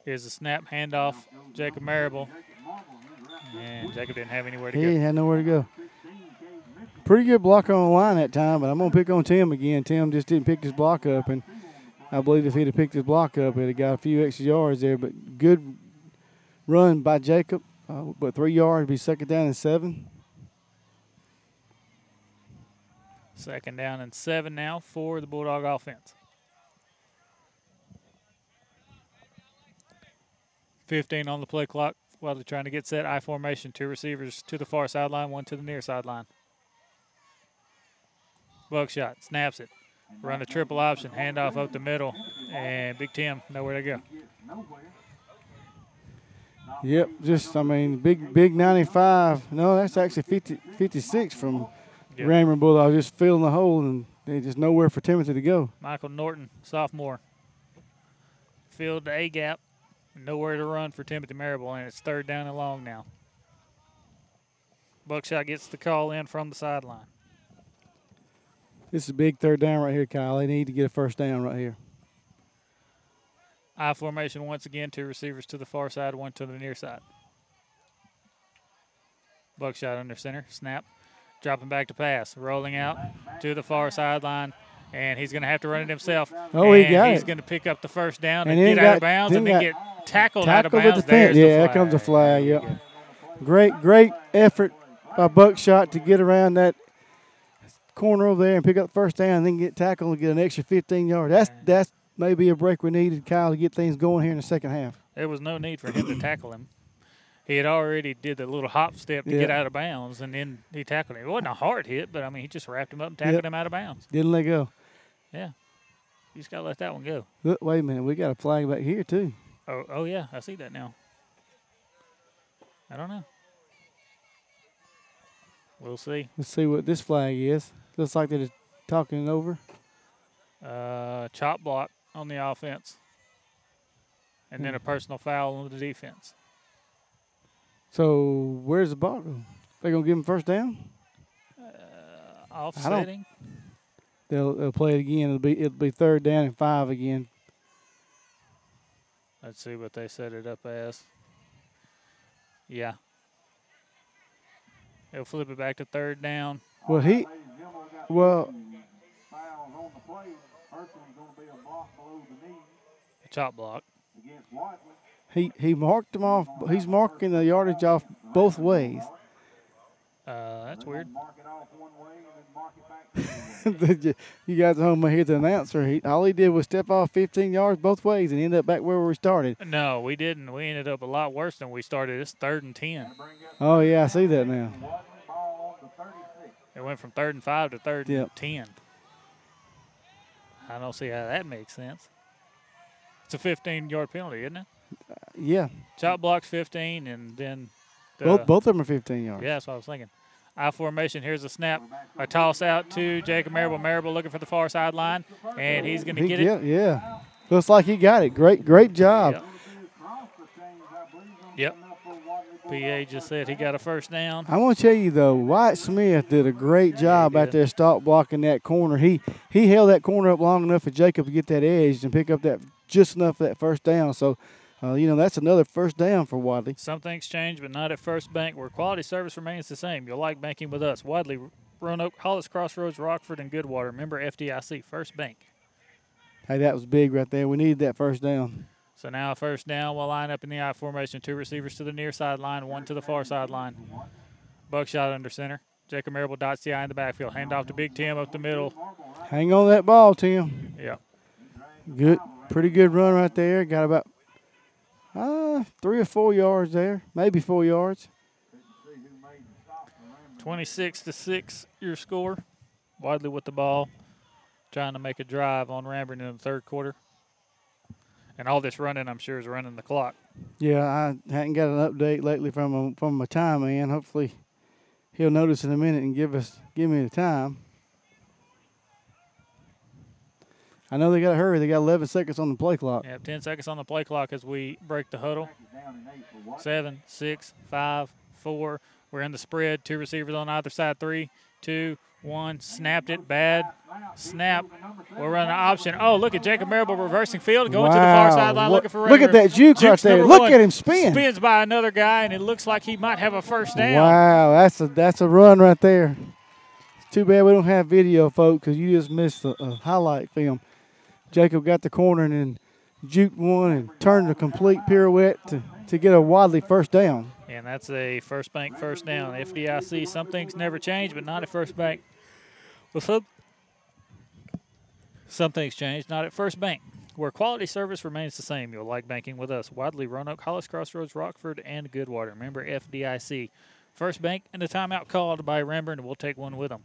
Here's a snap handoff. Jacob Marable. And Jacob didn't have anywhere to He go. He had nowhere to go. Pretty good block on the line that time, but I'm going to pick on Tim again. Tim just didn't pick his block up, and I believe if he'd have picked his block up, he'd have got a few extra yards there. But good run by Jacob. Uh, but three yards, be second down and seven. Second down and seven now for the Bulldog offense. 15 on the play clock while they're trying to get set. I formation, two receivers to the far sideline, one to the near sideline. Buckshot snaps it. Run a triple option, handoff up the middle, and Big Tim nowhere to go. Yep, just I mean big big 95. No, that's actually 50, 56 from Yep. Ranburne Bulldogs just filling the hole and they just nowhere for Timothy to go. Michael Norton, sophomore. filled the A gap. Nowhere to run for Timothy Marable, and it's third down and long now. Buckshot gets the call in from the sideline. This is a big third down right here, Kyle. They need to get a first down right here. I formation once again, two receivers to the far side, one to the near side. Buckshot under center, snap, dropping back to pass, rolling out to the far sideline, and he's going to have to run it himself. Oh, he And got He's it. going to pick up the first down And and, get got- out of bounds, and then get tackled, out of Tackled bounds. the. There's the Yeah, there comes a flag. Yep. Great, great effort by Buckshot to get around that corner over there and pick up the first down, and then get tackled and get an extra 15 yards. That's that's maybe a break we needed, Kyle, to get things going here in the second half. There was no need for him to tackle him. He had already did the little hop step to Yeah. get out of bounds, and then he tackled him. It wasn't a hard hit, but I mean, he just wrapped him up and tackled Yep. him out of bounds. Didn't let go. Yeah, you just got to let that one go. Wait a minute, we got a flag back here too. Oh, oh yeah, I see that now. I don't know. We'll see. Let's see what this flag is. Looks like they're talking it over. Uh, chop block on the offense, and then a personal foul on the defense. So where's the ball? go? They gonna give him first down? Offsetting. They'll, they'll play it again. It'll be it'll be third down and five again. Let's see what they set it up as. Yeah. They'll flip it back to third down. Well, he, well, Fouls on the play. First going to be a block below the knee Chop block. against he he marked them off. He's marking the yardage off both ways. Uh, that's weird. Mark it off one way and then mark it back. you guys at home might hear the announcer. He all he did was step off 15 yards both ways and end up back where we started. No, we didn't. We ended up a lot worse than we started. It's third and ten. Oh yeah, I see that now. It went from third and five to third and ten. I don't see how that makes sense. It's a 15 yard penalty, isn't it? Uh, yeah, Chop blocks 15, and then the, both both of them are 15 yards. Yeah, that's what I was thinking. I formation. Here's a snap. A toss out to Jacob Marable. Marable looking for the far sideline, and he's going to get get- it. Yeah, looks like he got it. Great great job. Yep. Yep. PA just said he got a first down. I want to tell you though, Wyatt Smith did a great job out there stop blocking that corner. He he held that corner up long enough for Jacob to get that edge and pick up that just enough for that first down. So, uh, you know, that's another first down for Wadley. Some things change, but not at First Bank, where quality service remains the same. You'll like banking with us. Wadley, Roanoke, Hollis Crossroads, Rockford, and Goodwater. Member FDIC, First Bank. Hey, that was big right there. We needed that first down. So now first down, we'll line up in the I formation. Two receivers to the near sideline, one to the far sideline. Buckshot under center. Jacob Marable dots the I in the backfield. Hand off to Big Tim up the middle. Hang on that ball, Tim. Yeah. Good, pretty good run right there. Got about uh, three or four yards there, maybe four yards. 26 to 6, your score. Wadley with the ball, trying to make a drive on Ranburne in the third quarter. And all this running, I'm sure, is running the clock. Yeah, I hadn't got an update lately from a, from my time man. Hopefully, he'll notice in a minute and give us give me the time. I know they got to hurry. They got 11 seconds on the play clock. Yeah, 10 seconds on the play clock as we break the huddle. Seven, six, five, four. We're in the spread. Two receivers on either side. Three, two, one. Snapped it. Bad. Snap. We're running option. Oh, look at Jacob Marable reversing field, going wow. to the far sideline, looking for. Look at that juke right there. Look one. at him spin. Spins by another guy, and it looks like he might have a first down. Wow, that's a that's a run right there. It's too bad we don't have video, folks, because you just missed a, a highlight film. Jacob got the corner and then juked one and turned a complete pirouette to, to get a Wadley first down. And that's a First Bank first down. FDIC, some things never change, but not at First Bank. Well, some, some things change, not at First Bank, where quality service remains the same. You'll like banking with us. Wadley, Roanoke, Hollis Crossroads, Rockford, and Goodwater. Remember FDIC. First Bank and a timeout called by Ranburne, and we'll take one with them.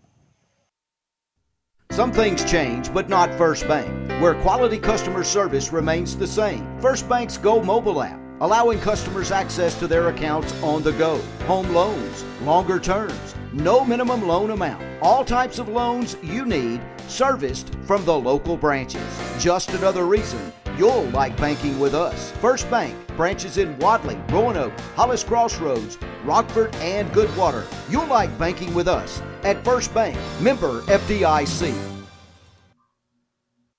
Some things change, but not First Bank, where quality customer service remains the same. First Bank's Go mobile app, allowing customers access to their accounts on the go, home loans, longer terms, no minimum loan amount, all types of loans you need, serviced from the local branches. Just another reason you'll like banking with us. First Bank, branches in Wadley, Roanoke, Hollis Crossroads, Rockford, and Goodwater. You'll like banking with us at First Bank, member FDIC.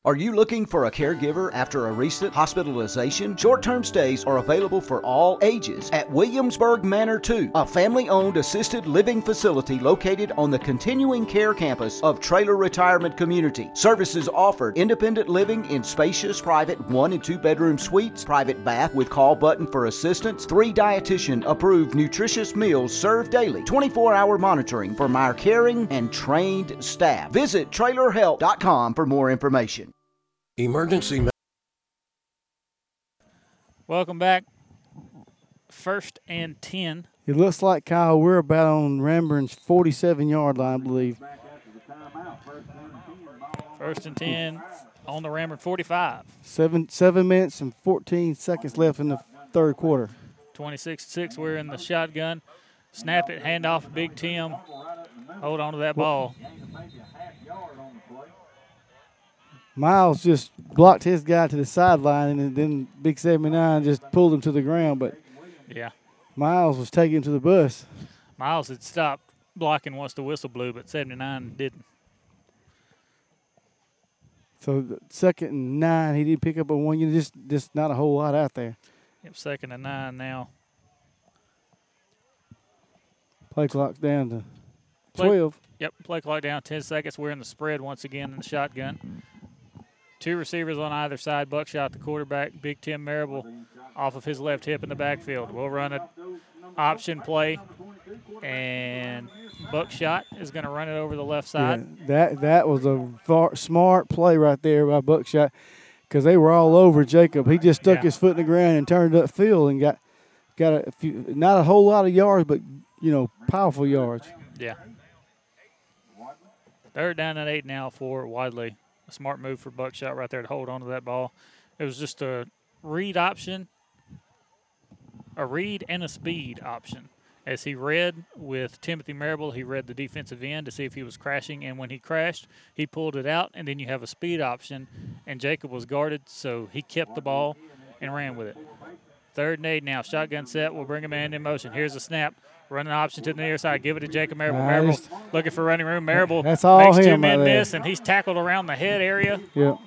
Are you looking for a caregiver after a recent hospitalization? Short term stays are available for all ages at Williamsburg Manor 2, a family owned assisted living facility located on the continuing care campus of Traylor Retirement Community. Services offered independent living in spacious private one and two bedroom suites, private bath with call button for assistance, three dietitian approved nutritious meals served daily, 24 hour monitoring from our caring and trained staff. Visit trailerhelp.com for more information. Emergency. Welcome back. First and 10. It looks like, Kyle, we're about on Ranburne's 47 yard line, I believe. First and 10 on the Ranburne 45. Seven, seven minutes and 14 seconds left in the third quarter. 26 6. We're in the shotgun. Snap it, hand off Big Tim. Hold on to that ball. Miles just blocked his guy to the sideline, and then Big 79 just pulled him to the ground. But yeah, Miles was taking him to the bus. Miles had stopped blocking once the whistle blew, but 79 didn't. So second and nine, he did pick up a one. You know, just just not a whole lot out there. Yep, second and nine now. Play clock down to Play, 12. Yep, play clock down 10 seconds. We're in the spread once again in the shotgun. Two receivers on either side. Buckshot, the quarterback. Big Tim Marable off of his left hip in the backfield. We'll run an option play, and Buckshot is going to run it over the left side. Yeah, that that was a far, smart play right there by Buckshot because they were all over Jacob. He just stuck Yeah. his foot in the ground and turned up field and got got a few, not a whole lot of yards, but you know, powerful yards. Yeah. Third down and eight now for Wadley. A smart move for Buckshot right there to hold on to that ball. It was just a read option, a read and a speed option. As he read with Timothy Marable, he read the defensive end to see if he was crashing, and when he crashed, he pulled it out, and then you have a speed option, and Jacob was guarded, so he kept the ball and ran with it. Third and eight now. Shotgun set. We'll bring a man in motion. Here's a snap. Running option to the near side. Give it to Jacob Marable. Nice. Marable looking for running room. Marable That's all makes two him men miss, and he's tackled around the head area. Yep.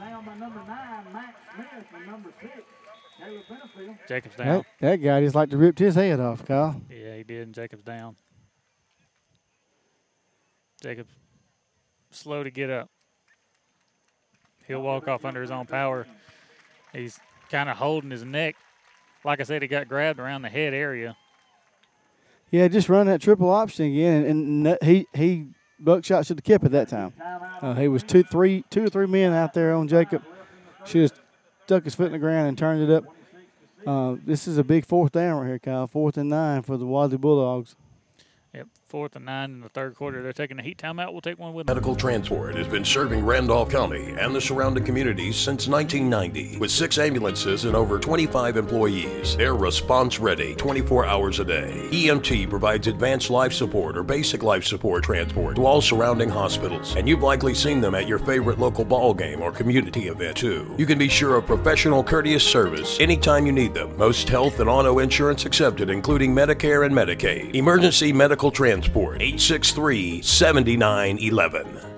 Jacob's down. That, that guy just like to ripped his head off, Kyle. Yeah, he did, and Jacob's down. Jacob's slow to get up. He'll walk off under his own power. He's kind of holding his neck. Like I said, he got grabbed around the head area. Yeah, just run that triple option again, and, and he he buckshot should have kept it that time. Uh, he was two three two or three men out there on Jacob. Should have stuck his foot in the ground and turned it up. Uh, this is a big fourth down right here, Kyle. Fourth and nine for the Wadley Bulldogs. Fourth and nine in the third quarter. They're taking a heat timeout. We'll take one with them. Medical Transport has been serving Randolph County and the surrounding communities since 1990 with six ambulances and over 25 employees. They're response ready 24 hours a day. EMT provides advanced life support or basic life support transport to all surrounding hospitals, and you've likely seen them at your favorite local ball game or community event too. You can be sure of professional, courteous service anytime you need them. Most health and auto insurance accepted, including Medicare and Medicaid. Emergency Medical Transport 863 7911.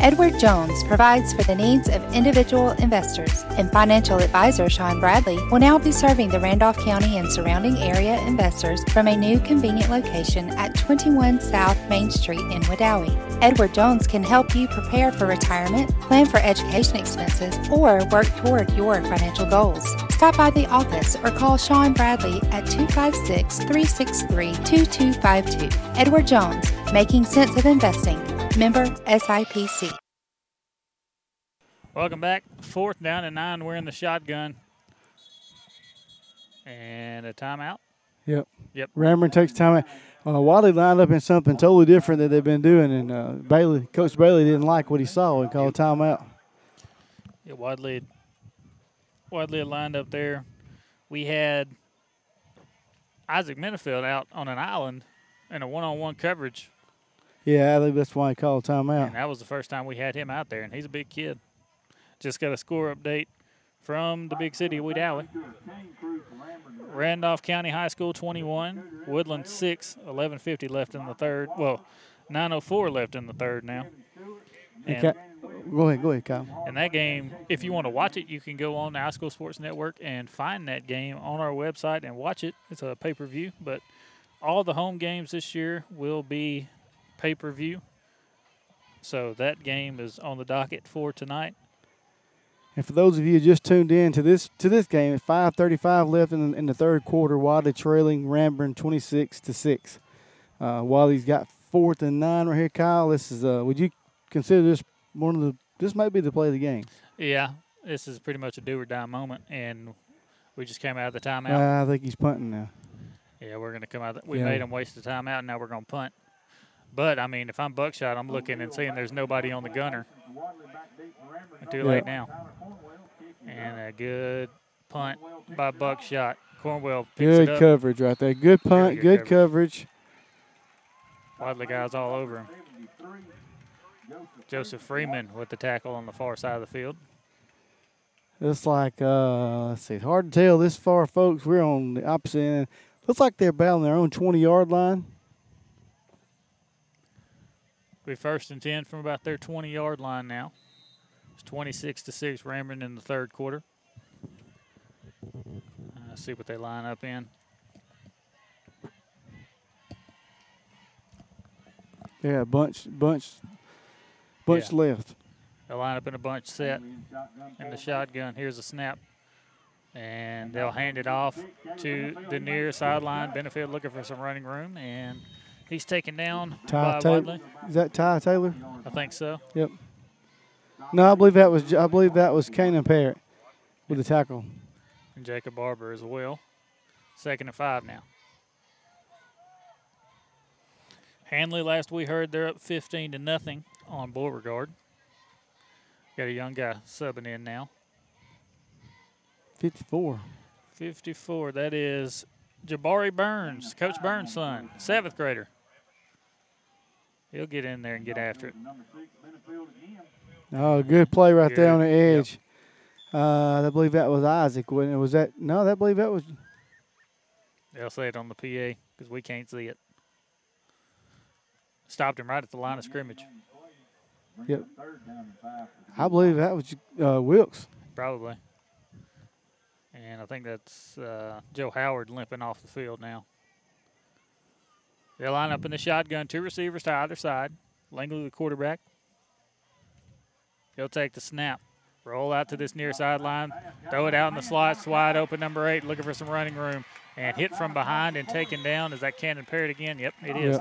Edward Jones provides for the needs of individual investors, and financial advisor Sean Bradley will now be serving the Randolph County and surrounding area investors from a new convenient location at 21 South Main Street in Wedowee. Edward Jones can help you prepare for retirement, plan for education expenses, or work toward your financial goals. Stop by the office or call Sean Bradley at 256 363 2252. Edward Jones, making sense of investing. Member SIPC. Welcome back. Fourth down and nine. We're in the shotgun. And a timeout. Yep. Yep. Ranburne takes time. out. Uh, Wadley lined up in something totally different that they've been doing, and uh, Bailey, Coach Bailey, didn't like what he saw and called timeout. Yeah, Wadley, Wadley lined up there. We had Isaac Minifield out on an island in a one-on-one coverage, Yeah, I think that's why he called timeout. and that was the first time we had him out there. And he's a big kid. Just got a score update from the big city of Wedowee. Randolph County High School 21, Woodland 6, 11:50 left in the third. Well, 9:04 left in the third now. And- go ahead, go ahead, Kyle. And that game, if you want to watch it, you can go on the High School Sports Network and find that game on our website and watch it. It's a pay per view, but all the home games this year will be pay per view. So that game is on the docket for tonight. And for those of you just tuned in to this to this game, at 5:35 left in, in the third quarter, Wadley trailing Ranburne 26 to six. Uh, Wadley's got fourth and nine right here, Kyle. This is uh, would you consider this one of the this might be the play of the game? Yeah, this is pretty much a do or die moment, and we just came out of the timeout. Uh, I think he's punting now. Yeah, we're going to come out. We Yeah. made him waste the timeout, and now we're going to punt. But I mean, if I'm buckshot, I'm looking and seeing there's nobody on the gunner. Too late Yeah. now. And a good punt by buckshot. Cornwell picks Good it up. coverage right there. Good punt. good good coverage. Wadley guys all over him. Joseph Freeman with the tackle on the far side of the field. It's like uh, let's see, hard to tell this far, folks. We're on the opposite end. Looks like they're about on their own 20 yard line. We first and 10 from about their 20 yard line now. It's 26 to 6 Ranburne in the third quarter. Uh, see what they line up in. Yeah, bunch, bunch, bunch Yeah. left. They'll line up in a bunch set in the shotgun. Here's a snap. And they'll hand it off to the near sideline. Benefield looking for some running room. And he's taken down Ty by. Wadley. Is that Ty Taylor? I think so. Yep. No, I believe that was I believe that was Cannon Parrott. with the tackle. And Jacob Barber as well. Second and five now. Handley, last we heard, they're up 15 to nothing on Beauregard. Got a young guy subbing in now. 54. 54. That is Jabari Burns, Coach Burns' son, seventh grader. He'll get in there and get after it. Oh, good play right there on the edge. Uh, I believe that was Isaac. Wasn't it? Was that no? I believe that was. They'll say it on the PA because we can't see it. Stopped him right at the line of scrimmage. Yep. I believe that was uh, Wilkes. Probably. And I think that's uh, Joe Howard limping off the field now. They line up in the shotgun, two receivers to either side. Langley, the quarterback. He'll take the snap, roll out to this near sideline, throw it out in the slots, wide open, number eight, looking for some running room, and hit from behind and taken down. Is that Cannon Parrott again? Yep, it is.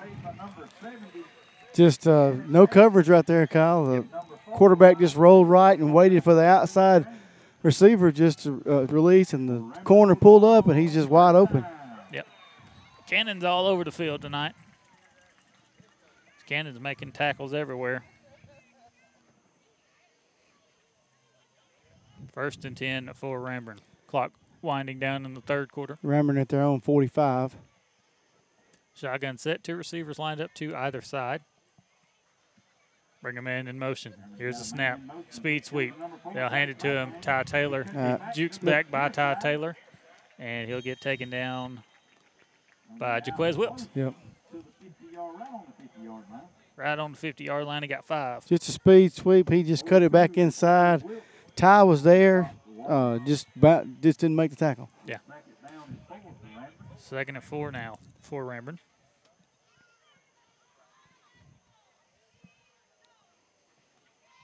Yep. Just uh, no coverage right there, Kyle. The quarterback just rolled right and waited for the outside receiver just to uh, release, and the corner pulled up, and he's just wide open. Cannon's all over the field tonight. Cannon's making tackles everywhere. First and 10 for Ranburne. Clock winding down in the third quarter. Rammering at their own 45. Shotgun set, two receivers lined up to either side. Bring him in in motion. Here's the snap. Speed sweep. They'll hand it to him. Ty Taylor. He Uh, jukes back by Ty Taylor. And he'll get taken down by Jaquez Wilkes. Yep. Right on the 50 yard line. He got five. Just a speed sweep. He just cut it back inside. Ty was there. Uh, just about, just didn't make the tackle. Yeah. Second and four now for Ranburne.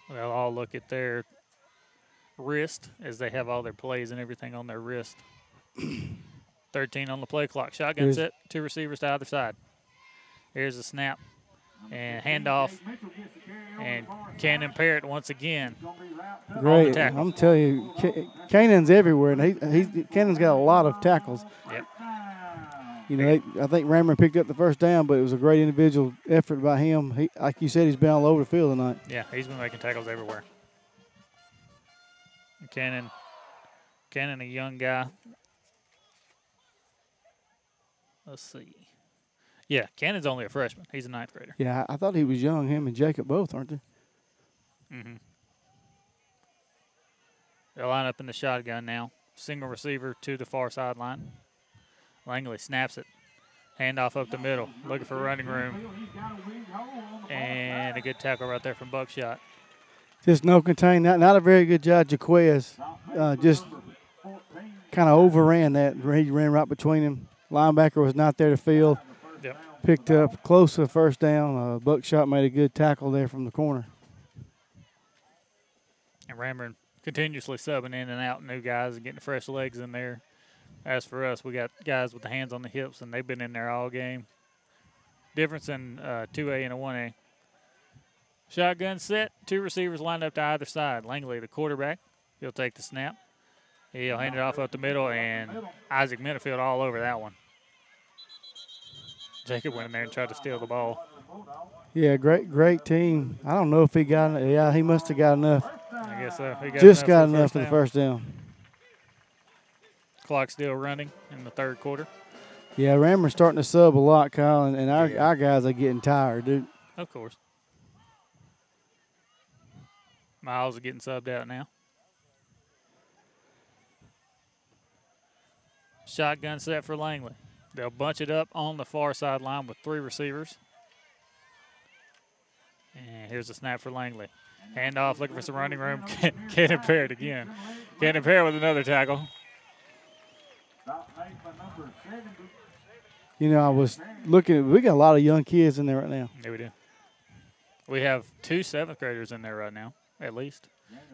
They'll all look at their wrist as they have all their plays and everything on their wrist. 13 on the play clock. Shotgun Here's- set, two receivers to either side. Here's the snap and handoff. And Cannon Parrott once again Great. I'm telling you, Cannon's everywhere, and he, he Cannon's got a lot of tackles. Yep. You know, they, I think Rammer picked up the first down, but it was a great individual effort by him. He, like you said, he's been all over the field tonight. Yeah, he's been making tackles everywhere. Cannon, Cannon, a young guy. Let's see. Yeah, Cannon's only a freshman. He's a ninth grader. Yeah, I thought he was young. Him and Jacob both, aren't they? Mm-hmm. They'll line up in the shotgun now. Single receiver to the far sideline. Langley snaps it. Handoff up the middle. Looking for running room. And a good tackle right there from Buckshot. Just no contain. Not not a very good job, Jaquez. Uh, just kind of overran that. He ran right between him. Linebacker was not there to field. Yep. Picked up close to the first down. Uh, Buckshot made a good tackle there from the corner. And Ranburne continuously subbing in and out new guys and getting fresh legs in there. As for us, we got guys with the hands on the hips, and they've been in there all game. Difference in uh, 2A and a 1A. Shotgun set, two receivers lined up to either side. Langley, the quarterback, he'll take the snap. He'll hand it off up the middle, and Isaac Benefield all over that one. Jacob went in there and tried to steal the ball. Yeah, great, great team. I don't know if he got. Yeah, he must have got enough. I guess so. He got Just enough got for enough for the first down. Clock still running in the third quarter. Yeah, Rammer's starting to sub a lot, Kyle, and, and our, our guys are getting tired, dude. Of course. Miles are getting subbed out now. Shotgun set for Langley. They'll bunch it up on the far sideline with three receivers. And here's the snap for Langley. Hand off, looking for some running room. [laughs] Can't Cannon Parrott again. Cannon Parrott with another tackle. You know, I was looking. We got a lot of young kids in there right now. Yeah, we do. We have two seventh graders in there right now, at least.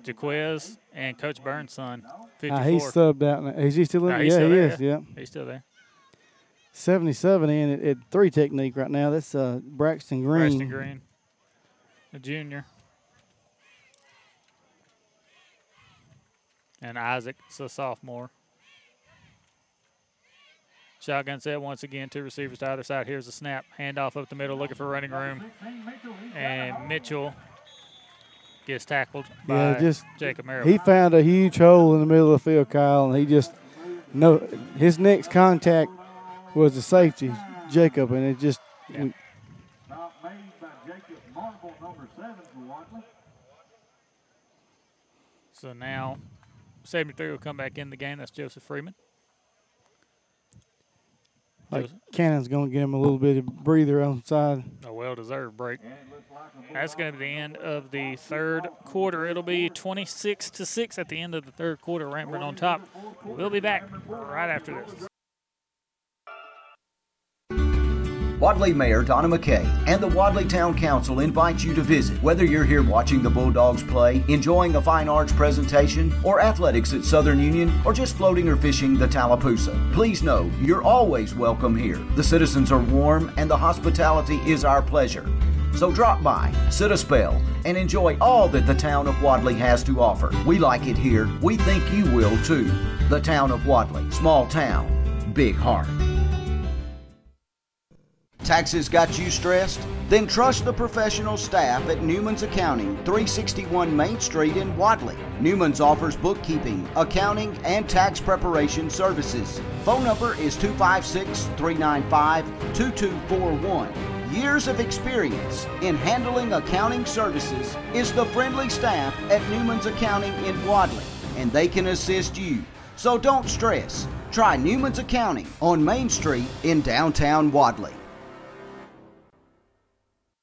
Jaquez and Coach Burns' son, 54. Uh, he's subbed out. now. Is he still in? No, yeah, he is. Yeah. He's still there. 77 in at, at three technique right now. That's uh, Braxton Green. Preston Green, a junior. And Isaac is a sophomore. Shotgun set once again, two receivers to either side. Here's a snap, handoff up the middle, looking for running room. And Mitchell gets tackled by Yeah, just Jacob Merrill. he found a huge hole in the middle of the field, Kyle, and he just no. His next contact was the safety, Jacob, and it just we, Stop made by Jacob Marble, number seven. So now 73 will come back in the game. That's Joseph Freeman. like Cannon's going to give him a little bit of breather on the side. A well deserved break. That's going to be the end of the third quarter. It'll be 26 to 6 at the end of the third quarter. Rambling on top. We'll be back right after this. Wadley Mayor Donna McKay and the Wadley Town Council invite you to visit. Whether you're here watching the Bulldogs play, enjoying a fine arts presentation, or athletics at Southern Union, or just floating or fishing the Tallapoosa, please know you're always welcome here. The citizens are warm and the hospitality is our pleasure. So drop by, sit a spell, and enjoy all that the town of Wadley has to offer. We like it here. We think you will too. The town of Wadley, small town, big heart. Taxes got you stressed? Then trust the professional staff at Newman's Accounting, 361 Main Street in Wadley. Newman's offers bookkeeping, accounting, and tax preparation services. Phone number is 256 395 2241. Years of experience in handling accounting services is the friendly staff at Newman's Accounting in Wadley, and they can assist you. So don't stress. Try Newman's Accounting on Main Street in downtown Wadley.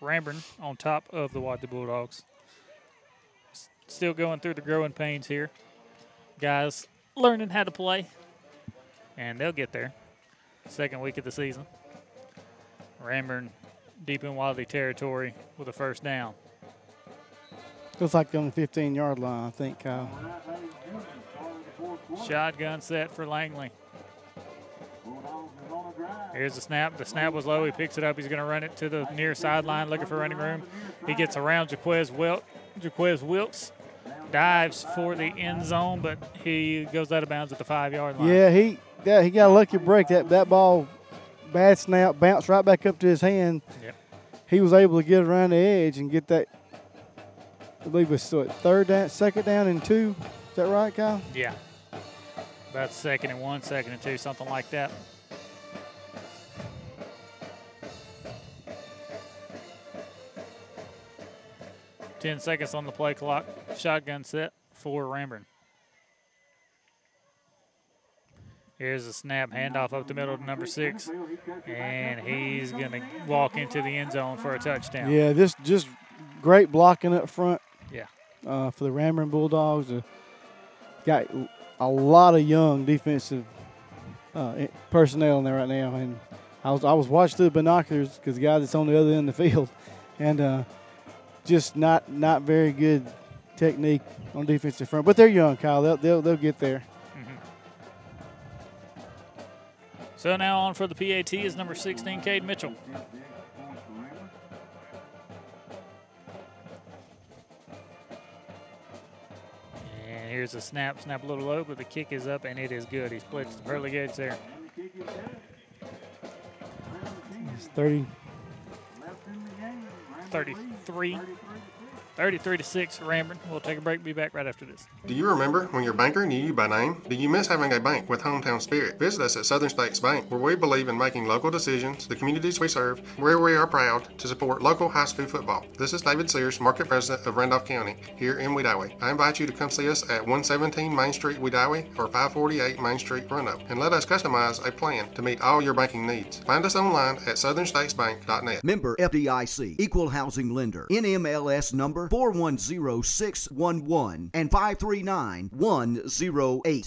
Ranburne on top of the Wadley Bulldogs. Still going through the growing pains here. Guys learning how to play. And they'll get there. Second week of the season. Ranburne deep in Wadley territory with a first down. Looks like on the 15 yard line, I think, Kyle. Shotgun set for Langley. Here's the snap. The snap was low. He picks it up. He's going to run it to the near sideline, looking for running room. He gets around Jaquez, Wil- Jaquez Wilkes, dives for the end zone, but he goes out of bounds at the five yard line. Yeah, he yeah, he got a lucky break. That that ball, bad snap, bounced right back up to his hand. Yep. He was able to get around the edge and get that. I believe it was what, third down, second down and two. Is that right, Kyle? Yeah. About second and one, second and two, something like that. Ten seconds on the play clock. Shotgun set for Ranburne. Here's a snap, handoff up the middle to number six, and he's going to walk into the end zone for a touchdown. Yeah, this just great blocking up front. Yeah. Uh, for the Ranburne Bulldogs, uh, got a lot of young defensive uh, personnel in there right now, and I was I was watching through the binoculars because the guy that's on the other end of the field, [laughs] and uh, just not not very good technique on defensive front. But they're young, Kyle. They'll they'll, they'll get there. So now on for the PAT is number 16, Cade Mitchell. Here's a snap, snap a little low, but the kick is up and it is good. He splits the pearly gates there. It's 30. 33. 33 to 6, Ranburne. We'll take a break, be back right after this. Do you remember when your banker knew you by name? Do you miss having a bank with hometown spirit? Visit us at Southern States Bank, where we believe in making local decisions, the communities we serve, where we are proud to support local high school football. This is David Sears, Market President of Randolph County, here in Wedowee. I invite you to come see us at 117 Main Street, Wedowee, or 548 Main Street, Roanoke, and let us customize a plan to meet all your banking needs. Find us online at southernstatesbank.net. Member FDIC, Equal Housing Lender, NMLS number 410-611 and 539-108.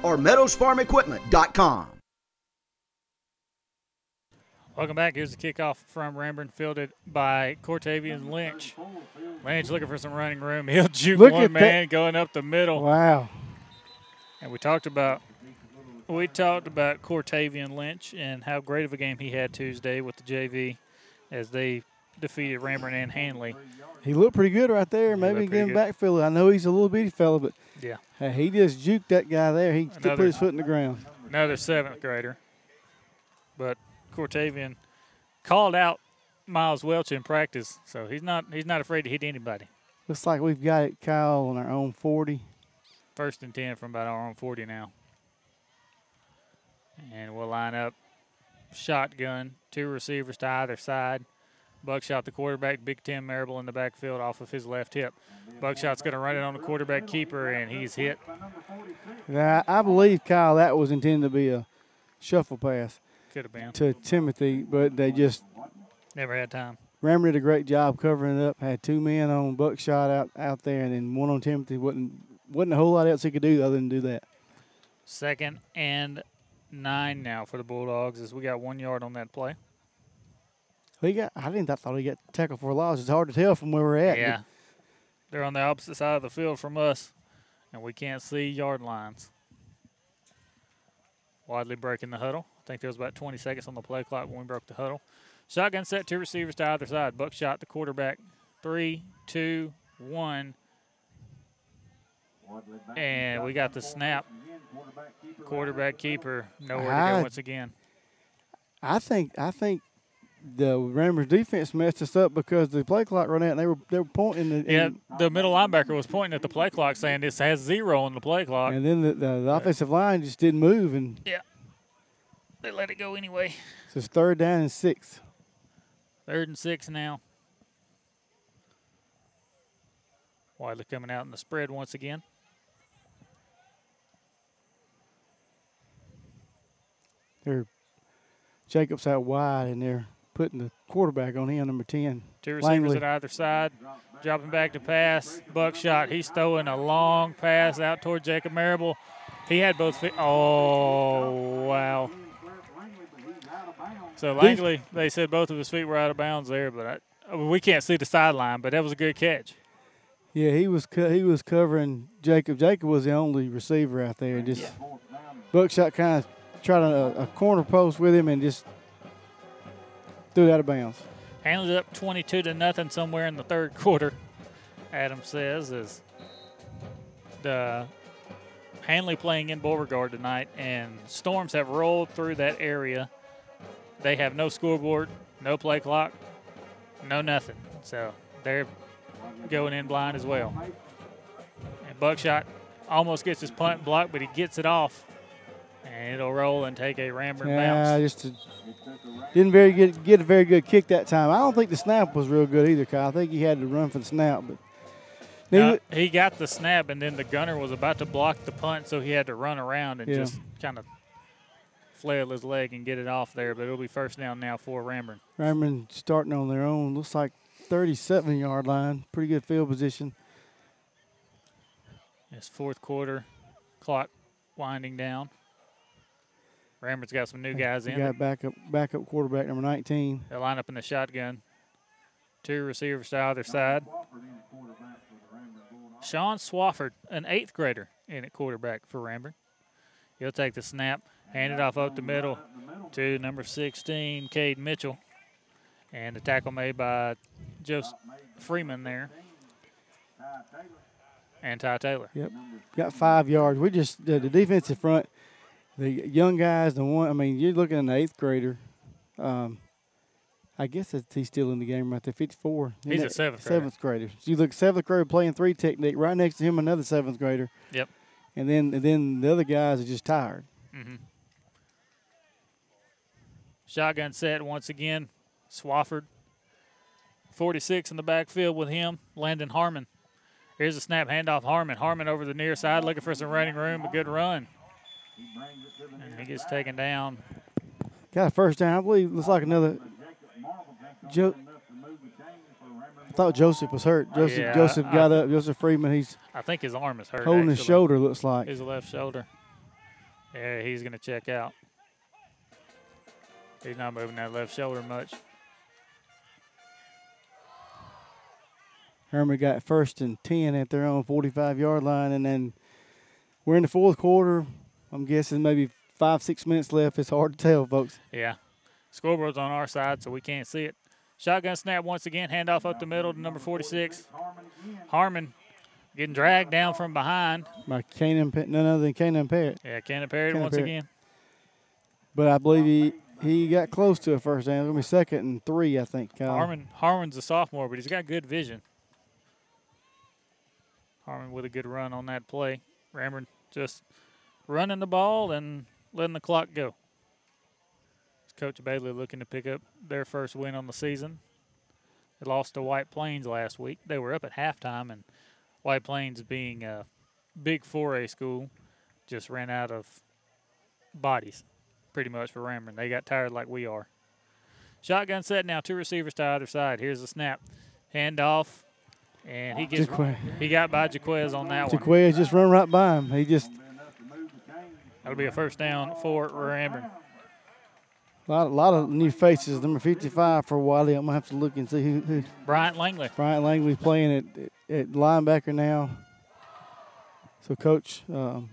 Wedowee or meadowsfarmequipment.com. Welcome back. Here's the kickoff from Ranburne, fielded by Cortavian Lynch. Lynch looking for some running room. [laughs] He'll juke Look one man that. going up the middle. Wow. And we talked about we talked about Cortavian Lynch and how great of a game he had Tuesday with the JV as they defeated Ranburne and Handley. He looked pretty good right there. Maybe looked give him pretty back filler. I know he's a little bitty fella, but Yeah. hey, he just juked that guy there. He Another- put his foot in the ground. Another seventh grader. But Cortavian called out Miles Welch in practice, so he's not he's not afraid to hit anybody. Looks like we've got it, Kyle, on our own 40. First and ten from about our own forty now. And we'll line up shotgun, two receivers to either side. Buckshot, the quarterback, Big Tim Marable in the backfield off of his left hip. Buckshot's going to run it on the quarterback keeper, and he's hit. Yeah, I believe, Kyle, that was intended to be a shuffle pass Could have been. to Timothy, but they just Never had time. Rammer did a great job covering it up. Had two men on Buckshot out, out there, and then one on Timothy. wasn't wasn't a whole lot else he could do other than do that. Second and nine now for the Bulldogs as we got one yard on that play. He got. I didn't. I thought he got tackled for a loss. It's hard to tell from where we're at. Yeah. They're on the opposite side of the field from us, and we can't see yard lines. Wadley breaking the huddle. I think there was about 20 seconds on the play clock when we broke the huddle. Shotgun set, two receivers to either side. Buckshot, the quarterback. Three, two, one. And we got the snap. Quarterback keeper nowhere to I- go once again. I think. I think the Rammer's defense messed us up because the play clock ran out and they were they were pointing. The, Yeah, the middle linebacker was pointing at the play clock saying this has zero on the play clock. and then the, the, the offensive line just didn't move, and Yeah. They let it go anyway. so it's third down and six. Third and six now. Wadley coming out in the spread once again. They're Jacobs out wide, and they're putting the quarterback on him, number ten. Two receivers Langley. at either side. Dropping back to pass. Buckshot. He's throwing a long pass out toward Jacob Marable. He had both feet. Oh, wow. So Langley, they said both of his feet were out of bounds there, but I, I mean, we can't see the sideline, but that was a good catch. Yeah, he was co- he was covering Jacob. Jacob was the only receiver out there. Just Buckshot kind of tried a, a corner post with him and just threw it out of bounds. Handley's up 22 to nothing somewhere in the third quarter. Adam says is the Handley playing in Beauregard tonight, and Storms have rolled through that area. They have no scoreboard, no play clock, no nothing. So they're going in blind as well. And Buckshot almost gets his punt blocked, but he gets it off, and it'll roll and take a Ranburne Yeah, bounce. just a, didn't very get get a very good kick that time. I don't think the snap was real good either, Kyle. I think he had to run for the snap, but No, he got the snap, and then the gunner was about to block the punt, so he had to run around and Yeah. just kind of flail his leg and get it off there. But it'll be first down now for Ranburne. Ranburne starting on their own. Looks like 37 yard line. Pretty good field position. It's fourth quarter, clock winding down. Ranburne's got some new guys We in. got backup backup quarterback number 19. They line up in the shotgun. Two receivers to either side. Sean Swafford, an eighth grader, in at quarterback for Ranburne. He'll take the snap, hand it off up the middle to number 16, Cade Mitchell. And the tackle made by Joseph Freeman there. And Ty Taylor. Yep. Got five yards. We just the, the defensive front, the young guys, the one. I mean, you're looking at an eighth grader. Um, I guess that's, he's still in the game right there. 54. He's Isn't a seventh grader. Seventh grader. So you look seventh grader playing three technique. Right next to him, another seventh grader. Yep. And then and then the other guys are just tired. hmm Shotgun set once again. Swafford. 46 in the backfield with him. Landon Harmon. Here's a snap handoff. Harmon. Harmon over the near side looking for some running room. A good run. And he gets taken down. Got a first down. I believe looks like another. Jo- I thought Joseph was hurt. Joseph Yeah, Joseph I- got up. Joseph Freeman. He's I think his arm is hurt. holding his shoulder. Looks like. His left shoulder. Yeah, he's going to check out. He's not moving that left shoulder much. Harmon got first and 10 at their own 45 yard line. And then we're in the fourth quarter. I'm guessing maybe five, six minutes left. It's hard to tell, folks. Yeah. Scoreboard's on our side, so we can't see it. Shotgun snap once again. Handoff up the middle to number 46. Harmon getting dragged down from behind. By Cannon, none other than Cannon Parrott. Yeah, Cannon Perry Cannon once Parrott. again. But I believe he, he got close to a first down. It's going to be second and three, I think. Kyle. Harmon Harmon's a sophomore, but he's got good vision. Harmon with a good run on that play. Rammer just running the ball and letting the clock go. Coach Bailey looking to pick up their first win on the season. They lost to White Plains last week. They were up at halftime, and White Plains, being a big 4A school, just ran out of bodies pretty much for Rammer. They got tired like we are. Shotgun set now, two receivers to either side. Here's the snap. Handoff. And he gets Jaquez. he got by Jaquez on that one. Jaquez just run right by him. He just That'll be a first down for Ranburne. a lot, a lot of new faces. Number 55 for Wadley. I'm gonna have to look and see who. who Bryant Langley. Bryant Langley playing at, at linebacker now. So Coach um,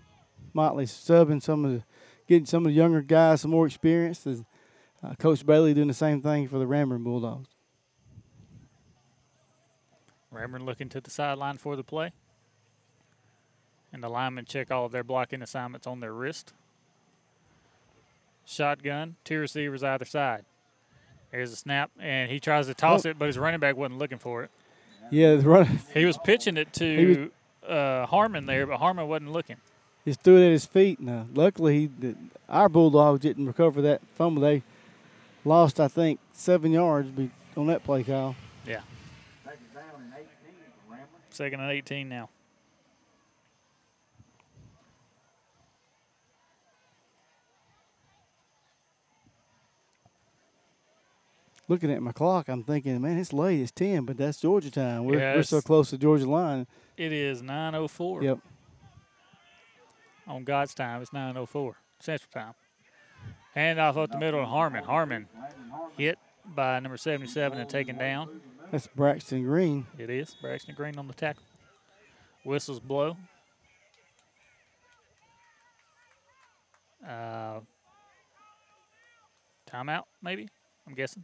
Motley subbing some of the, getting some of the younger guys some more experience. As, uh, Coach Bailey doing the same thing for the Ranburne Bulldogs. Ranburne looking to the sideline for the play. And the linemen check all of their blocking assignments on their wrist. Shotgun, two receivers either side. Here's a snap, and he tries to toss Oh. it, but his running back wasn't looking for it. Yeah, the run. He was pitching it He was- to uh, Harmon there, but Harmon wasn't looking. Just threw it at his feet. Now, luckily, he, the, our Bulldogs didn't recover that fumble. They lost, I think, seven yards be- on that play, Kyle. Yeah. Second and 18 now. Looking at my clock, I'm thinking, man, it's late. It's 10, but that's Georgia time. We're, we're so close to Georgia line. It is 9.04. Yep. On God's time, it's 9.04 Central Time. Handoff up the middle to Harmon. Harmon hit by number 77 and taken down. That's Braxton Green. It is. Braxton Green on the tackle. Whistles blow. Uh, timeout, maybe? I'm guessing.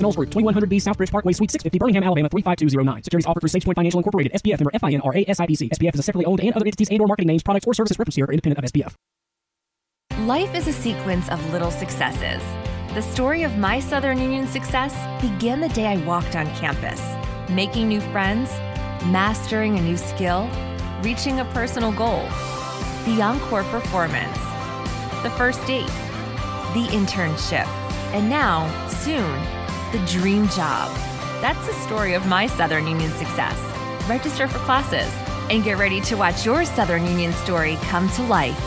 Knowles Group, 2100B Southbridge Parkway, Suite 650, Birmingham, Alabama 35209. Securities offered through SagePoint Financial Incorporated, SPF member FINRA SIPC. SPF is a separately owned and other entities and or marketing names, products, or services referenced here are independent of SPF. Life is a sequence of little successes. The story of my Southern Union success began the day I walked on campus, making new friends, mastering a new skill, reaching a personal goal, the encore performance, the first date, the internship, and now, soon, the dream job. That's the story of my Southern Union success. Register for classes and get ready to watch your Southern Union story come to life.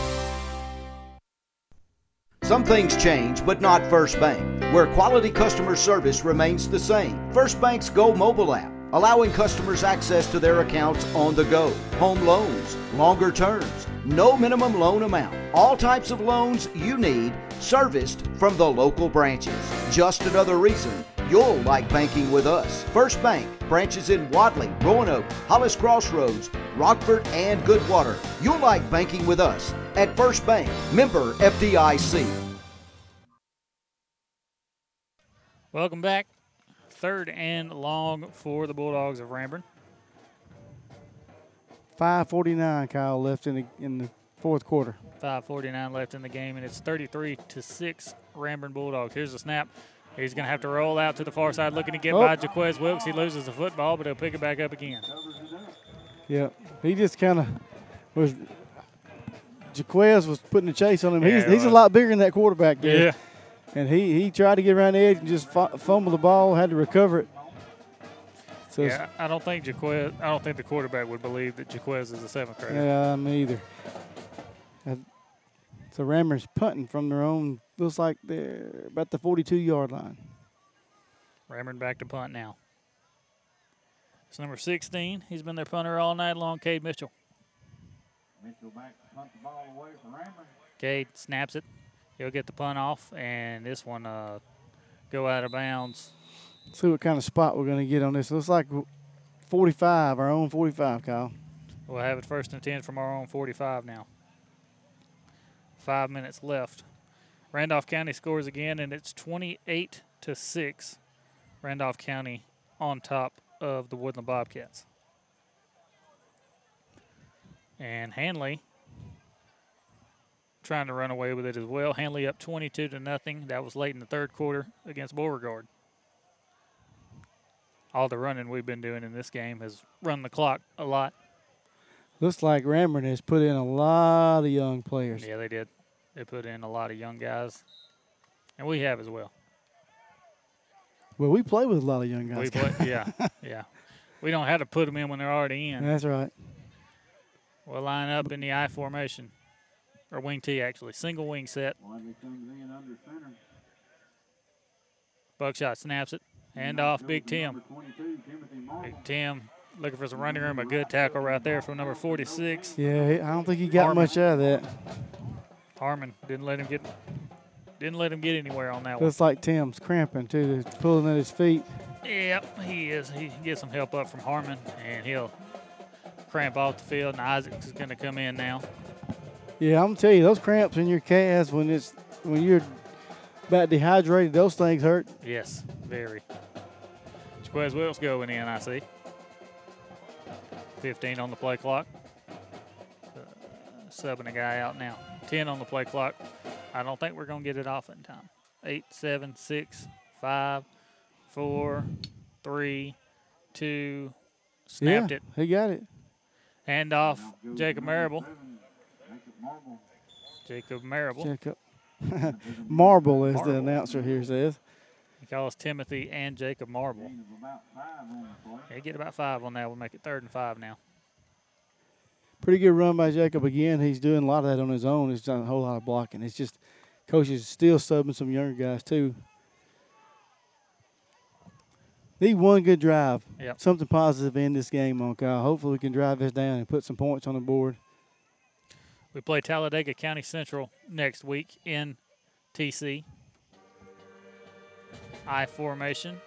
Some things change, but not First Bank, where quality customer service remains the same. First Bank's Go mobile app, allowing customers access to their accounts on the go, home loans, longer terms, no minimum loan amount, all types of loans you need, serviced from the local branches. Just another reason You'll like banking with us. First Bank, branches in Wadley, Roanoke, Hollis Crossroads, Rockford, and Goodwater. You'll like banking with us at First Bank, member FDIC. Welcome back. Third and long for the Bulldogs of Ranburne. 5:49, Kyle left in the in the fourth quarter. 5:49 left in the game, and it's 33 to six Ranburne Bulldogs. Here's the snap. He's going to have to roll out to the far side, looking to get Oh. by Jaquez Wilkes. He loses the football, but he'll pick it back up again. Yeah, he just kind of was. Jaquez was putting the chase on him. Yeah, he's he's a lot bigger than that quarterback there. Yeah. And he, he tried to get around the edge and just fu- fumbled the ball, had to recover it. So Yeah, I don't think Jaquez. I don't think the quarterback would believe that Jaquez is a seventh grader. Yeah, me either. So Rammer's punting from their own. Looks like they're about the 42 yard line. Ranburne back to punt now. It's number 16. He's been their punter all night long, Cade Mitchell. Mitchell back to punt the ball away from Ranburne. Cade snaps it. He'll get the punt off, and this one uh, go out of bounds. See what kind of spot we're going to get on this. Looks like 45, our own 45, Kyle. We'll have it first and 10 from our own 45 now. Five minutes left. Randolph County scores again, and it's 28 to 6. Randolph County on top of the Woodland Bobcats. And Handley trying to run away with it as well. Handley up 22 to nothing. That was late in the third quarter against Beauregard. All the running we've been doing in this game has run the clock a lot. Looks like Ranburne has put in a lot of young players. Yeah, they did. They put in a lot of young guys, and we have as well. Well, we play with a lot of young guys. We play, [laughs] yeah, yeah. We don't have to put them in when they're already in. That's right. We'll line up in the I formation, or wing T actually, single wing set. Wadley comes in under center. Buckshot snaps it, hand off Big Tim. Number 22, Timothy Marble. Big Tim looking for some running room. A good tackle right there from number 46. Yeah, I don't think he got Harmon. much out of that. Harmon didn't let him get didn't let him get anywhere on that one. Looks like Tim's cramping too, He's pulling at his feet. Yep, he is. He can get some help up from Harmon, and he'll cramp off the field. And Isaac is going to come in now. Yeah, I'm gonna tell you, those cramps in your calves when it's when you're about dehydrated, those things hurt. Yes, very. Jaquez Wilkes going in, I see. 15 on the play clock. Uh, subbing a guy out now. 10 on the play clock. I don't think we're going to get it off in time. Eight, seven, six, five, four, three, two. Snapped yeah, it. He got it. Hand off Jacob Marable. Jacob Marble. Jacob Marable. [laughs] Jacob. Marble, as the announcer here says. He calls Timothy and Jacob Marble. Gain of about five on the play. Yeah, get about five on that. We'll make it third and five now. Pretty good run by Jacob again. He's doing a lot of that on his own. He's done a whole lot of blocking. It's just coaches still subbing some younger guys too. Need one good drive. Yep. Something positive in this game on Kyle. Hopefully we can drive this down and put some points on the board. We play Talladega County Central next week in TC. I formation.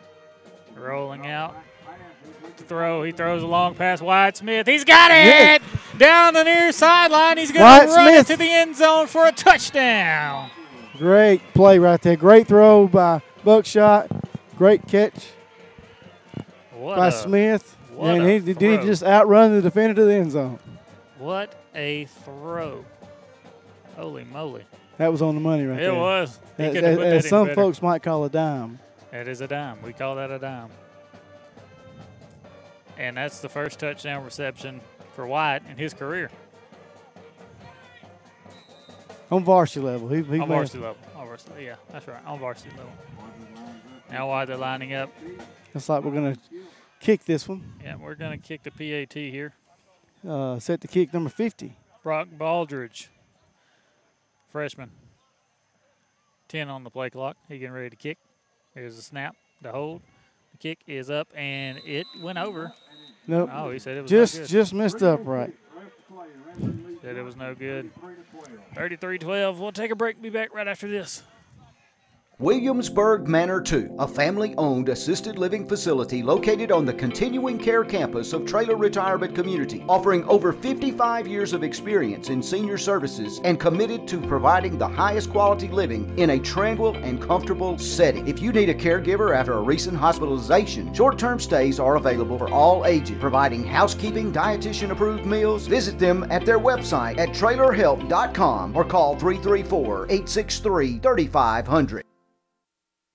Rolling out. Throw. He throws a long pass. Wyatt Smith. He's got it! Down the near sideline. He's going to run Smith. it to the end zone for a touchdown. Great play right there. Great throw by Buckshot. Great catch What by a- Smith. and he did he just outrun the defender to the end zone. What a throw. Holy moly. That was on the money right It there. It was. As, as- as some better. folks might call a dime. That is a dime. We call that a dime. And that's the first touchdown reception for Wyatt in his career On varsity level. He, he on varsity level. On varsity, yeah, that's right. On varsity level. Now why they're lining up, Looks like we're going to kick this one. yeah, we're going to kick the PAT here. Uh, set to kick number 50. Brock Baldridge, freshman. 10 on the play clock. He getting ready to kick. Here's the snap, the hold. The kick is up, and it went over. Nope. Oh, he said it was just no just missed upright. Said it was no good. 33 12. We'll take a break. Be back right after this. Williamsburg Manor 2, a family owned assisted living facility located on the continuing care campus of Traylor Retirement Community, offering over 55 years of experience in senior services and committed to providing the highest quality living in a tranquil and comfortable setting. If you need a caregiver after a recent hospitalization, short term stays are available for all ages, providing housekeeping, dietitian approved meals. Visit them at their website at trailerhelp.com or call 334 863 3500.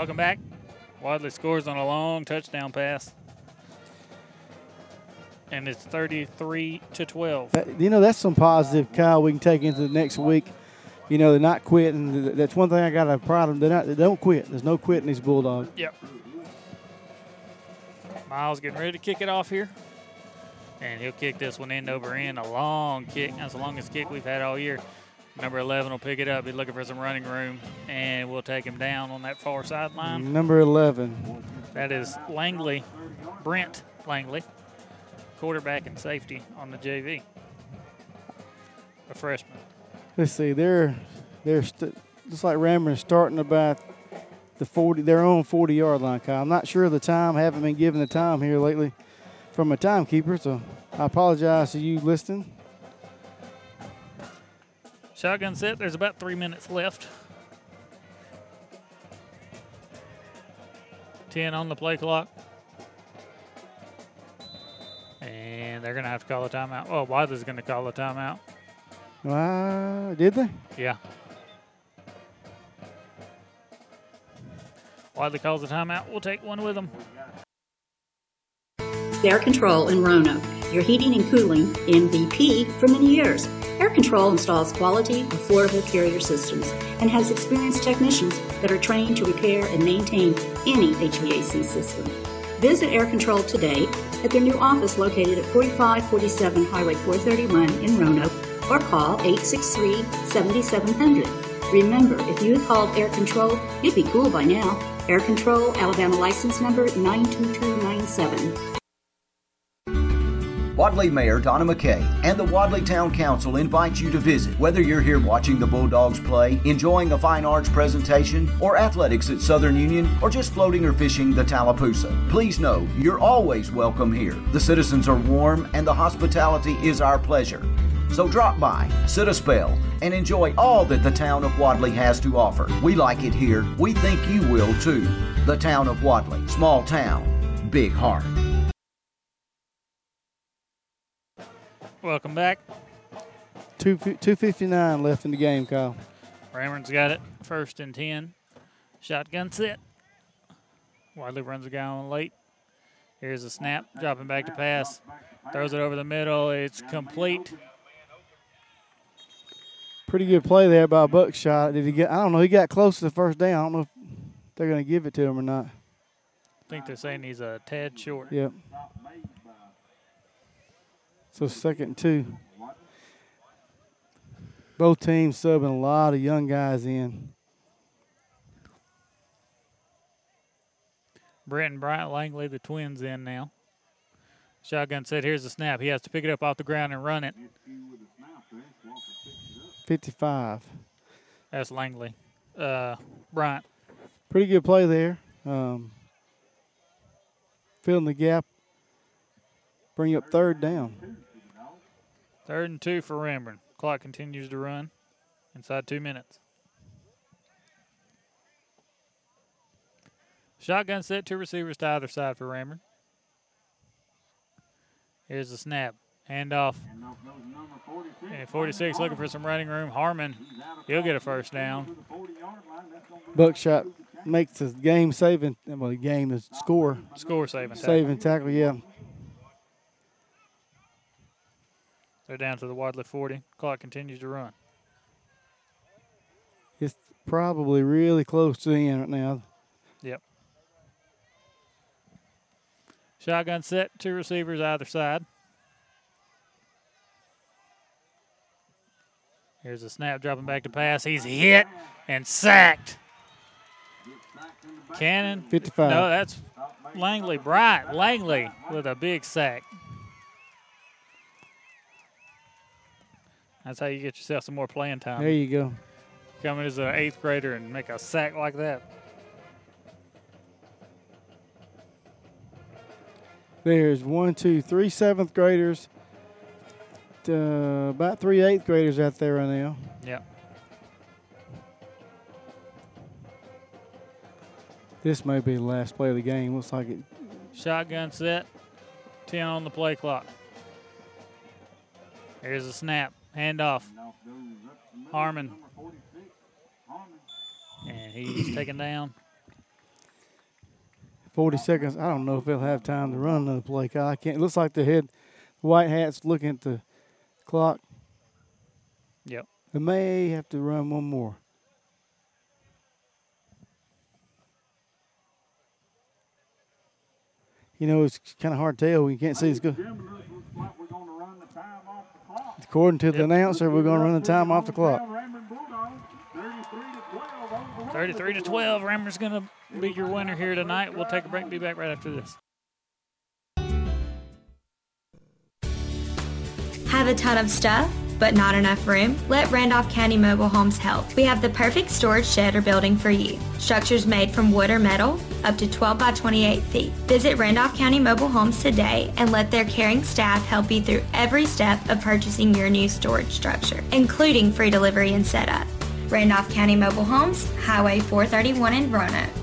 Welcome back. Wadley scores on a long touchdown pass. And it's 33 to 12. That- you know, that's some positive, Kyle, we can take into the next week. You know, they're not quitting. That's one thing I got a problem. They're not, they don't quit. There's no quitting these Bulldogs. Yep. Miles getting ready to kick it off here. And he'll kick this one end over end. A long kick. That's the longest kick we've had all year. Number 11 will pick it up. He's looking for some running room. And we'll take him down on that far sideline. Number 11. That is Langley, Brent Langley, quarterback and safety on the JV. A freshman. Let's see. They're they're st- just like Rammer starting about the 40 their own 40 yard line. Kyle. I'm not sure of the time. haven't been given the time here lately from a timekeeper, so I apologize to you listening. Shotgun set. There's about three minutes left. 10 on the play clock. And they're going to have to call a timeout. Oh, Wadley's going to call a timeout. Uh, did they? Yeah. Wadley calls a timeout. We'll take one with them. Air Control in Roanoke, your heating and cooling MVP for many years. Air Control installs quality, affordable carrier systems and has experienced technicians that are trained to repair and maintain any HVAC system. Visit Air Control today at their new office located at 4547 Highway 431 in Roanoke or call 863 7700. Remember, if you had called Air Control, you'd be cool by now. Air Control, Alabama license number 92297. Wadley Mayor Donna McKay and the Wadley Town Council invite you to visit. Whether you're here watching the Bulldogs play, enjoying a fine arts presentation, or athletics at Southern Union, or just floating or fishing the Tallapoosa, please know you're always welcome here. The citizens are warm and the hospitality is our pleasure. So drop by, sit a spell, and enjoy all that the town of Wadley has to offer. We like it here. We think you will too. The town of Wadley, small town, big heart. Welcome back. Two, 259 left in the game, Kyle. Rammer's got it. First and 10. Shotgun set. Wadley runs a guy on late. Here's a snap. Dropping back to pass. Throws it over the middle. It's complete. Pretty good play there by Buckshot. Did he get? I don't know. He got close to the first down. I don't know if they're going to give it to him or not. I think they're saying he's a tad short. Yep. So second two. Both teams subbing a lot of young guys in. Brent and Bryant Langley, the twins, in now. Shotgun said, Here's the snap. He has to pick it up off the ground and run it. 55. That's Langley. Uh, Bryant. Pretty good play there. Um, filling the gap. Bring up third down. Third and two for Ranburne. Clock continues to run inside two minutes. Shotgun set, two receivers to either side for Ranburne. Here's the snap. Handoff. And 46 looking for some running room. Harmon, he'll get a first down. Buckshot makes the game saving, well, the game is score. Score saving tackle. Saving tackle, yeah. They're down to the Wadley 40. Clock continues to run. It's probably really close to the end right now. Yep. Shotgun set, two receivers either side. Here's a snap dropping back to pass. He's hit and sacked. Cannon. 55. No, that's Langley. Bryant Langley with a big sack. That's how you get yourself some more playing time. There you go. Come in as an eighth grader and make a sack like that. There's one, two, three seventh graders, uh, about three eighth graders out there right now. Yep. This may be the last play of the game. Looks like it. Shotgun set. 10 on the play clock. Here's a snap. Handoff. Harmon. And he's taken down. 40 seconds. I don't know if they'll have time to run another play. Kyle. I can't. It looks like the head, white hats looking at the clock. Yep. They may have to run one more. You know, it's kind of hard to tell. You can't see it's good. According to the announcer, we're going to run the time off the clock. 33 to 12. Rammer's going to be your winner here tonight. We'll take a break. Be back right after this. Have a ton of stuff, but not enough room? Let Randolph County Mobile Homes help. We have the perfect storage shed or building for you. Structures made from wood or metal, up to 12 by 28 feet. Visit Randolph County Mobile Homes today and let their caring staff help you through every step of purchasing your new storage structure, including free delivery and setup. Randolph County Mobile Homes, Highway 431 in Roanoke.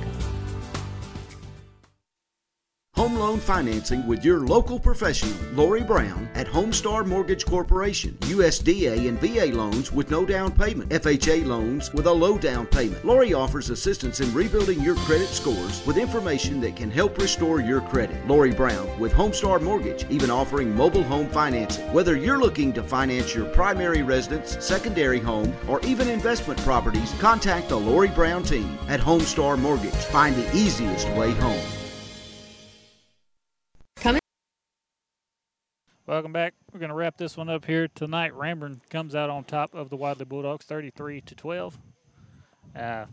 Home loan financing with your local professional, Lori Brown, at Homestar Mortgage Corporation. USDA and VA loans with no down payment. FHA loans with a low down payment. Lori offers assistance in rebuilding your credit scores with information that can help restore your credit. Lori Brown with Homestar Mortgage, even offering mobile home financing. Whether you're looking to finance your primary residence, secondary home, or even investment properties, contact the Lori Brown team at Homestar Mortgage. Find the easiest way home. Welcome back. We're going to wrap this one up here tonight. Ranburne comes out on top of the Wadley Bulldogs, 33 to 12. Uh, a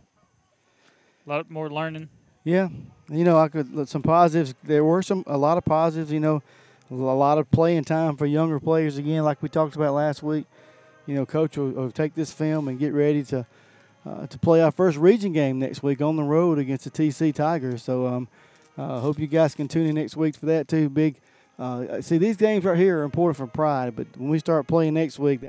lot more learning. Yeah, you know, I could some positives. There were some a lot of positives. You know, a lot of playing time for younger players again, like we talked about last week. You know, coach will, will take this film and get ready to uh, to play our first region game next week on the road against the TC Tigers. So, um, uh, hope you guys can tune in next week for that too. Big. Uh, see, these games right here are important for pride, but when we start playing next week.